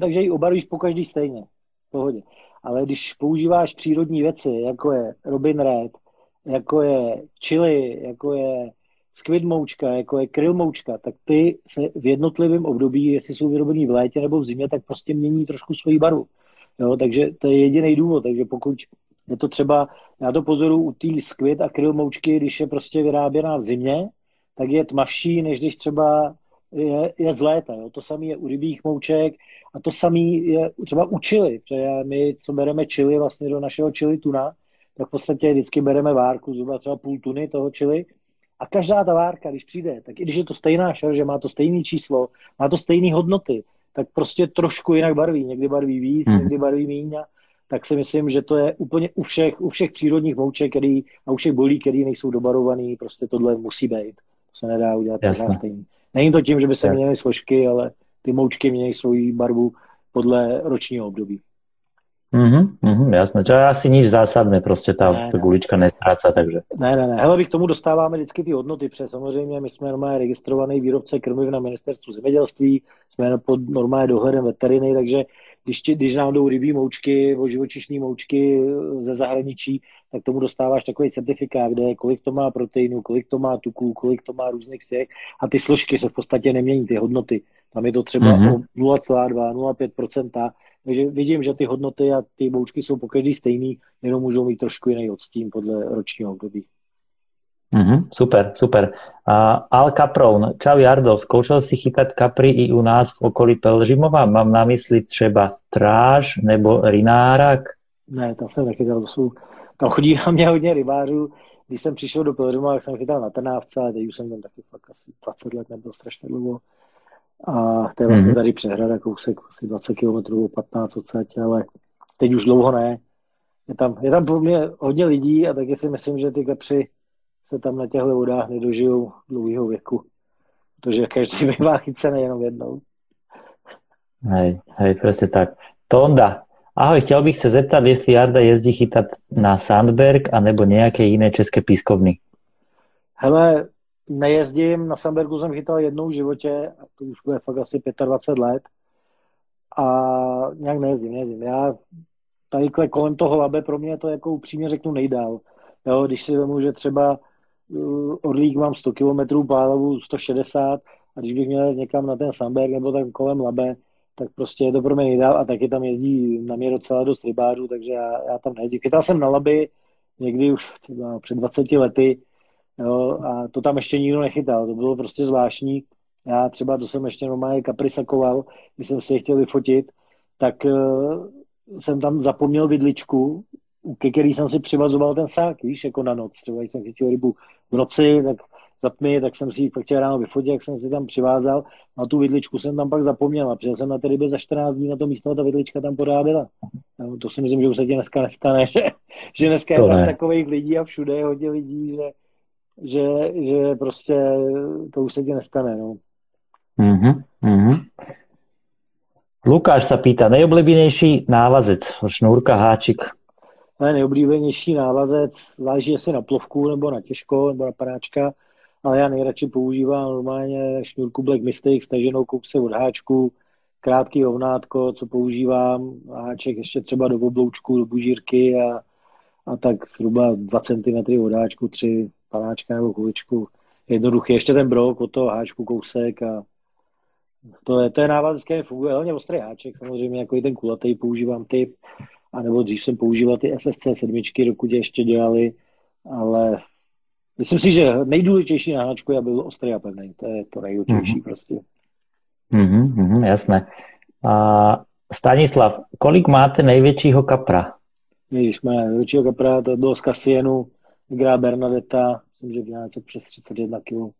Takže ji obarvíš po každý stejně. V pohodě. Ale když používáš přírodní věci, jako je Robin Red, jako je chili, jako je squid moučka, jako je krill moučka, tak ty se v jednotlivém období, jestli jsou vyrobený v létě nebo v zimě, tak prostě mění trošku svoji barvu. Jo, takže to je jediný důvod. Takže pokud je to třeba, já to pozoru u té squid a krill moučky, když je prostě vyráběná v zimě, tak je tmavší, než když třeba je, je z léta. Jo. To samé je u rybích mouček a to samé je třeba u čili. Protože my, co bereme čili vlastně do našeho čili tuna, tak v podstatě vždycky bereme várku, zhruba třeba půl tuny toho čili. A každá ta várka, když přijde, tak i když je to stejná šarže, má to stejné číslo, má to stejné hodnoty, tak prostě trošku jinak barví. Někdy barví víc, hmm. někdy barví méně. Tak si myslím, že to je úplně u všech, u všech přírodních mouček který, a u všech bolí, které nejsou dobarovaný, prostě tohle musí být. To se nedá udělat stejný. Není to tím, že by se měnily složky, ale ty moučky mění svoji barvu podle ročního období. Mhm, mhm, jasné, čo je asi nič zásadné, prostě ta, ne, ta gulička nestráca, takže. Ne, ne, ne, hele, my k tomu dostáváme vždycky ty hodnoty, protože samozřejmě my jsme normálně registrovaný výrobce krmiv na ministerstvu zemědělství, jsme pod normálně dohledem veteriny, takže když, když nám jdou rybí moučky, o živočišní moučky ze zahraničí, tak tomu dostáváš takový certifikát, kde je, kolik to má proteinu, kolik to má tuků, kolik to má různých těch a ty složky se v podstatě nemění, ty hodnoty. Tam je to třeba mm-hmm. o 0,2, 0,5%, takže vidím, že ty hodnoty a ty boučky jsou po každý stejný, jenom můžou mít trošku jiný odstín podle ročního období. Mm-hmm, super, super. Uh, Al Capron, čau Jardo, zkoušel si chytat kapry i u nás v okolí Pelžimova? Mám na mysli třeba stráž nebo rinárak? Ne, tam jsem nechytal, to jsou, tam chodí na mě hodně rybářů. Když jsem přišel do Pelžimova, tak jsem chytal na Trnávce, ale teď už jsem tam taky fakt asi 20 let, nebyl strašně dlouho. A to je vlastně mm-hmm. tady přehrada, kousek asi 20 km, 15 odsaď, ale teď už dlouho ne. Je tam, je tam pro mě hodně lidí a taky si myslím, že ty kapři se tam na těchto vodách nedožijou dlouhého věku. Protože každý *laughs* bývá chycený jenom jednou. Hej, hej, přesně tak. Tonda, ahoj, chtěl bych se zeptat, jestli Jarda jezdí chytat na Sandberg anebo nějaké jiné české pískovny. Hele, nejezdím, na Sambergu jsem chytal jednou v životě, a to už bude fakt asi 25 let. A nějak nejezdím, nejezdím. Já tady kolem toho labe pro mě to jako upřímně řeknu nejdál. Jo, když si vemu, že třeba uh, Orlík mám 100 km, Pálavu 160 a když bych měl jít někam na ten Samberg nebo tak kolem Labe, tak prostě je to pro mě nejdál a taky tam jezdí na mě docela dost rybářů, takže já, já tam nejezdím. Chytal jsem na Laby někdy už třeba před 20 lety, Jo, a to tam ještě nikdo nechytal, to bylo prostě zvláštní. Já třeba, to jsem ještě normálně kaprisakoval, když jsem si je chtěl vyfotit, tak uh, jsem tam zapomněl vidličku, ke který jsem si přivazoval ten sák, víš, jako na noc. Třeba když jsem chytil rybu v noci, tak za tmy, tak jsem si ji pak ráno vyfotit, jak jsem si tam přivázal. Na tu vidličku jsem tam pak zapomněl a přijel jsem na té rybě za 14 dní na to místo a ta vidlička tam podávala. No, to si myslím, že už se ti dneska nestane, že, *laughs* že dneska to je tam takových lidí a všude je hodně lidí, že, že, že prostě to už se ti nestane. No. Mm-hmm, mm-hmm. Lukáš sa pýta, nejoblíbenější návazec, šnůrka, háčik? Ne, nejoblíbenější návazec, záleží jestli na plovku, nebo na těžko, nebo na panáčka, ale já nejradši používám normálně šnůrku Black Mistake staženou koupce od háčku, krátký ovnátko, co používám, háček ještě třeba do obloučku, do bužírky a, a tak zhruba 2 cm od háčku, 3 panáčka nebo kuličku. Jednoduchý, ještě ten brok od toho háčku kousek a to je, to je návaz, který funguje, hlavně ostrý háček, samozřejmě jako i ten kulatý používám typ, anebo dřív jsem používal ty SSC sedmičky, dokud je ještě dělali, ale myslím si, že nejdůležitější na háčku je, aby byl ostrý a pevný, to je to nejdůležitější mm-hmm. prostě. Mm-hmm, mm, jasné. A Stanislav, kolik máte největšího kapra? Když má největšího kapra, to bylo z Kasienu, Igra Bernadetta, myslím, že něco přes 31 kg.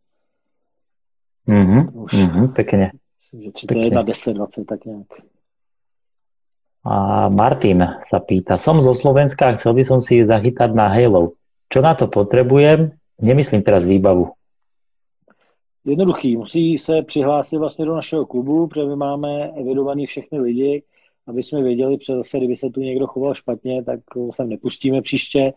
Mm-hmm, mm-hmm, pěkně. Myslím, že 31, 10, 20, tak nějak. A Martin sa pýta, som zo Slovenska a chcel by som si zachytať na Halo. Čo na to potrebujem? Nemyslím teraz výbavu. Jednoduchý, musí se přihlásit vlastně do našeho klubu, protože my máme evidovaný všechny lidi, aby jsme věděli, že zase, kdyby se tu někdo choval špatně, tak se nepustíme příště,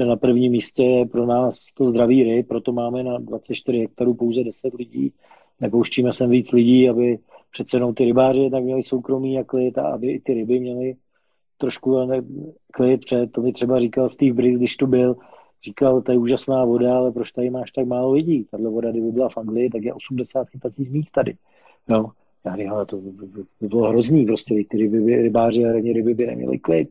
že na prvním místě je pro nás to zdravý ryb, proto máme na 24 hektarů pouze 10 lidí, nepouštíme sem víc lidí, aby přece jenom ty rybáři tak měli soukromí a klid a aby i ty ryby měly trošku klid, protože to mi třeba říkal Steve Brick, když tu byl, říkal, to je úžasná voda, ale proč tady máš tak málo lidí? Tahle voda, kdyby byla v Anglii, tak je 80 chytacích míst tady. No, já říkám, to by, by, by bylo hrozný, prostě ty ryby, rybáři a ryby by neměli klid.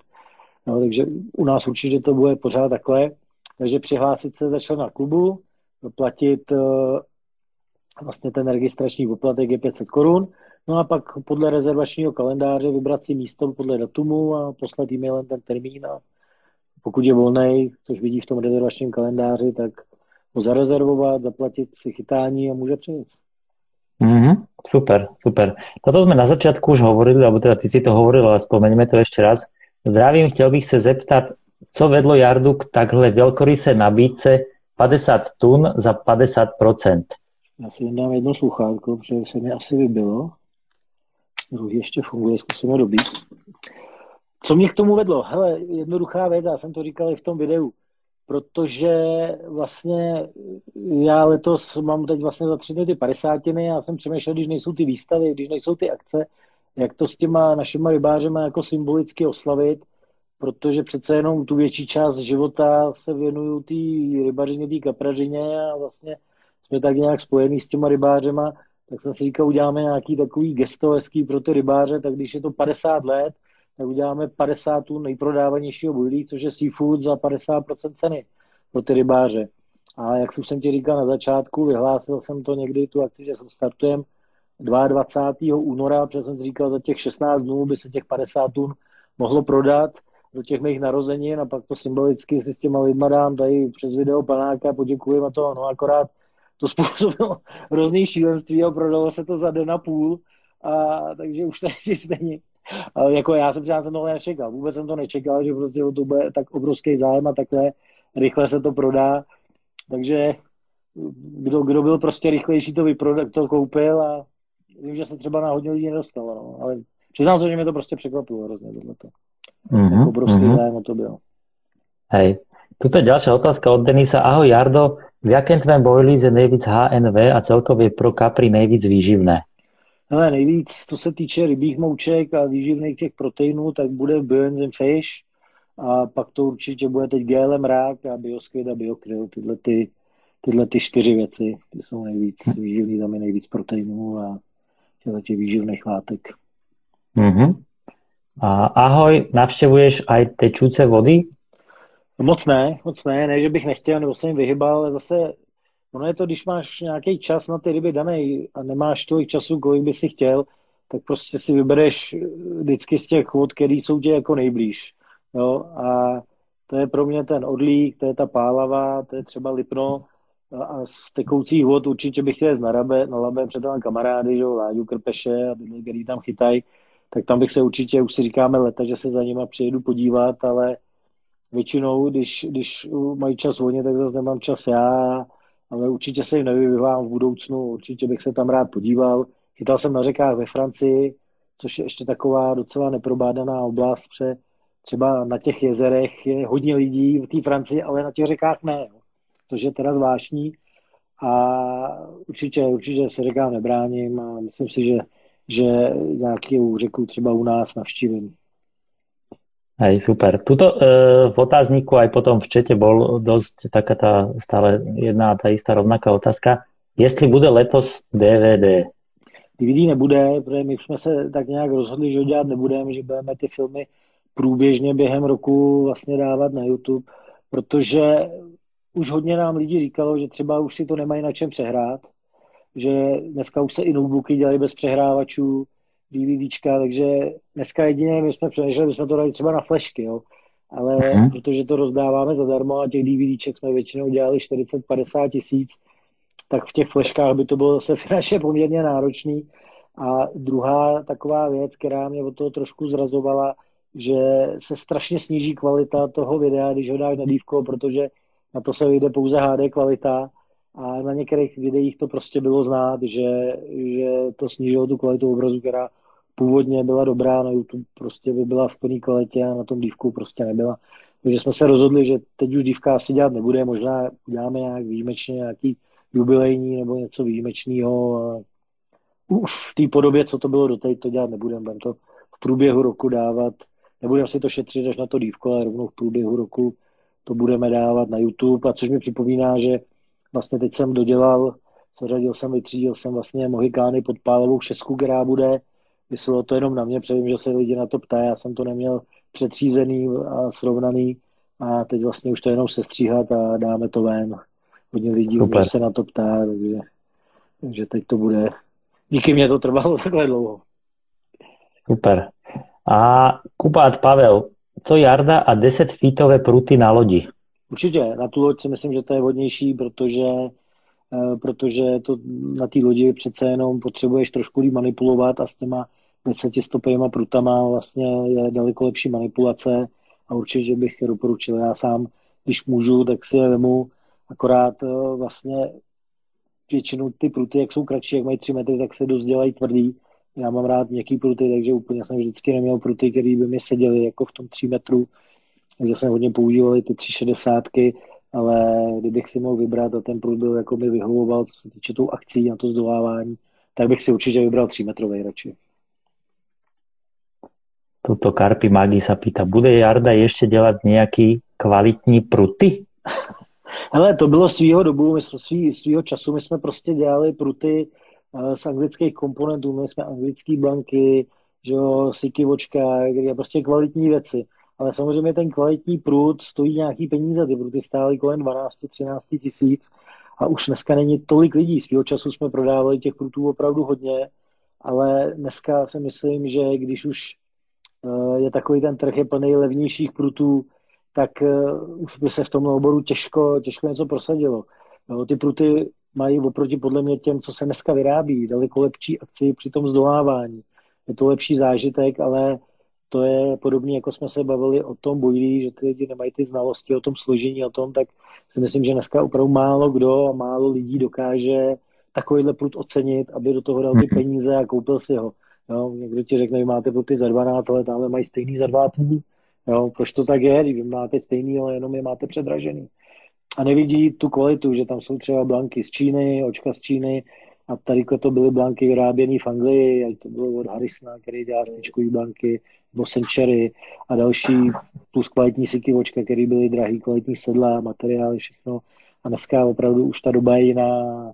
No, takže u nás určitě to bude pořád takhle. Takže přihlásit se začal na klubu, platit uh, vlastně ten registrační poplatek je 500 korun, no a pak podle rezervačního kalendáře vybrat si místo podle datumu a poslat e-mailem ten termín a pokud je volný, což vidí v tom rezervačním kalendáři, tak ho zarezervovat, zaplatit si chytání a může přijet. Mm-hmm, super, super. Toto jsme na začátku už hovorili, alebo teda ty si to hovoril, ale spomeňme to ještě raz. Zdravím, chtěl bych se zeptat, co vedlo Jardu k takhle velkoryse nabídce 50 tun za 50%? Já si dám jedno sluchátko, protože se mi asi vybilo. Druhý ještě funguje, zkusíme dobít. Co mě k tomu vedlo? Hele, jednoduchá já jsem to říkal i v tom videu, protože vlastně já letos mám teď vlastně za tři dny ty padesátiny, já jsem přemýšlel, když nejsou ty výstavy, když nejsou ty akce, jak to s těma našima rybářema jako symbolicky oslavit, protože přece jenom tu větší část života se věnuju té rybařině, té kaprařině a vlastně jsme tak nějak spojení s těma rybářema, tak jsem si říkal, uděláme nějaký takový gesto hezký pro ty rybáře, tak když je to 50 let, tak uděláme 50 tu nejprodávanějšího bujdí, což je seafood za 50% ceny pro ty rybáře. A jak jsem ti říkal na začátku, vyhlásil jsem to někdy tu akci, že startujeme 22. února, protože jsem říkal, za těch 16 dnů by se těch 50 tun mohlo prodat do těch mých narozenin a pak to symbolicky si s těma lidma dám tady přes video panáka, poděkuji a to, no akorát to způsobilo *laughs* hrozný šílenství a prodalo se to za den a půl, a, takže už tady stejně. A jako já jsem třeba jsem tohle nečekal, vůbec jsem to nečekal, že prostě to bude tak obrovský zájem a takhle rychle se to prodá, takže kdo, kdo byl prostě rychlejší, to, vyproda, to koupil a vím, že se třeba na hodně lidí nedostalo, no, ale přiznám se, že mě to prostě překvapilo hrozně tohleto. Mm-hmm, obrovský mm-hmm. zájem o to bylo. Hej, Tuto je ďalšia otázka od Denisa. Ahoj Jardo, v jakém tvém je nejvíc HNV a celkově pro kapry nejvíc výživné? Ale nejvíc, co se týče rybích mouček a výživných těch proteinů, tak bude Burns and Fish a pak to určitě bude teď GLM rák a Biosquid a Biokryl. Tyhle, ty, tyhle ty čtyři věci, ty jsou nejvíc výživný, tam je nejvíc proteinů a těch výživných látek. Mm-hmm. A ahoj, navštěvuješ aj tečúce vody? Moc ne, moc ne, ne, že bych nechtěl, nebo se jim vyhybal, ale zase ono je to, když máš nějaký čas na ty ryby daný a nemáš tolik času, kolik by si chtěl, tak prostě si vybereš vždycky z těch vod, který jsou tě jako nejblíž. Jo? A to je pro mě ten odlík, to je ta pálava, to je třeba Lipno, a z tekoucích vod určitě bych chtěl na, rabe, na labe před tam kamarády, že jo, Láďu Krpeše a tyhle, který tam chytají, tak tam bych se určitě, už si říkáme leta, že se za nima přijedu podívat, ale většinou, když, když mají čas volně, tak zase nemám čas já, ale určitě se jim nevyvívám v budoucnu, určitě bych se tam rád podíval. Chytal jsem na řekách ve Francii, což je ještě taková docela neprobádaná oblast, protože třeba na těch jezerech je hodně lidí v té Francii, ale na těch řekách ne, což je teda zvláštní a určitě, určitě se řekám nebráním a myslím si, že, že nějakou řeku třeba u nás navštívím. Hej, super. Tuto e, v otázniku aj potom v čete bol dosť taká tá stále jedna tá istá rovnaká otázka. Jestli bude letos DVD? DVD nebude, protože my jsme se tak nějak rozhodli, že ho dělat nebudeme, že budeme ty filmy průběžně během roku vlastně dávat na YouTube, protože už hodně nám lidi říkalo, že třeba už si to nemají na čem přehrát, že dneska už se i notebooky dělají bez přehrávačů, DVDčka, takže dneska jedině my jsme přemýšleli, jsme to dali třeba na flashky, jo. Ale uh-huh. protože to rozdáváme zadarmo a těch DVDček jsme většinou dělali 40-50 tisíc, tak v těch fleškách by to bylo zase finančně poměrně náročný. A druhá taková věc, která mě od toho trošku zrazovala, že se strašně sníží kvalita toho videa, když ho dáš na dívko, protože na to se vyjde pouze HD kvalita a na některých videích to prostě bylo znát, že, že to snížilo tu kvalitu obrazu, která původně byla dobrá, na YouTube prostě by byla v plné kvalitě a na tom dívku prostě nebyla. Takže jsme se rozhodli, že teď už dívka asi dělat nebude, možná uděláme nějak výjimečně nějaký jubilejní nebo něco výjimečného. Už v té podobě, co to bylo doteď, to dělat nebudeme. Budeme to v průběhu roku dávat. Nebudeme si to šetřit až na to dívko, ale rovnou v průběhu roku to budeme dávat na YouTube. A což mi připomíná, že vlastně teď jsem dodělal, zařadil jsem, vytřídil jsem vlastně Mohikány pod pálovou šestku, která bude. Vyslo to jenom na mě, protože že se lidi na to ptají. Já jsem to neměl přetřízený a srovnaný a teď vlastně už to jenom sestříhat a dáme to ven hodně lidí Super. se na to ptá, takže, takže teď to bude. Díky mě to trvalo *laughs* takhle dlouho. Super. A Kupát Pavel, co Jarda a 10 fítové pruty na lodi? Určitě, na tu loď si myslím, že to je vhodnější, protože eh, protože to na té lodi přece jenom potřebuješ trošku líp manipulovat a s těma 10 stopejma prutama vlastně je daleko lepší manipulace a určitě bych je doporučil. Já sám, když můžu, tak si je vemu Akorát eh, vlastně většinou ty pruty, jak jsou kratší, jak mají 3 metry, tak se dost dělají tvrdý. Já mám rád měkký pruty, takže úplně jsem vždycky neměl pruty, které by mi seděly jako v tom 3 metru. Takže jsem hodně používal ty 360, ale kdybych si mohl vybrat a ten prut byl, jako mi vyhovoval, co se týče tou akcí a to zdolávání, tak bych si určitě vybral 3 metrový radši. Toto Karpi Magi sa pýta, bude Jarda ještě dělat nějaký kvalitní pruty? *laughs* Hele, to bylo svýho dobu, my jsme svý, svýho času, my jsme prostě dělali pruty z anglických komponentů, my jsme anglický blanky, že jo, siky vočka, prostě kvalitní věci. Ale samozřejmě ten kvalitní prut stojí nějaký peníze, ty pruty stály kolem 12-13 tisíc a už dneska není tolik lidí. Svýho času jsme prodávali těch prutů opravdu hodně, ale dneska si myslím, že když už uh, je takový ten trh je plný levnějších prutů, tak uh, už by se v tomhle oboru těžko, těžko něco prosadilo. No, ty pruty mají oproti podle mě těm, co se dneska vyrábí, daleko lepší akci při tom zdolávání. Je to lepší zážitek, ale to je podobné, jako jsme se bavili o tom bojlí, že ty lidi nemají ty znalosti o tom složení, o tom, tak si myslím, že dneska opravdu málo kdo a málo lidí dokáže takovýhle prut ocenit, aby do toho dal ty mhm. peníze a koupil si ho. Jo, někdo ti řekne, že máte pruty za 12, ale tamhle mají stejný za 2 Jo, proč to tak je, když máte stejný, ale jenom je máte předražený. A nevidí tu kvalitu, že tam jsou třeba blanky z Číny, očka z Číny a tady to byly blanky vyráběné v Anglii, ať to bylo od Harrisona, který dělá špičkové blanky, nebo Century a další plus kvalitní siky očka, které byly drahý, kvalitní sedla, materiály, všechno. A dneska opravdu už ta doba je jiná.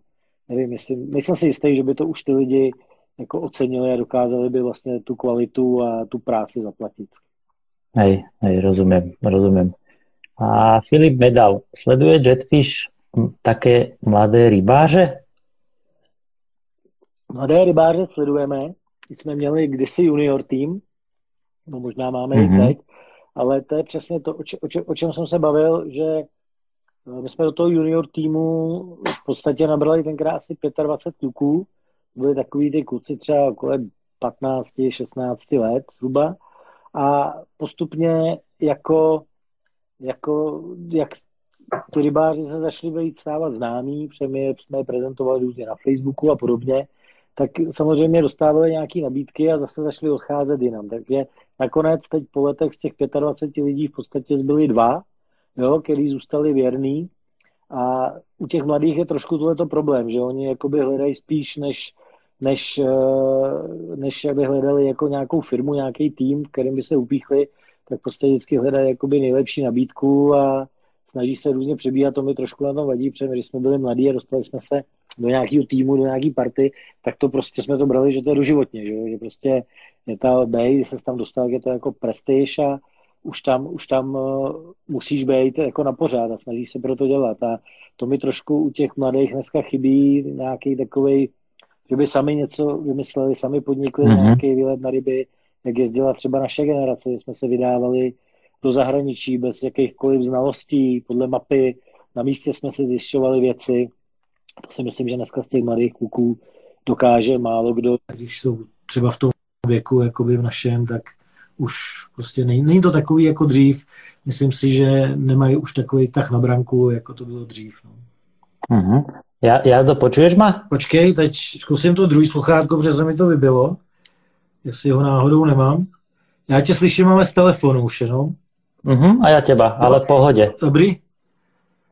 Nevím, myslím, nejsem si jistý, že by to už ty lidi jako ocenili a dokázali by vlastně tu kvalitu a tu práci zaplatit. Hej, hej, rozumiem, rozumiem. A Filip Medal, sleduje Jetfish také mladé rybáře? Mladé rybáře sledujeme. Jsme měli kdysi junior tým, no možná máme mm-hmm. i mhm. teď, ale to je přesně to, o, če, o, če, o čem jsem se bavil, že my jsme do toho junior týmu v podstatě nabrali tenkrát asi 25 kluků. Byli takový ty kluci třeba kolem 15, 16 let zhruba. A postupně jako, jako jak ty rybáři se začali být stávat známí, protože my jsme je prezentovali různě na Facebooku a podobně, tak samozřejmě dostávali nějaké nabídky a zase začali odcházet jinam. Takže nakonec teď po letech z těch 25 lidí v podstatě zbyli dva, jo, který zůstali věrný. A u těch mladých je trošku tohleto problém, že oni jakoby hledají spíš, než, než, eh, než aby hledali jako nějakou firmu, nějaký tým, kterým by se upíchli, tak prostě vždycky hledají jakoby nejlepší nabídku a snaží se různě přebíhat, to mi trošku na tom vadí, protože když jsme byli mladí a dostali jsme se do nějakého týmu, do nějaké party, tak to prostě jsme to brali, že to je doživotně, že, že prostě je ta B, když se tam dostal, je to jako prestiž a už tam, už tam uh, musíš být jako na pořád a snažíš se pro to dělat. A to mi trošku u těch mladých dneska chybí nějaký takový, že by sami něco vymysleli, sami podnikli mm-hmm. nějaký výlet na ryby, jak jezdila třeba naše generace, jsme se vydávali do zahraničí bez jakýchkoliv znalostí, podle mapy, na místě jsme si zjišťovali věci. To si myslím, že dneska z těch mladých kluků dokáže málo kdo. Když jsou třeba v tom věku, jakoby v našem, tak už prostě není, není to takový jako dřív. Myslím si, že nemají už takový tah na branku, jako to bylo dřív. No. Mm-hmm. Já, já to počuješ, ma? Počkej, teď zkusím to druhý sluchátko, protože se mi to vybilo. Jestli ho náhodou nemám. Já tě slyším ale z telefonu už jenom. Mm-hmm, a já těba, ale v pohodě. Dobrý?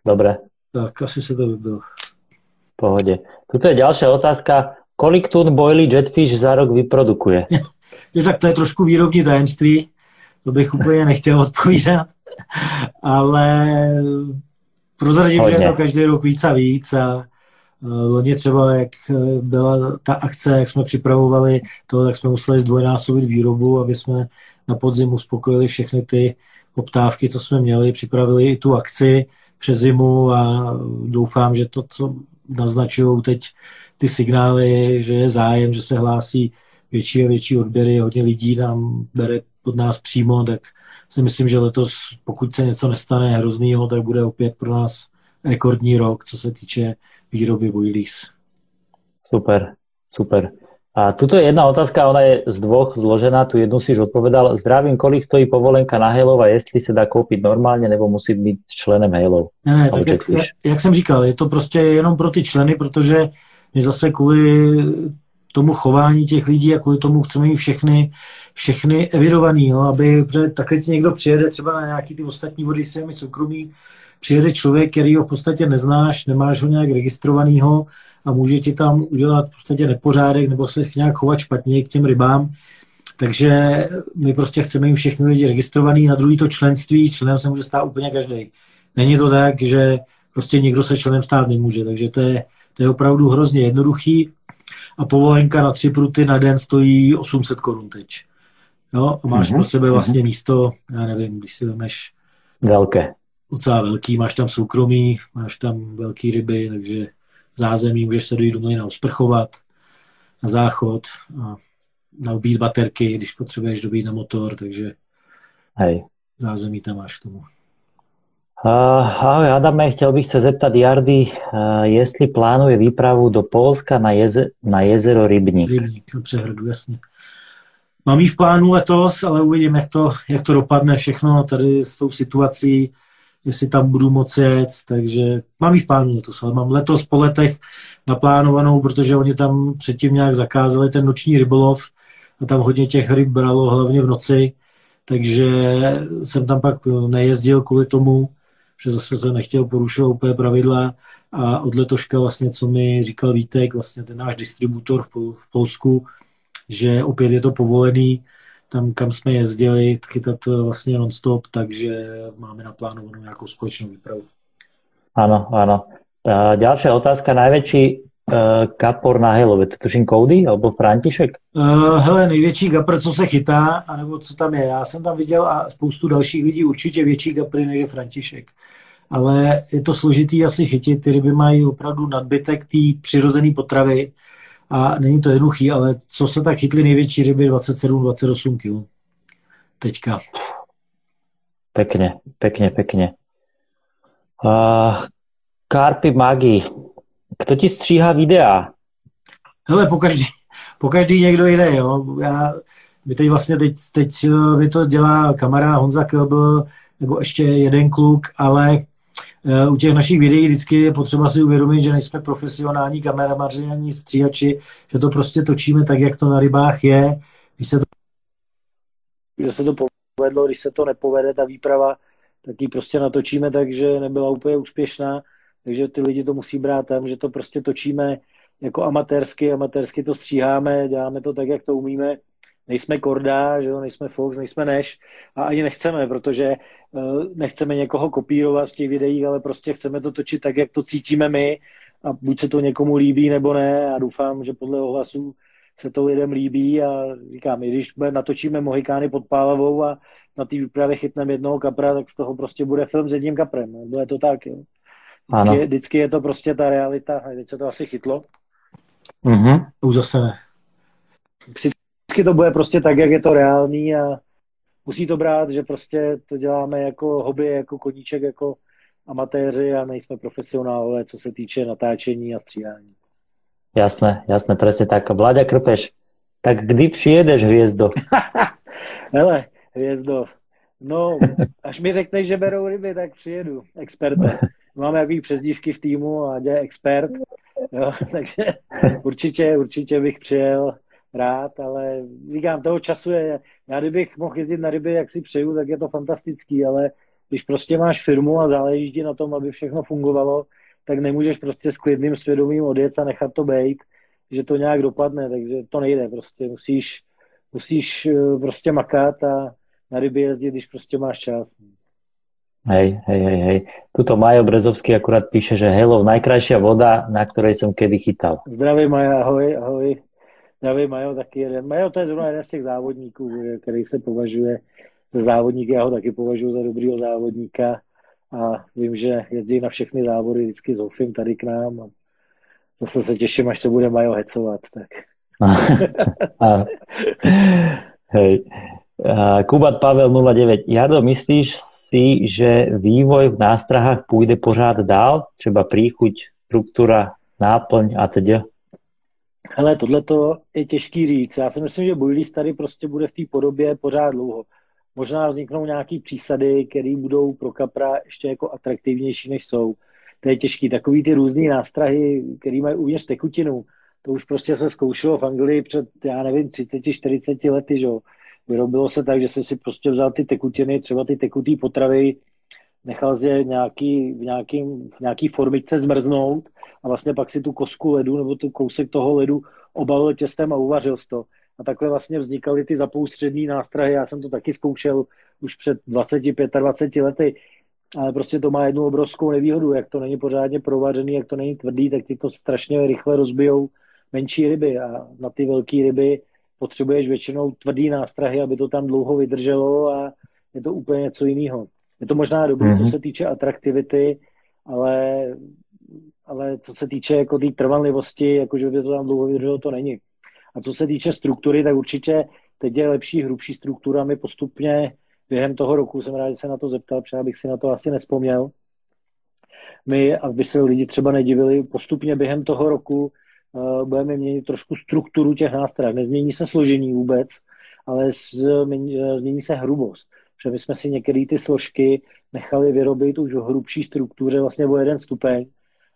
Dobré. Tak, asi se to vybilo. V pohodě. Tuto je další otázka. Kolik tun boily jetfish za rok vyprodukuje? *laughs* že tak to je trošku výrobní tajemství, to bych úplně nechtěl *laughs* odpovídat, ale prozradím, že je to každý rok víc a víc a loni třeba, jak byla ta akce, jak jsme připravovali to, tak jsme museli zdvojnásobit výrobu, aby jsme na podzim uspokojili všechny ty poptávky, co jsme měli, připravili i tu akci přes zimu a doufám, že to, co naznačují teď ty signály, že je zájem, že se hlásí větší a větší odběry, hodně lidí nám bere pod nás přímo, tak si myslím, že letos, pokud se něco nestane hroznýho, tak bude opět pro nás rekordní rok, co se týče výroby boilies. Super, super. A tuto je jedna otázka, ona je z dvoch zložená, tu jednu si už odpovedal. Zdravím, kolik stojí povolenka na Halo a jestli se dá koupit normálně, nebo musí být členem Halo? Ne, ne, tak jak, jak, jak jsem říkal, je to prostě jenom pro ty členy, protože my zase kvůli tomu chování těch lidí a kvůli tomu chceme mít všechny, všechny evidovaný, jo, aby takhle ti někdo přijede třeba na nějaký ty ostatní vody s těmi soukromí, přijede člověk, který ho v podstatě neznáš, nemáš ho nějak registrovanýho a může ti tam udělat v podstatě nepořádek nebo se nějak chovat špatně k těm rybám. Takže my prostě chceme jim všechny lidi registrovaný, na druhý to členství, členem se může stát úplně každý. Není to tak, že prostě někdo se členem stát nemůže, takže to je, to je opravdu hrozně jednoduchý a povolenka na tři pruty na den stojí 800 korun teď. Jo, a máš mm-hmm. pro sebe mhm. vlastně místo, já nevím, když si vemeš velké. Docela velký, máš tam soukromí, máš tam velký ryby, takže zázemí můžeš se dojít do na osprchovat, na záchod a naubít baterky, když potřebuješ dobít na motor, takže Hej. zázemí tam máš k tomu. Uh, ahoj Adame, chtěl bych se zeptat Jardy, uh, jestli plánuje výpravu do Polska na, jeze, na jezero Rybník. Rybník, na přehradu, jasně. Mám jí v plánu letos, ale uvidím, jak to, jak to dopadne všechno tady s tou situací, jestli tam budu moci jet, takže mám v plánu letos, ale mám letos po letech naplánovanou, protože oni tam předtím nějak zakázali ten noční rybolov a tam hodně těch ryb bralo hlavně v noci, takže jsem tam pak nejezdil kvůli tomu, že zase se nechtěl porušovat úplně pravidla a od letoška vlastně, co mi říkal Vítek, vlastně ten náš distributor v Polsku, že opět je to povolený, tam, kam jsme jezdili, chytat vlastně non-stop, takže máme naplánovanou nějakou společnou výpravu. Ano, ano. Další otázka. Největší uh, kapor na Halo, to tuším Cody alebo František? Uh, hele, největší gapr, co se chytá, anebo co tam je. Já jsem tam viděl a spoustu dalších lidí určitě větší gapry než je František. Ale je to složitý asi chytit, ty ryby mají opravdu nadbytek té přirozené potravy a není to jednoduchý, ale co se tak chytly největší ryby, 27-28 kg. Teďka. Pekně, pekně, pekně. Uh, Karpy Magi. Kdo ti stříhá videa? Hele, po každý, po každý někdo jiný, jo. Já, my teď vlastně teď, teď mi to dělá kamarád Honza Kelbl, nebo ještě jeden kluk, ale u těch našich videí vždycky je potřeba si uvědomit, že nejsme profesionální kameramaři ani stříhači, že to prostě točíme tak, jak to na rybách je. Když se to, když se to povedlo, když se to nepovede, ta výprava, tak ji prostě natočíme tak, že nebyla úplně úspěšná, takže ty lidi to musí brát tam, že to prostě točíme jako amatérsky, amatérsky to stříháme, děláme to tak, jak to umíme, nejsme Korda, že jo, nejsme Fox, nejsme Neš a ani nechceme, protože uh, nechceme někoho kopírovat v těch videích, ale prostě chceme to točit tak, jak to cítíme my a buď se to někomu líbí nebo ne a doufám, že podle ohlasů se to lidem líbí a říkám, i když natočíme Mohikány pod Pálavou a na té výpravě chytneme jednoho kapra, tak z toho prostě bude film s jedním kaprem. No. Bude to tak, jo. Vždycky, vždycky je to prostě ta realita. A teď se to asi chytlo. Mhm. Už zase ne vždycky to bude prostě tak, jak je to reálný a musí to brát, že prostě to děláme jako hobby, jako koníček, jako amatéři a nejsme profesionálové, co se týče natáčení a stříhání. Jasné, jasné, přesně tak. Vláďa Krpeš, tak kdy přijedeš, Hvězdo? *laughs* Hele, Hvězdo, no, až mi řekneš, že berou ryby, tak přijedu, experte. Máme jaký přezdívky v týmu a děje expert, jo, *laughs* takže určitě, určitě bych přijel rád, ale říkám, toho času je, já kdybych mohl jezdit na ryby, jak si přeju, tak je to fantastický, ale když prostě máš firmu a záleží ti na tom, aby všechno fungovalo, tak nemůžeš prostě s klidným svědomím odjet a nechat to být, že to nějak dopadne, takže to nejde, prostě musíš, musíš eh, prostě makat a na ryby jezdit, když prostě máš čas. Hej, hej, hej, hej. Tuto Majo Brezovský akurát píše, že hello, najkrajšia voda, na ktorej som kedy chytal. Zdravím Maja, ahoj, ahoj. Davy Majo taky jeden. Majo to je zrovna jeden z těch závodníků, který se považuje za závodník. Já ho taky považuji za dobrýho závodníka a vím, že jezdí na všechny závody vždycky s Ofim tady k nám a zase se těším, až se bude Majo hecovat. Tak. *laughs* hej. Kubat Pavel 09. Jado, myslíš si, že vývoj v nástrahách půjde pořád dál? Třeba príchuť, struktura, náplň a teď? Hele, tohle je těžký říct. Já si myslím, že Boilies tady prostě bude v té podobě pořád dlouho. Možná vzniknou nějaký přísady, které budou pro kapra ještě jako atraktivnější, než jsou. To je těžký. Takový ty různé nástrahy, které mají uvnitř tekutinu, to už prostě se zkoušelo v Anglii před, já nevím, 30-40 lety, že Vyrobilo se tak, že se si prostě vzal ty tekutiny, třeba ty tekutý potravy, nechal je nějaký, v, nějaký, v nějaký formičce zmrznout a vlastně pak si tu kosku ledu nebo tu kousek toho ledu obalil těstem a uvařil to. A takhle vlastně vznikaly ty zapoustřední nástrahy. Já jsem to taky zkoušel už před 20-25 lety, ale prostě to má jednu obrovskou nevýhodu, jak to není pořádně provařený, jak to není tvrdý, tak ty to strašně rychle rozbijou menší ryby a na ty velké ryby potřebuješ většinou tvrdý nástrahy, aby to tam dlouho vydrželo a je to úplně něco jiného. Je to možná dobré, mm-hmm. co mhm. se týče atraktivity, ale, ale co se týče jako té tý trvanlivosti, jakože by to tam dlouho vydrželo, to není. A co se týče struktury, tak určitě teď je lepší, hrubší struktura. My postupně během toho roku, jsem rád, že se na to zeptal, protože bych si na to asi nespomněl. My, aby se lidi třeba nedivili, postupně během toho roku uh, budeme měnit trošku strukturu těch nástrojů. Nezmění se složení vůbec, ale změní se hrubost že my jsme si některé ty složky nechali vyrobit už v hrubší struktuře vlastně o jeden stupeň,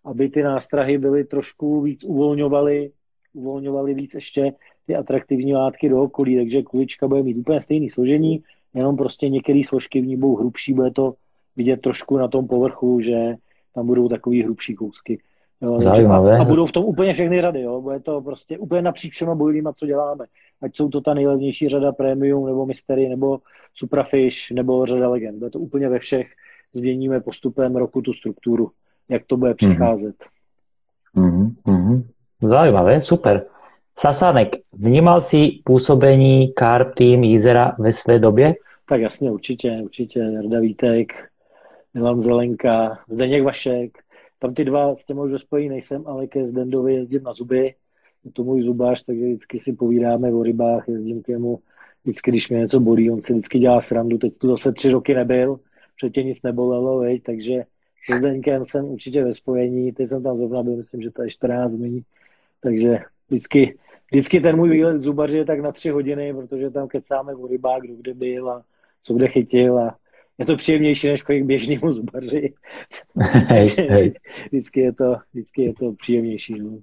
aby ty nástrahy byly trošku víc uvolňovaly, uvolňovaly víc ještě ty atraktivní látky do okolí, takže kulička bude mít úplně stejné složení, jenom prostě některé složky v ní budou hrubší, bude to vidět trošku na tom povrchu, že tam budou takový hrubší kousky. Jo, Zajímavé. A budou v tom úplně všechny řady, jo. Bude to prostě úplně napříč všema bojlíma, co děláme. Ať jsou to ta nejlevnější řada Premium, nebo Mystery, nebo Suprafish, nebo řada Legend. Bude to úplně ve všech. Změníme postupem roku tu strukturu, jak to bude mhm. přicházet. Mm-hmm. Mm-hmm. Zajímavé, super. Sasánek, vnímal si působení Carp Team Jízera ve své době? Tak jasně, určitě, určitě. Jarda Vítek, Milan Zelenka, Zdeněk Vašek, tam ty dva s těmi už ve spojení nejsem, ale ke Zdendovi jezdím na zuby. Je to můj zubář, takže vždycky si povídáme o rybách, jezdím k němu vždycky, když mě něco bolí, on si vždycky dělá srandu. Teď tu zase tři roky nebyl, předtím nic nebolelo, veď, takže s Zdeňkem jsem určitě ve spojení, teď jsem tam zrovna byl, myslím, že to je 14 dní, takže vždycky, vždycky ten můj výlet zubaři je tak na tři hodiny, protože tam kecáme o rybách, kdo kde byl a co kde chytil a je to příjemnější, než kolik běžnému zubaři. *laughs* Hej, hej. vždycky, je to, vždycky je to příjemnější. No.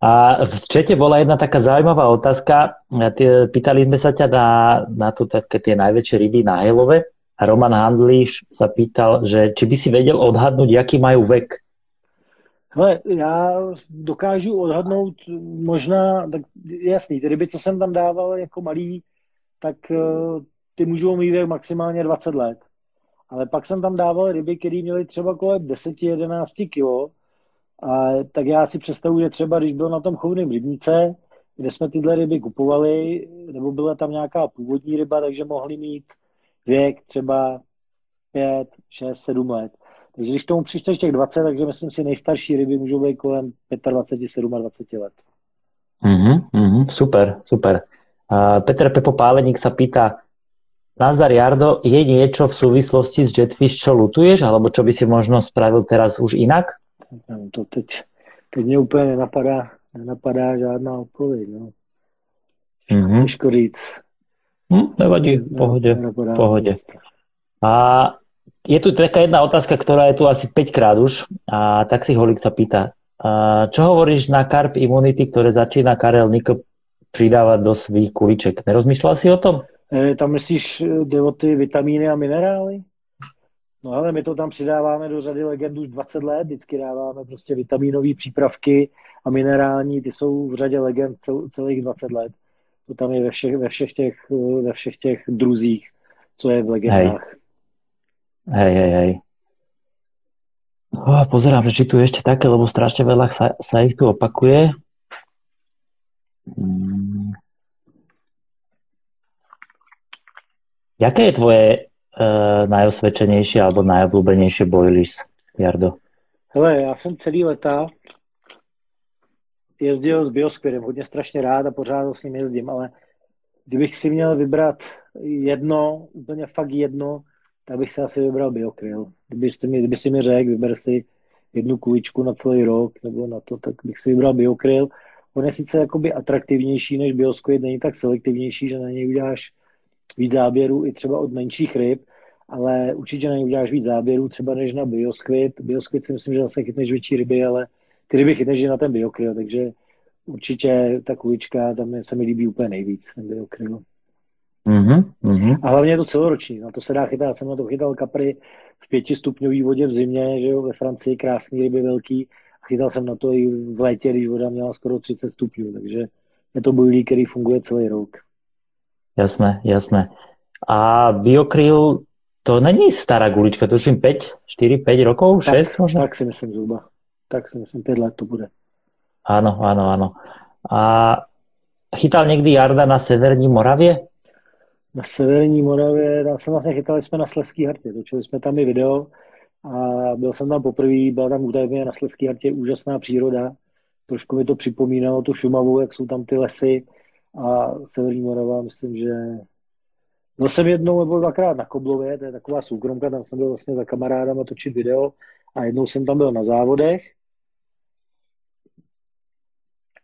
A v čete bola jedna taká zaujímavá otázka. Pýtali sme sa ťa na, na to také tie najväčšie ryby na Helove a Roman Handliš sa pýtal, že či by si vedel odhadnúť, aký majú vek. Hele, já dokážu odhadnout možná, tak jasný, ty ryby, co jsem tam dával jako malý, tak eh, ty můžou mít maximálně 20 let. Ale pak jsem tam dával ryby, které měly třeba kolem 10-11 kg. A tak já si představuji, že třeba když byl na tom chovném rybníce, kde jsme tyhle ryby kupovali, nebo byla tam nějaká původní ryba, takže mohli mít věk třeba 5, 6, 7 let. Takže když tomu přičteš těch 20, takže myslím si, nejstarší ryby můžou být kolem 25, 27 let. Mm-hmm, super, super. Uh, Petr Pepo Páleník sa pýta, Nazdar Jardo, je niečo v súvislosti s Jetfish, čo lutuješ, alebo čo by si možno spravil teraz už inak? No, to teď, teď mě úplně nenapadá, nenapadá žádná odpověď. No. Mm-hmm. Těžko říct. Hm, nevadí, v pohodě, v pohodě. A je tu taká jedna otázka, ktorá je tu asi 5 krát už a tak si Holik sa pýta, a čo hovoríš na karp imunity, ktoré začína Karel Nikl přidávať do svých kuliček? Nerozmýšľal si o tom? E, tam myslíš, e, jde o ty vitamíny a minerály? No ale my to tam přidáváme do řady legend už 20 let, vždycky dáváme prostě vitamínové přípravky a minerální, ty jsou v řadě legend cel, celých 20 let. To tam je ve všech, ve všech, těch, ve všech těch druzích, co je v legendách. Hej, hej, hej. Oh, pozerám, že tu ešte také, lebo strašne veľa sa, sa ich tu opakuje. Hmm. Jaké je tvoje uh, najosvedčenější alebo najobľúbenejšie boilies, Jardo? Hele, já jsem celý leta jezdil s Bioskvirem, hodně strašně rád a pořád s ním jezdím, ale kdybych si měl vybrat jedno, úplně fakt jedno, tak bych se asi vybral Biokryl. Kdybyste mi, kdyby si mi řekl, vyber si jednu kuličku na celý rok nebo na to, tak bych si vybral Biokryl. On je sice jakoby atraktivnější než Bioskvit, není tak selektivnější, že na něj uděláš víc záběrů i třeba od menších ryb, ale určitě na něj uděláš víc záběrů třeba než na bioskvit. Bioskvit si myslím, že zase chytneš větší ryby, ale ty ryby chytneš na ten biokryl, takže určitě ta kulička, tam se mi líbí úplně nejvíc, ten biokryl. Mm-hmm, mm-hmm. A hlavně je to celoroční, na to se dá chytat. Já jsem na to chytal kapry v pětistupňové vodě v zimě, že jo, ve Francii, krásný ryby velký. A chytal jsem na to i v létě, když voda měla skoro 30 stupňů, takže je to bojlí, který funguje celý rok. Jasné, jasné. A Biokryl, to není stará gulička, to je 5, 4, 5 rokov, tak, 6 možná? Tak si myslím zhruba. Tak si myslím, 5 let to bude. Áno, áno, áno. A chytal někdy Jarda na Severní Moravě? Na Severní Moravě, tam jsme vlastně chytali jsme na Sleský hartě, točili jsme tam i video a byl jsem tam poprvé, byla tam údajně na Sleský hartě úžasná příroda. Trošku mi to připomínalo tu Šumavu, jak jsou tam ty lesy, a Severní Morava, myslím, že byl jsem jednou nebo dvakrát na Koblově, to je taková soukromka, tam jsem byl vlastně za kamarádama točit video a jednou jsem tam byl na závodech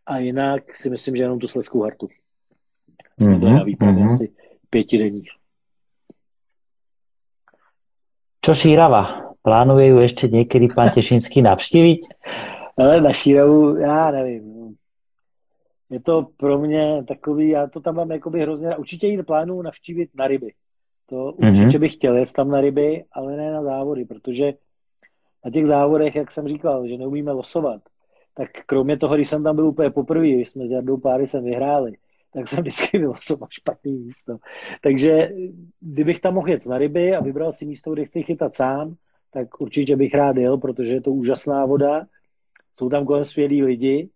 a jinak si myslím, že jenom tu Sleskou hartu. Mm-hmm, na výpravě mm-hmm. asi pětidenní. Čo Šírava? Plánuje ju ešte niekedy pán Tešinský navštíviť? Ale na Šíravu, já nevím je to pro mě takový, já to tam mám jakoby hrozně, určitě jít plánu navštívit na ryby. To mm-hmm. určitě bych chtěl jet tam na ryby, ale ne na závody, protože na těch závodech, jak jsem říkal, že neumíme losovat, tak kromě toho, když jsem tam byl úplně poprvé, když jsme s Jardou páry sem vyhráli, tak jsem vždycky *laughs* vylosoval špatný místo. Takže kdybych tam mohl jet na ryby a vybral si místo, kde chci chytat sám, tak určitě bych rád jel, protože je to úžasná voda, jsou tam kolem skvělí lidi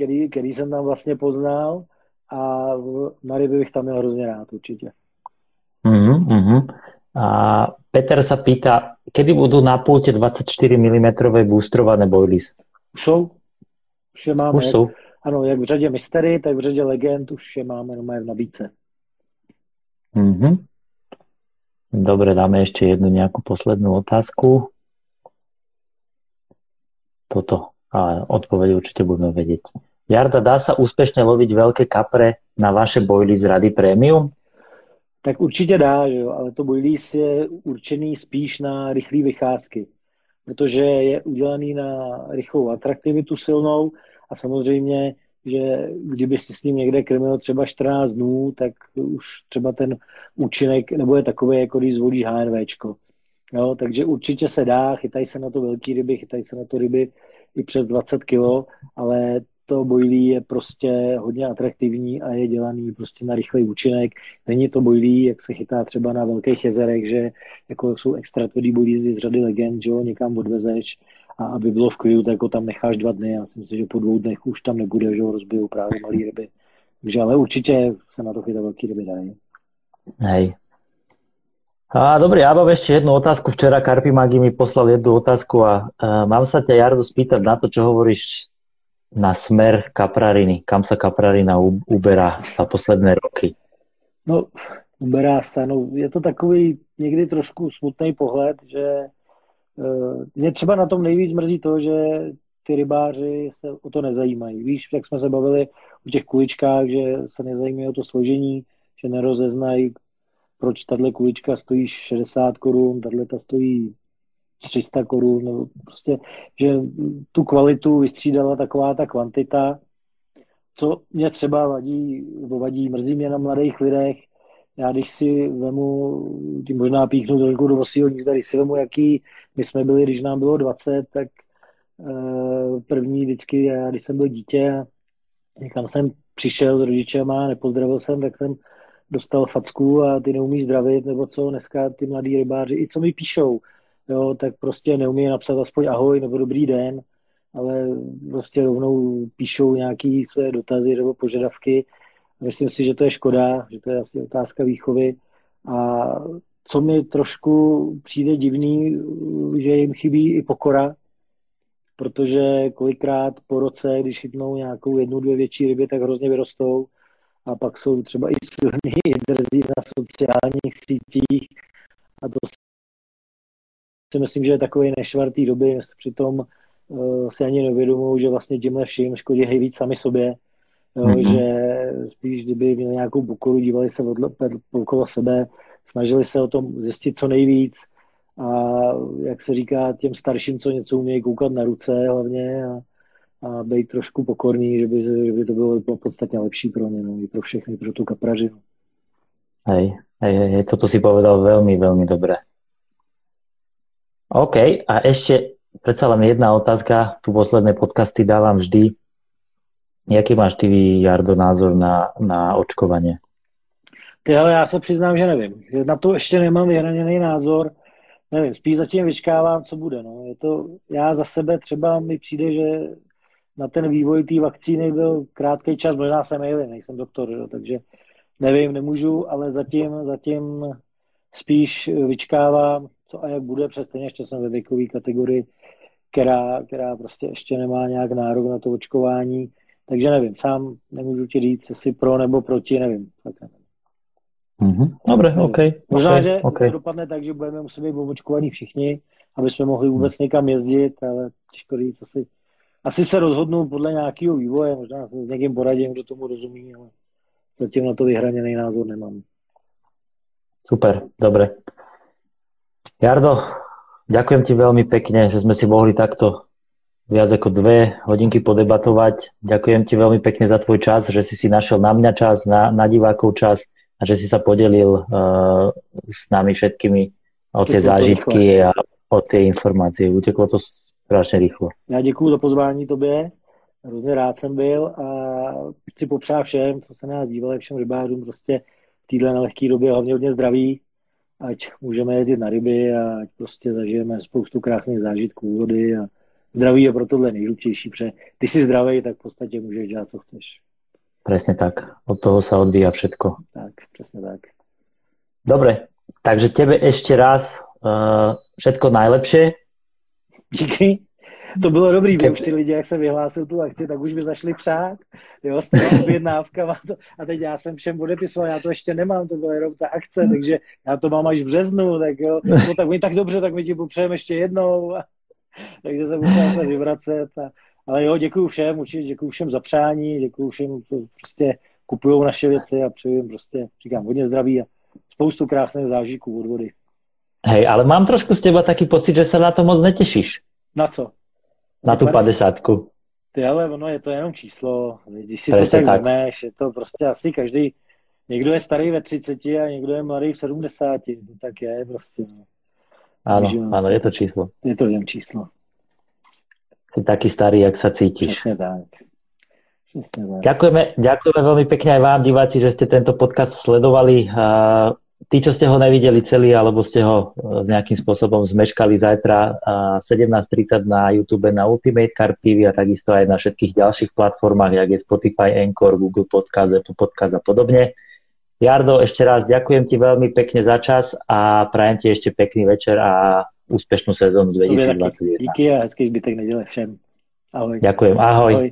který, který jsem tam vlastně poznal a na ryby bych tam měl hrozně rád určitě. Uh-huh. A Peter sa pýta, kedy budú na pulte 24 mm boostrované boilies? Už jsou. Už je máme. Už jsou. Ano, jak v řadě Mystery, tak v řadě Legend už je máme jenom v nabídce. Uh-huh. Dobre, dáme ešte jednu nejakú poslednú otázku. toto. A odpoveď určite budeme vedieť. Jarda, dá sa úspešne loviť veľké kapre na vaše bojly z Rady Premium? Tak určitě dá, že jo, ale to bojlís je určený spíš na rychlé vycházky, protože je udělaný na rychlou atraktivitu silnou a samozřejmě, že kdyby si s ním někde krmil třeba 14 dnů, tak už třeba ten účinek nebude takový, jako když zvolí HNVčko. Jo, takže určitě se dá, chytají se na to velký ryby, chytají se na to ryby i přes 20 kg, ale to bojlí je prostě hodně atraktivní a je dělaný prostě na rychlý účinek. Není to bojlí, jak se chytá třeba na velkých jezerech, že jako jsou extra tvrdý bojlí z řady legend, že ho někam odvezeš a aby bylo v klidu, tak ho tam necháš dva dny. Já si myslím, že po dvou dnech už tam nebude, že ho rozbijou právě malý ryby. Takže ale určitě se na to chytá velký ryby dají. Hej, a dobrý, ja mám ešte jednu otázku. Včera Karpi Magi mi poslal jednu otázku a uh, mám sa ťa, Jardo, spýtať na to, čo hovoríš na smer Kaprariny. Kam sa Kaprarina uberá za posledné roky? No, uberá se. No, je to takový někdy trošku smutný pohled, že uh, mě třeba na tom nejvíc mrzí to, že ty rybáři se o to nezajímají. Víš, jak jsme se bavili o těch kuličkách, že se nezajímají o to složení, že nerozeznají, proč tahle kulička stojí 60 korun, tahle ta stojí 300 korun, nebo prostě, že tu kvalitu vystřídala taková ta kvantita, co mě třeba vadí, nebo vadí, mrzí mě na mladých lidech, já když si vemu, tím možná píchnu trošku do vosího nízda, když si vemu, jaký my jsme byli, když nám bylo 20, tak uh, první vždycky, já když jsem byl dítě, někam jsem přišel s rodičema, nepozdravil jsem, tak jsem dostal facku a ty neumí zdravit, nebo co dneska ty mladí rybáři, i co mi píšou, jo, tak prostě neumí napsat aspoň ahoj nebo dobrý den, ale prostě rovnou píšou nějaký své dotazy nebo požadavky. Myslím si, že to je škoda, že to je asi otázka výchovy. A co mi trošku přijde divný, že jim chybí i pokora, protože kolikrát po roce, když chytnou nějakou jednu, dvě větší ryby, tak hrozně vyrostou a pak jsou třeba i silní *laughs* drzí na sociálních sítích a to si myslím, že je takový nešvartý doby, přitom uh, si ani neuvědomují, že vlastně tímhle vším škodí hej víc sami sobě, jo, mm-hmm. že spíš kdyby měli nějakou pokoru, dívali se odle, okolo sebe, snažili se o tom zjistit co nejvíc a jak se říká těm starším, co něco umějí koukat na ruce hlavně a, a být trošku pokorný, že by, že by to bylo podstatně lepší pro ně, no, i pro všechny, pro tu kapražinu. Hej, hej, hej, toto si povedal veľmi, veľmi dobre. OK, a ešte predsa len jedna otázka. Tu posledné podcasty dávam vždy. Jaký máš ty, Jardo, názor na, na očkovanie? Ty, ale já se přiznám, že nevím. Na to ještě nemám vyhraněný názor. Nevím, spíš zatím vyčkávám, co bude. No. Je to, já za sebe třeba mi přijde, že na ten vývoj té vakcíny byl krátký čas, možná jsem alien, nejsem doktor, jo, takže nevím, nemůžu, ale zatím, zatím spíš vyčkávám, co a jak bude, přesně ještě jsem ve věkové kategorii, která, která prostě ještě nemá nějak nárok na to očkování, takže nevím, sám nemůžu ti říct, jestli pro nebo proti, nevím. Tak nevím. Mm-hmm. Dobre, OK. Možná, okay, že okay. to dopadne tak, že budeme muset být očkovaní všichni, aby jsme mohli vůbec někam jezdit, ale těžko říct, asi asi se rozhodnu podle nějakého vývoje, možná se s někým poradím, kdo tomu rozumí, ale zatím na to vyhraněný názor nemám. Super, dobre. Jardo, ďakujem ti veľmi pekne, že sme si mohli takto viac ako dve hodinky podebatovať. Ďakujem ti veľmi pekne za tvoj čas, že si si našiel na mňa čas, na, na divákov čas a že si sa podelil uh, s nami všetkými o tie zážitky a o tie informácie. Uteklo to strašně rychle. Já děkuji za pozvání tobě, hrozně rád jsem byl a chci popřát všem, co se nás dívali, všem rybářům prostě v téhle nelehké době hlavně hodně zdraví, ať můžeme jezdit na ryby a ať prostě zažijeme spoustu krásných zážitků vody a zdraví je pro tohle nejdůležitější, protože ty jsi zdravý, tak v podstatě můžeš dělat, co chceš. Přesně tak. Od toho se odvíja všetko. Tak, přesně tak. Dobre, takže tebe ešte raz uh, všetko najlepšie Díky. To bylo dobrý, že už ty lidi, jak se vyhlásil tu akci, tak už by zašli přát, jo, s objednávkama to, a teď já jsem všem odepisoval, já to ještě nemám, to byla jenom ta akce, takže já to mám až v březnu, tak jo, no tak mi tak dobře, tak my ti popřejeme ještě jednou. takže se musím se vyvracet. A, ale jo, děkuju všem, určitě děkuju všem za přání, děkuju všem, co prostě kupují naše věci a přeju jim prostě, říkám, hodně zdraví a spoustu krásných zážitků od vody. Hej, ale mám trošku z teba taký pocit, že se na to moc netěšíš. Na co? Na tu padesátku. Ty ale ono je to jenom číslo. Když si Presne to tak, tak. Vemeš, je to prostě asi každý, někdo je starý ve 30 a někdo je mladý v 70. To tak je prostě. No. Ano, Takže, ano, je to číslo. Je to jen číslo. Jsi taky starý, jak. Přesně tak. Přesně tak. Ďakujeme, ďakujeme veľmi pekne aj vám, diváci, že ste tento podcast sledovali tí, čo ste ho nevideli celý, alebo ste ho e, s nejakým spôsobom zmeškali zajtra 17.30 na YouTube na Ultimate Car TV a takisto aj na všetkých ďalších platformách, jak je Spotify, Anchor, Google Podcast, Apple Podcast a podobne. Jardo, ešte raz ďakujem ti veľmi pekne za čas a prajem ti ešte pekný večer a úspešnú sezónu 2021. Díky a hezký zbytek neděle všem. Ahoj. Ďakujem, ahoj. ahoj.